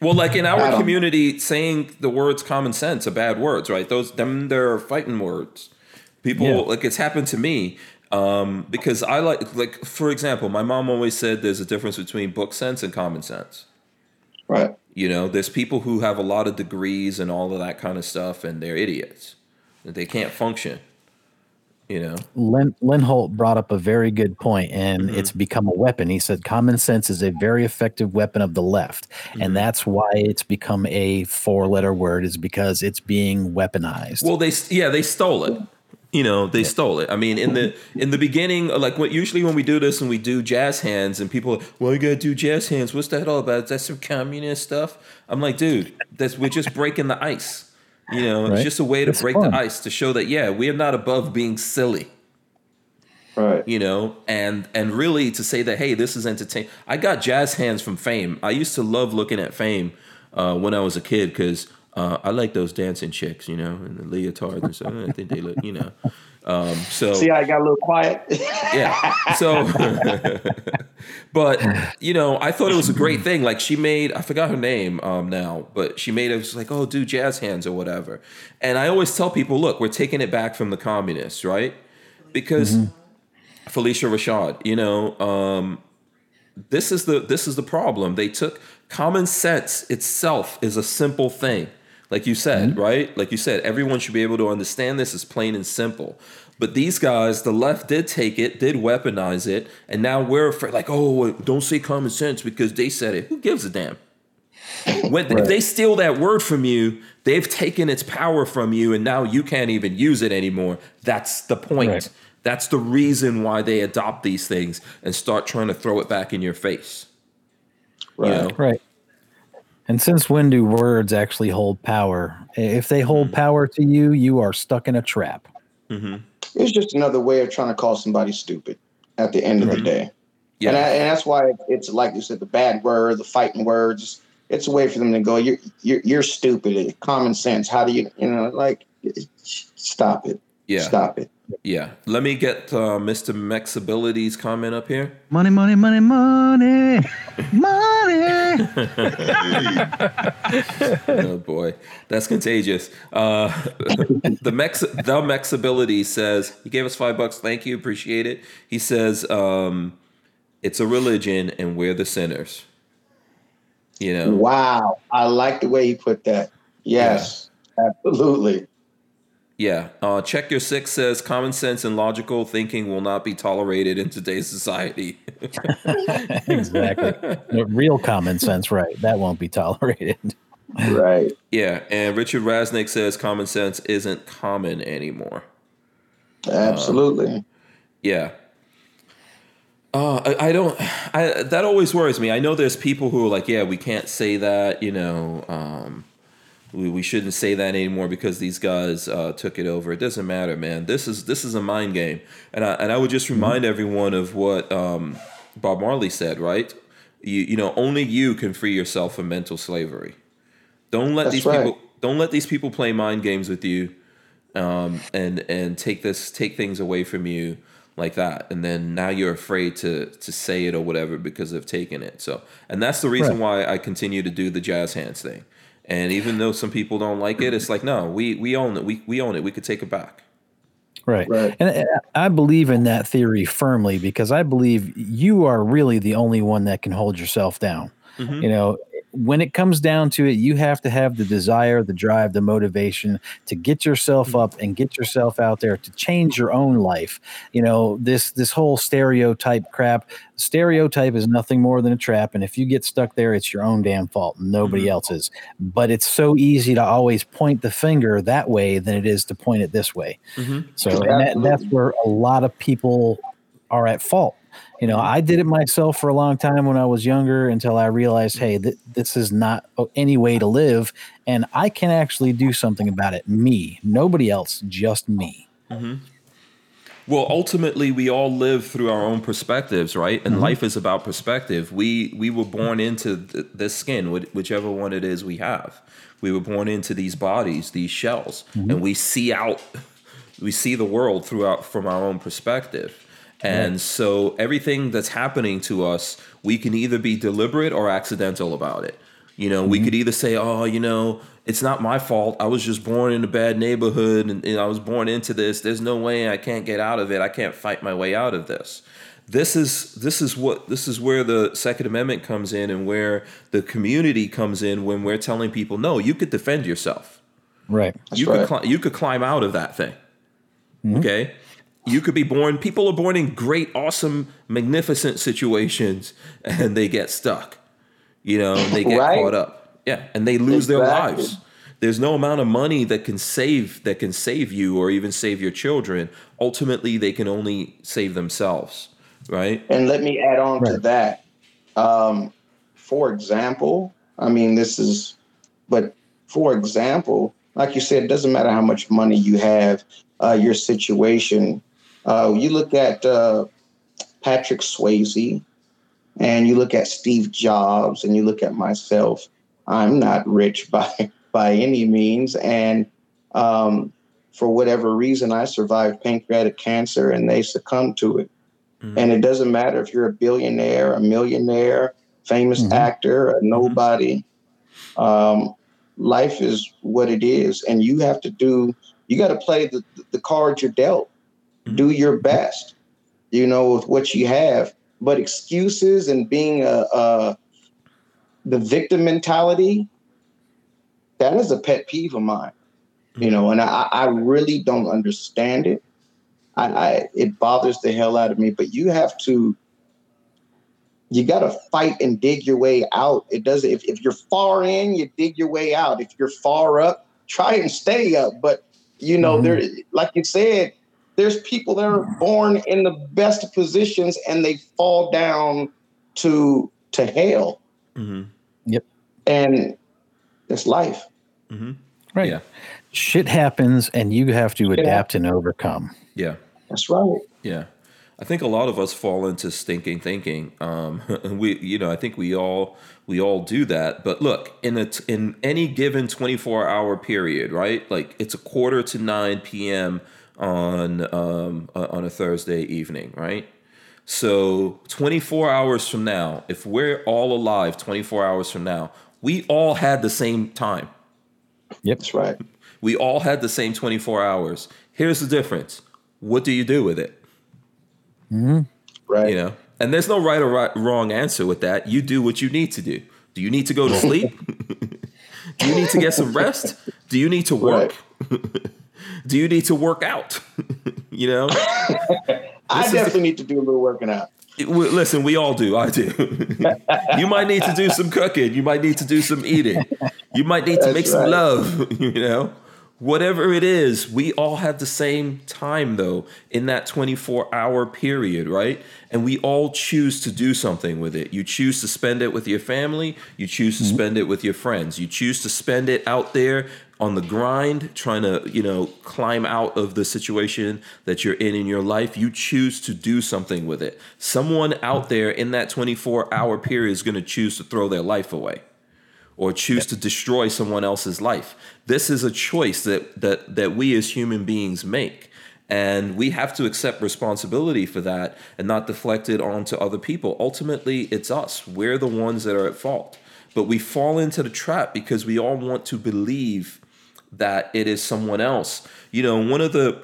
Well, like in our community, saying the words "common sense" are bad words, right? Those them they're fighting words. People Yeah. like it's happened to me um, because I like like for example, my mom always said there's a difference between book sense and common sense. right. You know, there's people who have a lot of degrees and all of that kind of stuff, and they're idiots. They can't function. You know, Len, Len Holt brought up a very good point, and Mm-hmm. it's become a weapon. He said common sense is a very effective weapon of the left, Mm-hmm. and that's why it's become a four-letter word. Is because it's being weaponized. Well, they yeah they stole it. You know, they stole it. I mean, in the in the beginning, like what usually when we do this and we do jazz hands and people, well, you gotta do jazz hands. What's that all about? Is that some communist stuff? I'm like, dude, that's we're just breaking the ice. You know, it's just a way to It's break fun. the ice to show that yeah, we are not above being silly. Right. You know, and and really to say that hey, this is entertain. I got jazz hands from Fame. I used to love looking at Fame uh, when I was a kid because uh, I like those dancing chicks, you know, and the leotards and stuff. I think they look, you know. Um, so See, I got a little quiet. yeah. So, (laughs) but you know, I thought it was a great thing. Like she made, I forgot her name um, now, but she made it was like, oh, do jazz hands or whatever. And I always tell people, look, we're taking it back from the communists, right? Because Phylicia Rashad, you know, um, this is the this is the problem. They took common sense itself is a simple thing. Like you said, mm-hmm. right? Like you said, everyone should be able to understand this is plain and simple. But these guys, the left did take it, did weaponize it, and now we're afraid, like, oh, don't say common sense because they said it. Who gives a damn? When if they steal that word from you, they've taken its power from you, and now you can't even use it anymore. That's the point. Right. That's the reason why they adopt these things and start trying to throw it back in your face. You know? Right. And since when do words actually hold power? If they hold Mm-hmm. power to you, you are stuck in a trap. it's just another way of trying to call somebody stupid at the end of the day. Yeah. And, I, and that's why it's like you said, the bad word, the fighting words. It's a way for them to go. You're you're, you're stupid. Common sense. How do you you know like stop it? yeah. Stop it. Yeah. Let me get uh, Mr. Mexability's comment up here. Money, money, money, money, (laughs) money. oh boy, that's contagious. Uh, (laughs) the Mex, the Mexability says he gave us five bucks. Thank you, appreciate it. He says um, it's a religion and we're the sinners. You know, Wow. I like the way you put that. Yes. Absolutely. Yeah. Uh, Check your six says common sense and logical thinking will not be tolerated in today's society. (laughs) exactly. The Real common sense, right? That won't be tolerated. Right. yeah, and Richard Rasnick says common sense isn't common anymore. Absolutely. Yeah. Uh, I, I don't. I that always worries me. I know there's people who are like, yeah, we can't say that. You know, um, we, we shouldn't say that anymore because these guys uh, took it over. It doesn't matter, man. This is this is a mind game, and I and I would just remind everyone of what um, Bob Marley said. Right? You you know, only you can free yourself from mental slavery. Don't let That's these right. people. Don't let these people play mind games with you um, and and take this take things away from you like that and then now you're afraid to to say it or whatever because they've taken it so and that's the reason why i continue to do the jazz hands thing and even though some people don't like it it's like no we we own it we, we own it we could take it back Right. Right. And uh, I believe in that theory firmly because I believe you are really the only one that can hold yourself down. Mhm. You know, when it comes down to it, you have to have the desire, the drive, the motivation to get yourself mm-hmm. up and get yourself out there to change your own life. You know, this this whole stereotype crap, stereotype is nothing more than a trap and if you get stuck there it's your own damn fault, nobody mm-hmm. else's. But it's so easy to always point the finger that way than it is to point it this way. Mm-hmm. So and that, that's where a lot of people are at fault. You know, I did it myself for a long time when I was younger until I realized, hey, th- this is not any way to live, and I can actually do something about it. Me, nobody else, just me. Mm-hmm. well ultimately we all live through our own perspectives right? And mm-hmm. life is about perspective. We we were born into th- this skin wh- whichever one it is we have. We were born into these bodies these shells mm-hmm. and we see out we see the world throughout from our own perspective and so everything that's happening to us we can either be deliberate or accidental about it. You know we mm-hmm. could either say oh you know it's not my fault. I was just born in a bad neighborhood and, and i was born into this. There's no way i can't get out of it. I can't fight my way out of this. This is this is what this is where the second amendment comes in and where the community comes in when we're telling people no you could defend yourself. Right. you right. could cli- you could climb out of that thing. Mm-hmm. Okay, you could be born. People are born in great, awesome, magnificent situations, and they get stuck. You know, and they get Right. caught up. Yeah, and they lose their lives. There's no amount of money that can save that can save you or even save your children. Ultimately, they can only save themselves. Right? And let me add on to that. Um, for example, I mean, this is, but for example, like you said, it doesn't matter how much money you have, uh, your situation. Uh, you look at uh, Patrick Swayze and you look at Steve Jobs and you look at myself. I'm not rich (laughs) by by any means. And um, for whatever reason, I survived pancreatic cancer and they succumbed to it. Mhm. And it doesn't matter if you're a billionaire, a millionaire, famous Mhm. actor, a nobody. Um, life is what it is, and you have to do. You got to play the the cards you're dealt. Do your best, you know, with what you have. But excuses and being a, a the victim mentality, that is a pet peeve of mine. You know, and I, I really don't understand it. I, I it bothers the hell out of me. But you have to you got to fight and dig your way out. It doesn't, if, if you're far in, you dig your way out. If you're far up, try and stay up. But, you know, Mhm. there, like you said, there's people that are born in the best positions and they fall down to, to hell. Mhm. And it's life. Mhm. Right. Yeah. Shit happens and you have to adapt and overcome. Yeah. That's right. Yeah. I think a lot of us fall into stinking thinking. Um, (laughs) we, you know, I think we all we all do that. But look, in a t- in any given twenty four hour period, right? Like it's a quarter to nine p.m. on um, uh, on a Thursday evening, right? So twenty four hours from now, if we're all alive, twenty four hours from now, we all had the same time. Yep, that's right. We all had the same 24 hours. Here's the difference. What do you do with it? Mm-hmm. Right. You know, and there's no right or right, wrong answer with that. You do what you need to do. Do you need to go to sleep? (laughs) do you need to get some rest? Do you need to work? (laughs) (laughs) do you need to work out? (laughs) you know, (laughs) I definitely need to do a little working out. It- we- listen, we all do. I do. you might need to do some cooking. You might need to do some eating. You might need to That's make some love. You know, whatever it is, we all have the same time though in that 24 hour period, right? And we all choose to do something with it. You choose to spend it with your family. You choose to mm-hmm. spend it with your friends. You choose to spend it out there on the grind, trying to, you know, climb out of the situation that you're in in your life, you choose to do something with it. Someone out mm-hmm. there in that 24 hour period is going to choose to throw their life away or choose to destroy someone else's life. This is a choice that that that we as human beings make. And we have to accept responsibility for that and not deflect it onto other people. Ultimately, it's us. We're the ones that are at fault. But we fall into the trap because we all want to believe that it is someone else. You know, one of the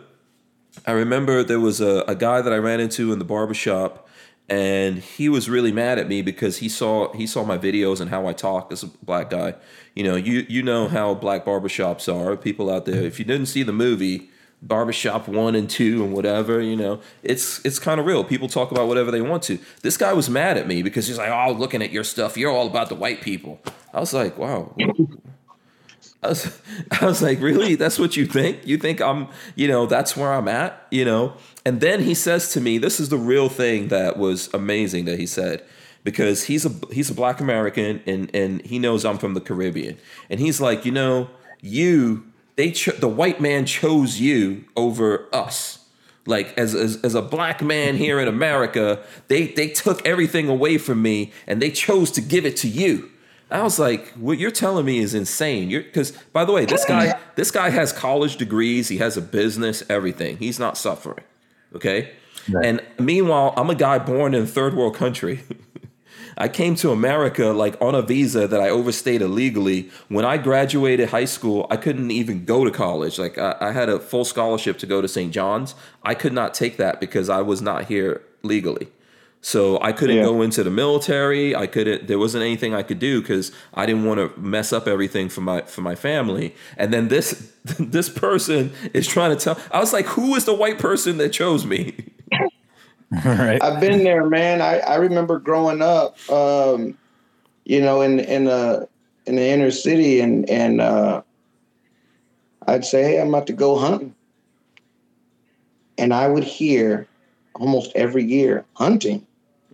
I remember there was a, a guy that I ran into in the barbershop and he was really mad at me because he saw he saw my videos and how I talk as a black guy. You know, you you know how black barbershops are. People out there, if you didn't see the movie Barbershop 1 and 2 and whatever, you know, it's it's kind of real. People talk about whatever they want to. This guy was mad at me because he's like, "Oh, looking at your stuff, you're all about the white people." I was like, "Wow, I was, (laughs) I was like, really? That's what you think? You think I'm, you know, that's where I'm at, you know? And then he says to me, this is the real thing that was amazing that he said, because he's a he's a black American and and he knows I'm from the Caribbean, and he's like, you know, you they cho- the white man chose you over us. Like as, as as a black man here in America, they they took everything away from me and they chose to give it to you. I was like, what you're telling me is insane. You're because by the way, this guy this guy has college degrees, he has a business, everything. He's not suffering. Okay? Right. And meanwhile, I'm a guy born in a third world country. (laughs) I came to America like on a visa that I overstayed illegally. When I graduated high school, I couldn't even go to college. Like I, I had a full scholarship to go to St. John's. I could not take that because I was not here legally. So I couldn't Yeah. go into the military. I couldn't. There wasn't anything I could do because I didn't want to mess up everything for my for my family. And then this (laughs) this person is trying to tell. I was like, who is the white person that chose me? (laughs) right. I've been there, man. I, I remember growing up, um, you know, in in a in the inner city, and and uh, I'd say, "Hey, I'm about to go hunting," and I would hear almost every year, "Hunting,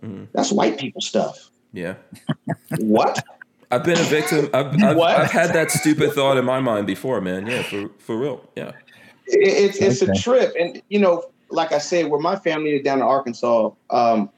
Mhm. that's white people stuff." Yeah. (laughs) what? I've been a victim. I've, I've, What? I've had that stupid thought in my mind before, man. Yeah, for for real. Yeah. It- it's it's Okay. a trip, and you know, like I said, where my family is down in Arkansas, um,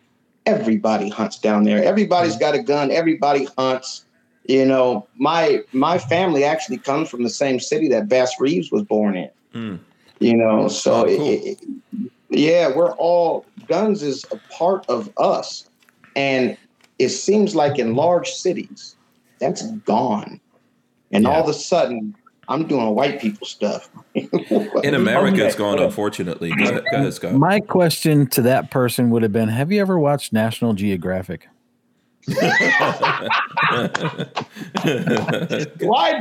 everybody hunts down there. Everybody's got a gun. Everybody hunts. You know, my my family actually comes from the same city that Bass Reeves was born in. Mm. You know, so Oh, cool. it, it- yeah, we're all guns is a part of us, and it seems like in large cities that's gone, and all of a sudden I'm doing white people stuff. (laughs) In America, it's gone, unfortunately. Go ahead, go ahead Scott. My question to that person would have been Have you ever watched National Geographic? (laughs) Why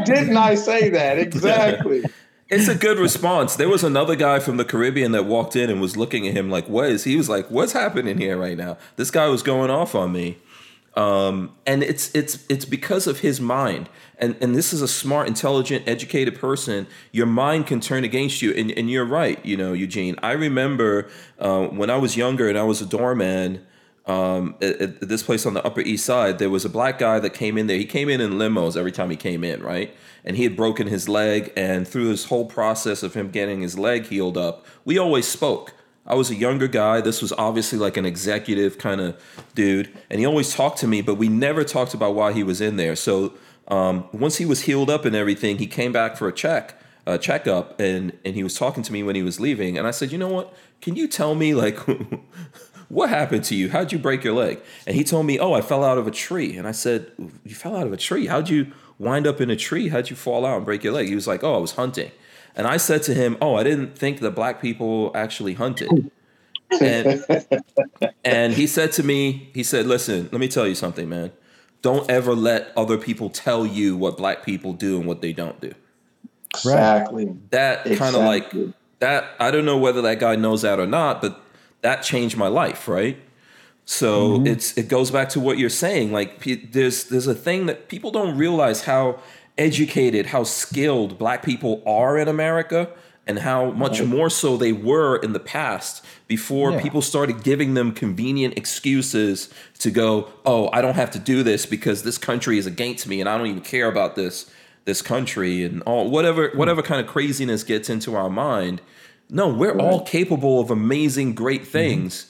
didn't I say that (laughs) exactly? It's a good response. There was another guy from the Caribbean that walked in and was looking at him like, "What is?" He was like, "What's happening here right now?" This guy was going off on me, um, and it's it's it's because of his mind. And and this is a smart, intelligent, educated person. Your mind can turn against you, and and you're right. You know, Eugene. I remember uh, when I was younger and I was a doorman. Um, at, at this place on the Upper East Side, there was a black guy that came in there. He came in in limos every time he came in, right? And he had broken his leg. And through this whole process of him getting his leg healed up, we always spoke. I was a younger guy. This was obviously like an executive kind of dude. And he always talked to me, but we never talked about why he was in there. So um, once he was healed up and everything, he came back for a check, a checkup, and and he was talking to me when he was leaving. And I said, you know what? Can you tell me like (laughs) what happened to you? How'd you break your leg? And he told me, oh, I fell out of a tree. And I said, you fell out of a tree? How'd you wind up in a tree? How'd you fall out and break your leg? He was like, oh, I was hunting. And I said to him, oh, I didn't think that black people actually hunted. And, and he said to me, he said, listen, let me tell you something, man. Don't ever let other people tell you what black people do and what they don't do. Exactly. That kind of like that. I don't know whether that guy knows that or not, but that changed my life, right? So mm-hmm. it's it goes back to what you're saying. Like pe- there's there's a thing that people don't realize how educated, how skilled black people are in America, and how much more so they were in the past before Yeah. people started giving them convenient excuses to go, oh, I don't have to do this because this country is against me, and I don't even care about this this country and all whatever whatever kind of craziness gets into our mind. No, we're all capable of amazing, great things.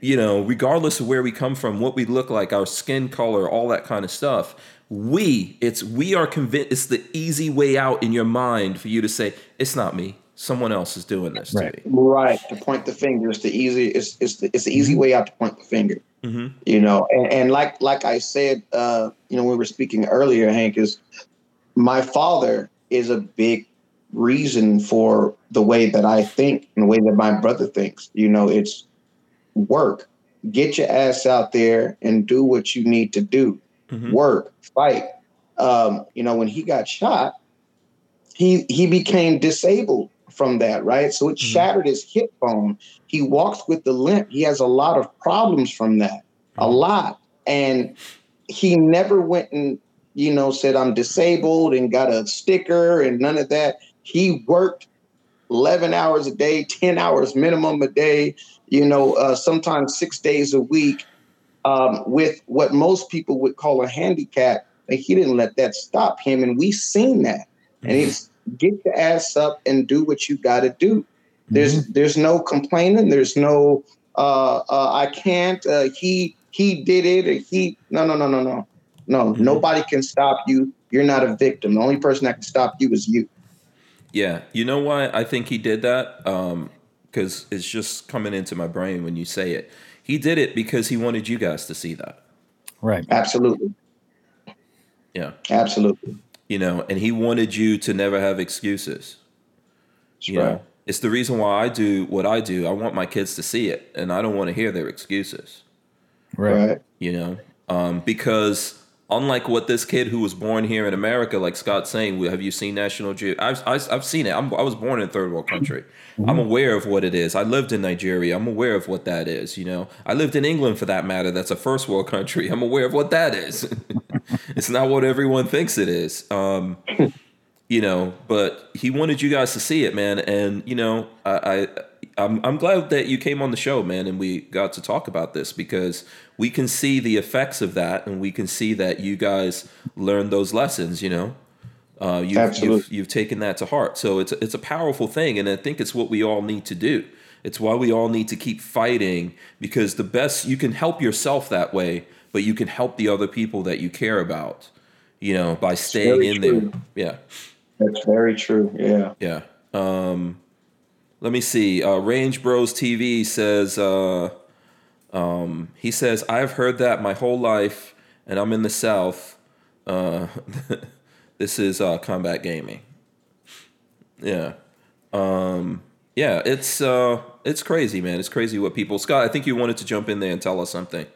You know, regardless of where we come from, what we look like, our skin color, all that kind of stuff. We, it's we are convinced. It's the easy way out in your mind for you to say, "It's not me. Someone else is doing this Right. to me." Right. To point the finger. It's the easy. It's it's the, it's the easy way out to point the finger. hmm You know, and, and like like I said, uh, you know, when we were speaking earlier, Hank is my father is a big reason for the way that I think and the way that my brother thinks. You know, it's work. Get your ass out there and do what you need to do. Mhm. Work, fight. Um, you know, when he got shot, he he became disabled from that, right? So it shattered his hip bone. He walks with the limp. He has a lot of problems from that, a lot. And he never went and, you know, said, I'm disabled and got a sticker and none of that. He worked 11 hours a day, 10 hours minimum a day, you know, uh, sometimes six days a week um, with what most people would call a handicap. And he didn't let that stop him. And we've seen that. And he's get your ass up and do what you got to do. There's there's no complaining. There's no uh, uh, I can't. Uh, he he did it. Or he no no no no no no. Nobody can stop you. You're not a victim. The only person that can stop you is you. Yeah, you know why I think he did that? Because it's just coming into my brain when you say it. He did it because he wanted you guys to see that. Right. Absolutely, Yeah, absolutely. you know, and he wanted you to never have excuses. You right. know, it's the reason why I do what I do. I want my kids to see it, and I don't want to hear their excuses. Right. Right. you know um, because unlike what this kid who was born here in america like Scott saying have you seen national Ge- I've, I've, I've seen it. I'm, i was born in a third world country. I'm aware of what it is. I lived in nigeria. I'm aware of what that is you know? I lived in england for that matter. That's a first world country. I'm aware of what that is. (laughs) It's not what everyone thinks it is. Um, (laughs) you know but he wanted you guys to see it man. And you know i, I I'm, I'm glad that you came on the show man and we got to talk about this because we can see the effects of that and we can see that you guys learned those lessons you know uh, you've, you've, you've taken that to heart so it's, it's a powerful thing and i think it's what we all need to do it's why we all need to keep fighting because the best you can help yourself that way but you can help the other people that you care about you know by staying in true. there yeah That's very true. Yeah. yeah. Um, let me see. Uh, Range Bros TV says, uh, um, he says, I've heard that my whole life, and I'm in the South. Uh, (laughs) this is uh, combat gaming. Yeah. Um, yeah, it's uh, it's crazy, man. It's crazy what people. Scott, I think you wanted to jump in there and tell us something.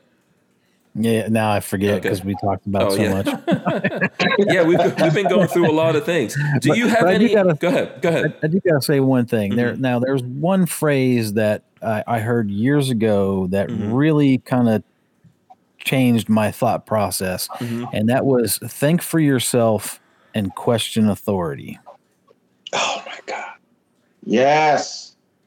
Yeah, now I forget Okay. because we talked about Oh, so yeah. much. (laughs) yeah, we've, we've been going through a lot of things. Do But- you have but I do any? gotta- go ahead. Go ahead. I, I do gotta say one thing. There Mhm. now, there's one phrase that I, I heard years ago that Mhm. really kind of changed my thought process, Mhm. and that was think for yourself and question authority. Oh my God. Yes. (laughs)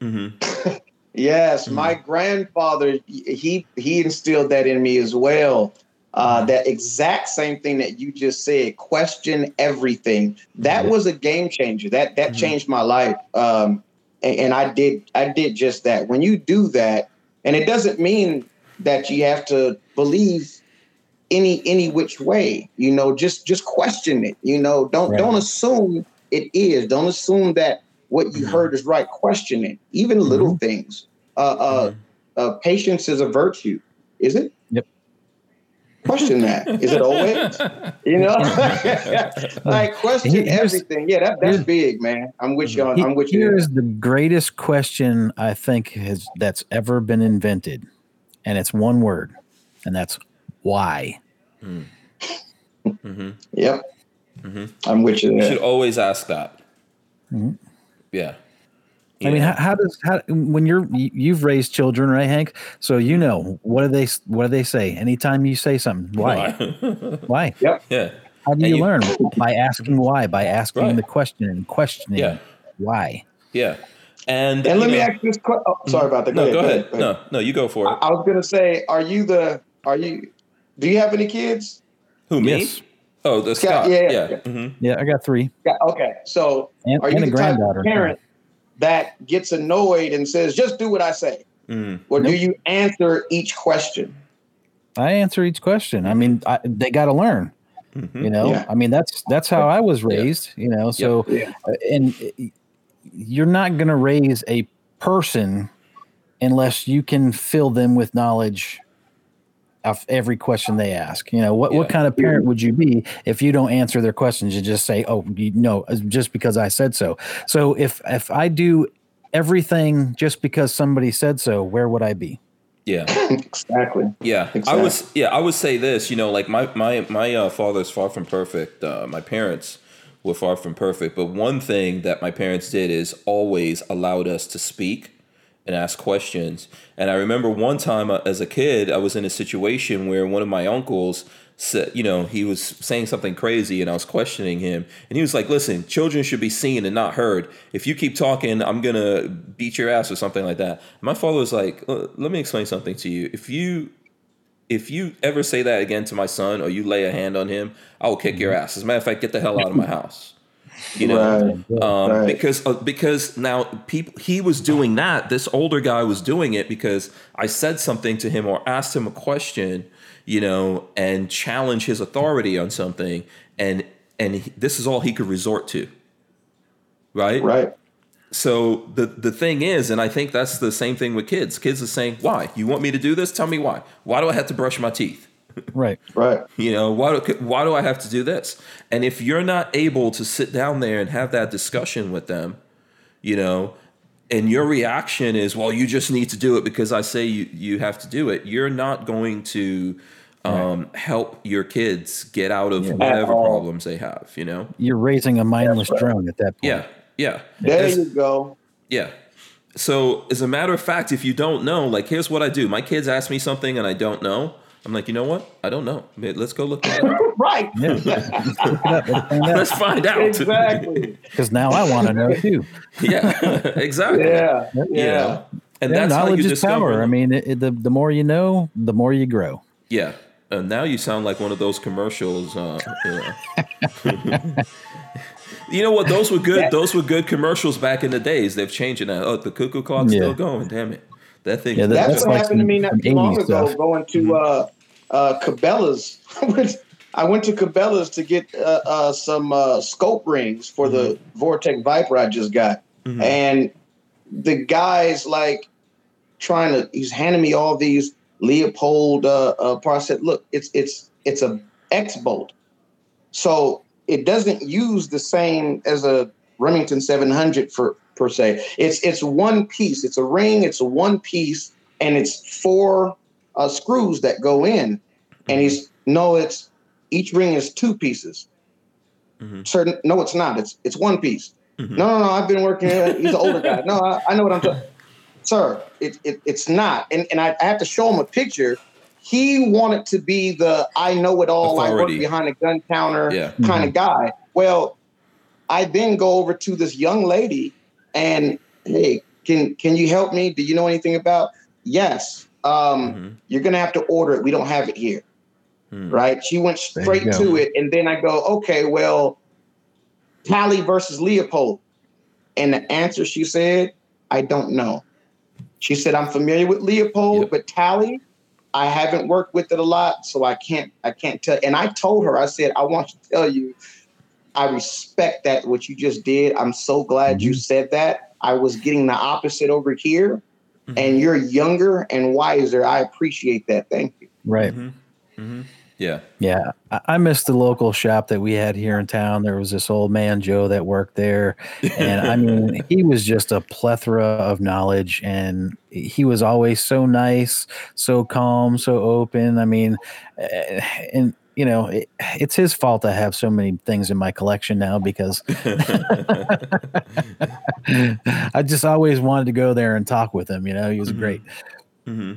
Mm-hmm. Yes. My grandfather, he he instilled that in me as well. Uh, that exact same thing that you just said. Question everything. That was a game changer. That that Mhm. changed my life. Um, and, and I did I did just that. When you do that, and it doesn't mean that you have to believe any any which way. You know, just just question it. You know, don't Right. don't assume it is. Don't assume that what you Mhm. heard is right. Question it. Even little things. Uh, uh, uh, patience is a virtue. Is it? Yep. Question that. Is it always? You know, (laughs) like question Here- here's- everything. Yeah, that, that's big, man. I'm with you. On, He- I'm with you. Here there. is the greatest question I think has that's ever been invented, and it's one word, and that's why. (laughs) Mm-hmm. Yep. Mhm. I'm with you You should always ask that. Mhm. Yeah. I mean, how, how does how when you're you- you've raised children, right, Hank? So you know what do they what do they say? Anytime you say something, why? Why? (laughs) yeah. How do you, you- learn? By asking why, by asking Right. the question and questioning Yeah. why. Yeah. And And let you me ask this question. Oh, sorry about that. No, go ahead. No, no, you go for I, it. I was gonna say, are you the? Are you? Do you have any kids? Who me? Yes. Oh, the Scott, Scott. yeah, Yeah. yeah. Mhm. Yeah, I got three Yeah. Okay. So and, are you and a the type of parent that gets annoyed and says, "Just do what I say," Mm. or do you answer each question? I answer each question. I mean, I, they got to learn. Mhm. You know, Yeah. I mean, that's that's how I was Yeah. raised. You know, so Yeah. uh, and uh, you're not going to raise a person unless you can fill them with knowledge of every question they ask. You know, what what kind of parent would you be if you don't answer their questions? You just say, "Oh, you know, just because I said so." So if if I do everything just because somebody said so, where would I be? Yeah. exactly. Yeah, I was. Yeah, I would say this. You know, like my my my uh, father is far from perfect. Uh, my parents were far from perfect, but one thing that my parents did is always allowed us to speak and ask questions. And I remember one time uh, as a kid, I was in a situation where one of my uncles said, you know, he was saying something crazy, and I was questioning him, and he was like, "Listen, children should be seen and not heard. If you keep talking, I'm gonna beat your ass or something like that." My father was like, "Uh, "Let me explain something to you. If you if you ever say that again to my son or you lay a hand on him, I will kick your ass. As a matter of fact, get the hell out of my (laughs) house. You know, Right. um, Right. because uh, because now people he was doing that. This older guy was doing it because I said something to him or asked him a question, you know, and challenge his authority on something, and and he, this is all he could resort to. Right. Right. So the the thing is, and I think that's the same thing with kids. Kids are saying, "Why? You want me to do this? Tell me why. Why do I have to brush my teeth? Right. Right. You know, why do, why do I have to do this? And if you're not able to sit down there and have that discussion with them, you know, and your reaction is, well, you just need to do it because I say you, you have to do it, you're not going to um, help your kids get out of whatever At all. problems they have, you know? You're raising a mindless right. drone at that point. Yeah, yeah. There As- you go. yeah. So, as a matter of fact, if you don't know, like, here's what I do. My kids ask me something and I don't know. I'm like, you know what? I don't know. Let's go look that up. (laughs) right. Let's find out. exactly. (laughs) Because now I want to know too. (laughs) yeah, exactly. Yeah. You Yeah. And Yeah, that's how knowledge you is discover. power. I mean, it, it- the the more you know, the more you grow. yeah. And now you sound like one of those commercials. Uh, you, know. You know what? Those were good. Those were good commercials back in the days. They've changed it now. Oh, the cuckoo clock's Yeah. still going. Damn it! That thing. Yeah, that- That's, That's what like happened to me not too long 80s ago. stuff. Going to uh, uh, Cabela's. (laughs) I went- to Cabela's to get uh, uh, some uh, scope rings for the Vortex Viper I just got, Mhm. and the guy's like trying to. He's handing me all these Leupold uh, uh, parts. I said, look, it's it's it's a X bolt, so it doesn't use the same as a Remington 700 for per se. It's it's one piece. It's a ring. It's a one piece, and it's four uh, screws that go in. And he's no, it's each ring is two pieces. Mhm. Certain, no, it's not. It's it's one piece. Mhm. No, no, no. I've been working. uh, He's an older guy. No, I, I know what I'm talking. Sir, it, it it's not. And and I, I have to show him a picture. He wanted to be the I know it all. I work behind a gun counter Yeah. kind of guy. Well, I then go over to this young lady and hey, can can you help me? Do you know anything about? Yes. Um, Mhm. you're gonna have to order it. We don't have it here. Hmm. Right? She went straight to it, and then I go, okay, well, Talley versus Leupold. And the answer she said, I don't know. She said, I'm familiar with Leupold, Yep. but Talley, I haven't worked with it a lot, so I can't I can't tell. And I told her, I said, I want to tell you, I respect that what you just did. I'm so glad you said that. I was getting the opposite over here, Mhm. and you're younger and wiser. I appreciate that. Thank you. Right. Mhm. Mhm. Yeah. Yeah, I, I missed the local shop that we had here in town. There was this old man Joe that worked there, and I (laughs) mean, he was just a plethora of knowledge, and he was always so nice, so calm, so open. I mean, eh, and you know, it, it's his fault I have so many things in my collection now because (laughs) I just always wanted to go there and talk with him. You know, he was Mhm. great. hmm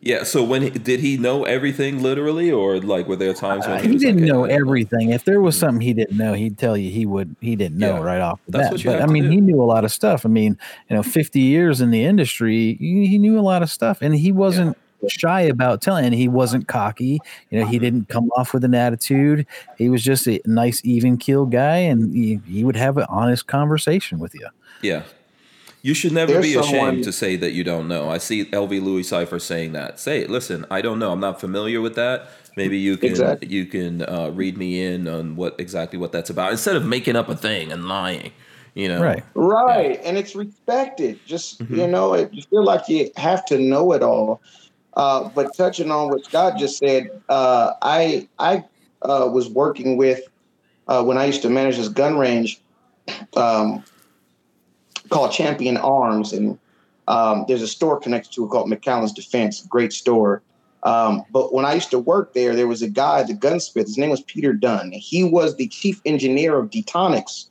Yeah. So when he, did he know everything literally, or like were there times when Uh, he, he didn't like, know "Hey, (laughs) everything. If there was something he didn't know, he'd tell you he would. He didn't know Yeah, right off the bat. But I mean, do. he knew a lot of stuff. I mean, you know, fifty years in the industry, he, he knew a lot of stuff, and he wasn't shy about telling. And he wasn't cocky. You know, he didn't come off with an attitude. He was just a nice, even keel guy, and he, he would have an honest conversation with you. Yeah. You should never There's be someone- ashamed to say that you don't know. I see LV Louis Cipher saying that. Say, it. listen, I don't know. I'm not familiar with that. Maybe you can Exactly. you can uh, read me in on what exactly what that's about instead of making up a thing and lying. You know, Right. Right. And it's respected. Just, Mhm. you know, it, you feel like you have to know it all. Uh, but touching on what Scott just said, uh, I I uh, was working with uh, when I used to manage this gun range um, called Champion Arms, and um, there's a store connected to it called McAllen's Defense, great store. Um, but when I used to work there, there was a guy, the gunsmith. His name was Peter Dunn. He was the chief engineer of Detonics.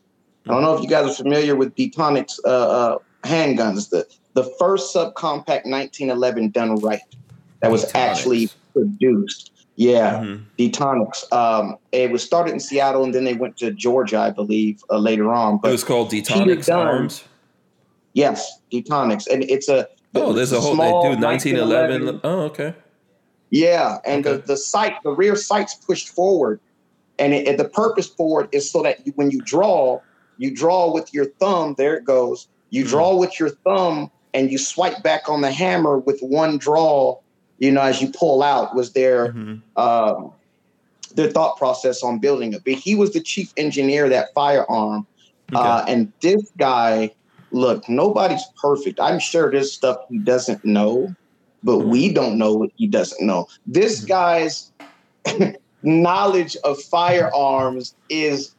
I don't know if you guys are familiar with Detonics uh, uh, handguns. The the first subcompact 1911 done right that was Detonics. actually produced. Yeah, Mhm. Detonics. Um, it was started in Seattle and then they went to Georgia, I believe, uh, later on. It was called Detonics Dunn. Arms. yes, Detonics, and it's a Oh, there's a whole small they do 1911. 1911 Oh, okay. Yeah, and Okay. the, the sight, the rear sight's pushed forward, and it, the purpose for it is so that you, when you draw, you draw with your thumb. There it goes. You Mhm. draw with your thumb, and you swipe back on the hammer with one draw. You know, as you pull out, was their Mhm. um, their thought process on building it. But he was the chief engineer of that firearm, Okay. uh, and this guy, look, nobody's perfect. I'm sure there's stuff he doesn't know, but we don't know what he doesn't know. This Mhm. guy's (laughs) knowledge of firearms is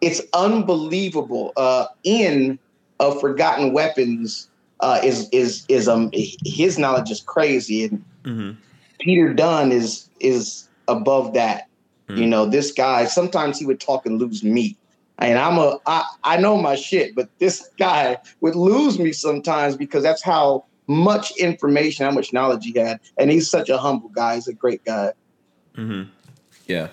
it's unbelievable. Uh, Ian of forgotten weapons uh, is is is um his knowledge is crazy, and Mhm. Peter Dunn is is above that. Hmm. You know, this guy sometimes he would talk and lose me. And I'm a I, I know my shit, but this guy would lose me sometimes because that's how much information, how much knowledge he had. And he's such a humble guy. He's a great guy. Mm-hmm. Yeah,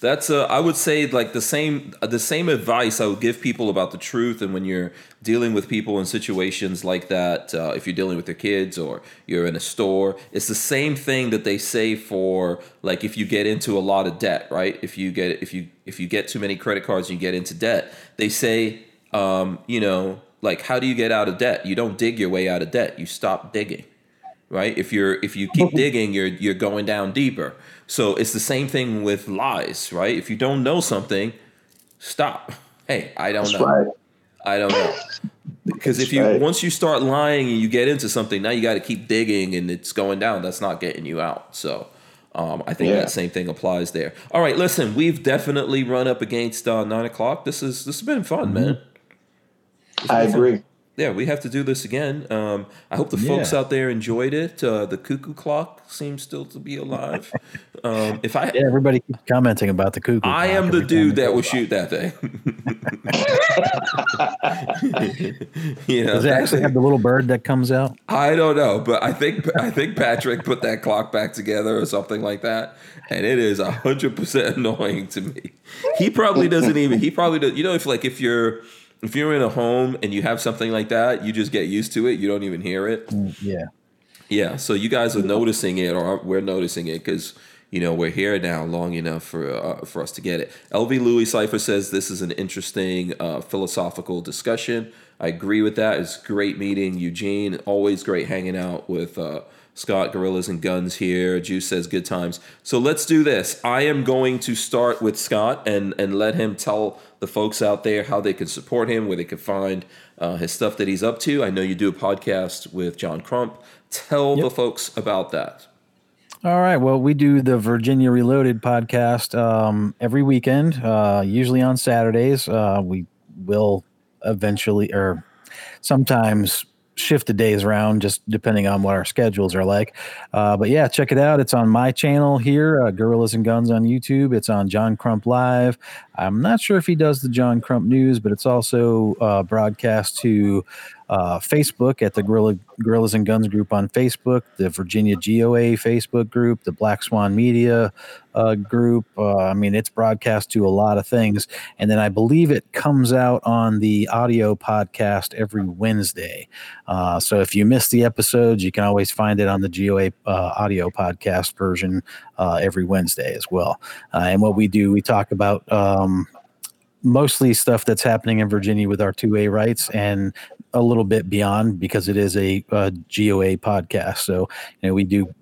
that's uh, I would say like the same the same advice I would give people about the truth, and when you're dealing with people in situations like that, uh, if you're dealing with your kids or you're in a store, it's the same thing that they say for like if you get into a lot of debt, right? If you get if you if you get too many credit cards and you get into debt, they say, um, you know, like how do you get out of debt? You don't dig your way out of debt. You stop digging right if you're if you keep (laughs) digging you're you're going down deeper so it's the same thing with lies right if you don't know something stop hey i don't That's know right. i don't know because if you right. once you start lying and you get into something, now you got to keep digging and it's going down. That's not getting you out. So. Um, I think Yeah. that same thing applies there. All right, listen, we've definitely run up against uh, nine o'clock. This is this has been fun, man. I agree. Yeah, we have to do this again. Um, I hope the folks out there enjoyed it. Uh, the cuckoo clock seems still to be alive. um, if I, Yeah, everybody keeps commenting about the cuckoo. I am the dude that will shoot that thing. (laughs) you know, Does it actually have the little bird that comes out? I don't know, but I think I think Patrick put that clock back together or something like that, and it is hundred percent annoying to me. He probably doesn't even. He probably does. You know, if like if you're if you're in a home and you have something like that, you just get used to it. You don't even hear it. Yeah. Yeah, so you guys are noticing it, or we're noticing it because you know we're here now long enough for uh, for us to get it. LV Louis Cipher says this is an interesting uh, philosophical discussion. I agree with that. It's great meeting Eugene. Always great hanging out with uh, Scott Gorillas and Guns here. Juice says good times. So let's do this. I am going to start with Scott and and let him tell the folks out there how they can support him, where they can find uh, his stuff that he's up to. I know you do a podcast with John Crump. Tell the folks about that. All right. Well, we do the Virginia Reloaded podcast um, every weekend, uh, usually on Saturdays. Uh, we will eventually, or sometimes shift the days around just depending on what our schedules are like. Uh, but yeah, check it out. It's on my channel here, uh, Gorillas and Guns on YouTube. It's on John Crump Live. I'm not sure if he does the John Crump News, but it's also uh, broadcast to uh, Facebook at the Gorilla, Gorillas and Guns group on Facebook, the Virginia GOA Facebook group, the Black Swan Media uh, group. Uh, I mean, it's broadcast to a lot of things. And then I believe it comes out on the audio podcast every Wednesday. Uh, so if you miss the episodes, you can always find it on the GOA uh, audio podcast version uh, every Wednesday as well. And what we do, we talk about. Um, mostly stuff that's happening in Virginia with our 2A rights and a little bit beyond because it is a, uh GOA podcast. So, you know, we do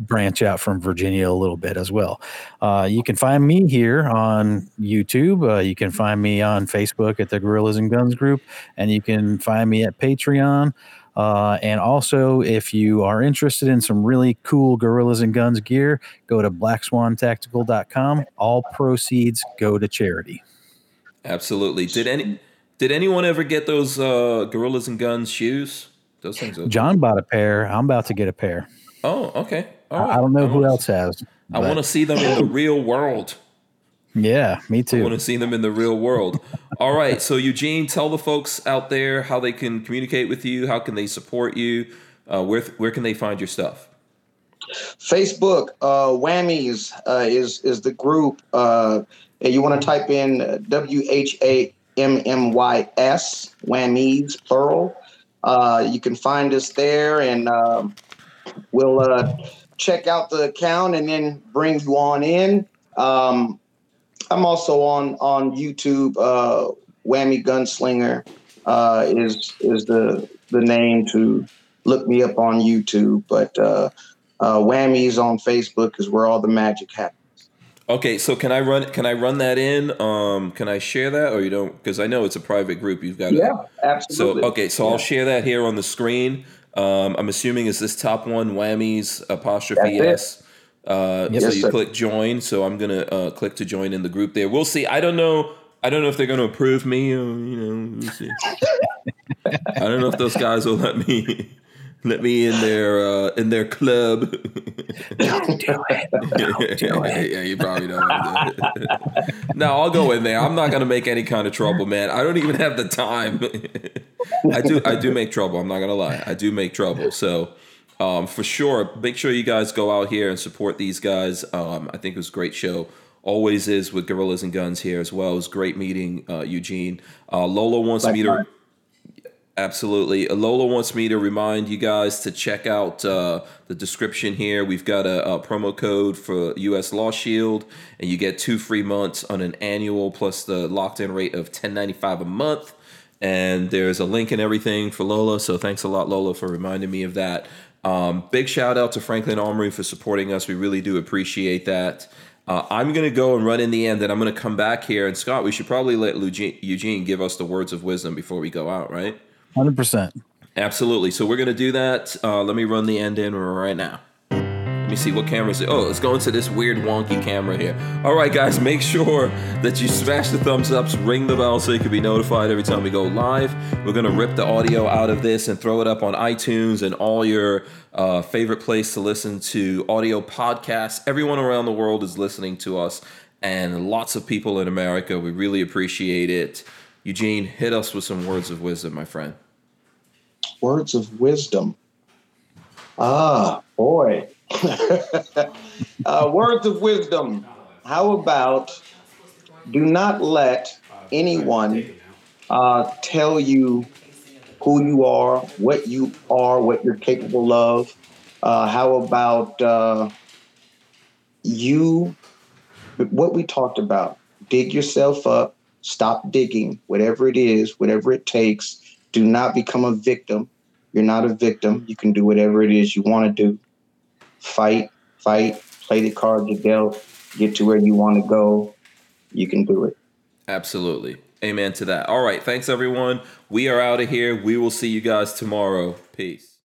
branch out from Virginia a little bit as well. Uh, you can find me here on YouTube. Uh, you can find me on Facebook at the Gorillas and Guns group, and you can find me at Patreon. Uh, and also, if you are interested in some really cool Gorillas and Guns gear, go to blackswantactical.com. All proceeds go to charity. Absolutely. Did any did anyone ever get those uh, Gorillas and Guns shoes? Those things. Are, John bought a pair. I'm about to get a pair. oh, okay. All I. I don't know who else has. I but- want to see them in the real world. Yeah, me too. I want to see them in the real world. All right. So Eugene, tell the folks out there how they can communicate with you. How can they support you? Uh, where where can they find your stuff? Facebook, uh, Whammies uh, is is the group. You want to type in W H A M M Y S, Whammies, plural. Uh, you can find us there, and um, we'll uh, check out the account and then bring you on in. Um, I'm also on on YouTube. Uh, Whammy Gunslinger uh, is is the the name to look me up on YouTube, but. Uh, uh, whammies on Facebook is where all the magic happens. Okay, so can I run can I run that in? Um, can I share that or you don't? Because I know it's a private group. You've got to. Yeah, absolutely. So okay, so Yeah. I'll share that here on the screen. Um, I'm assuming is this top one whammies apostrophe s. Uh, Yep. So you sir. click join. So I'm gonna uh, click to join in the group there. We'll see. I don't know. I don't know if they're gonna approve me. Or, you know, we'll see. (laughs) I don't know if those guys will let me (laughs) let me in their uh, in their club. (laughs) Don't do (laughs) it. yeah, you probably don't. do it. (laughs) no, I'll go in there. I'm not gonna make any kind of trouble, man. I don't even have the time. I do. I do make trouble. I'm not gonna lie. I do make trouble. So. Um, for sure, make sure you guys go out here and support these guys. Um, I think it was a great show. Always is with Gorillas and Guns here as well. It was great meeting uh, Eugene. Uh, Lola wants me to. Absolutely. Lola wants me to remind you guys to check out uh, the description here. We've got a, a promo code for US Law Shield, and you get two free months on an annual plus the locked in rate of $10.95 a month. And there's a link and everything for Lola. So thanks a lot, Lola, for reminding me of that. Um, big shout out to Franklin Armory for supporting us. We really do appreciate that. Uh, I'm going to go and run in the end, and I'm going to come back here. And Scott, we should probably let Eugene give us the words of wisdom before we go out, right? Hundred percent. Absolutely. So we're gonna do that. Uh, let me run the end in right now. Let me see what camera is it. Oh, let's go into this weird wonky camera here. All right, guys, make sure that you smash the thumbs ups, ring the bell so you can be notified every time we go live. We're gonna rip the audio out of this and throw it up on iTunes and all your uh, favorite place to listen to audio podcasts. Everyone around the world is listening to us, and lots of people in America. We really appreciate it. Eugene, hit us with some words of wisdom, my friend. Words of wisdom. Ah, boy. (laughs) uh, words of wisdom. How about do not let anyone uh, tell you who you are, what you are, what you're capable of. Uh, how about uh, you? What we talked about. Dig yourself up. Stop digging. Whatever it is, whatever it takes. Do not become a victim. You're not a victim. You can do whatever it is you want to do. Fight, fight, play the cards you dealt, get to where you want to go. You can do it. Absolutely. Amen to that. All right. Thanks, everyone. We are out of here. We will see you guys tomorrow. Peace.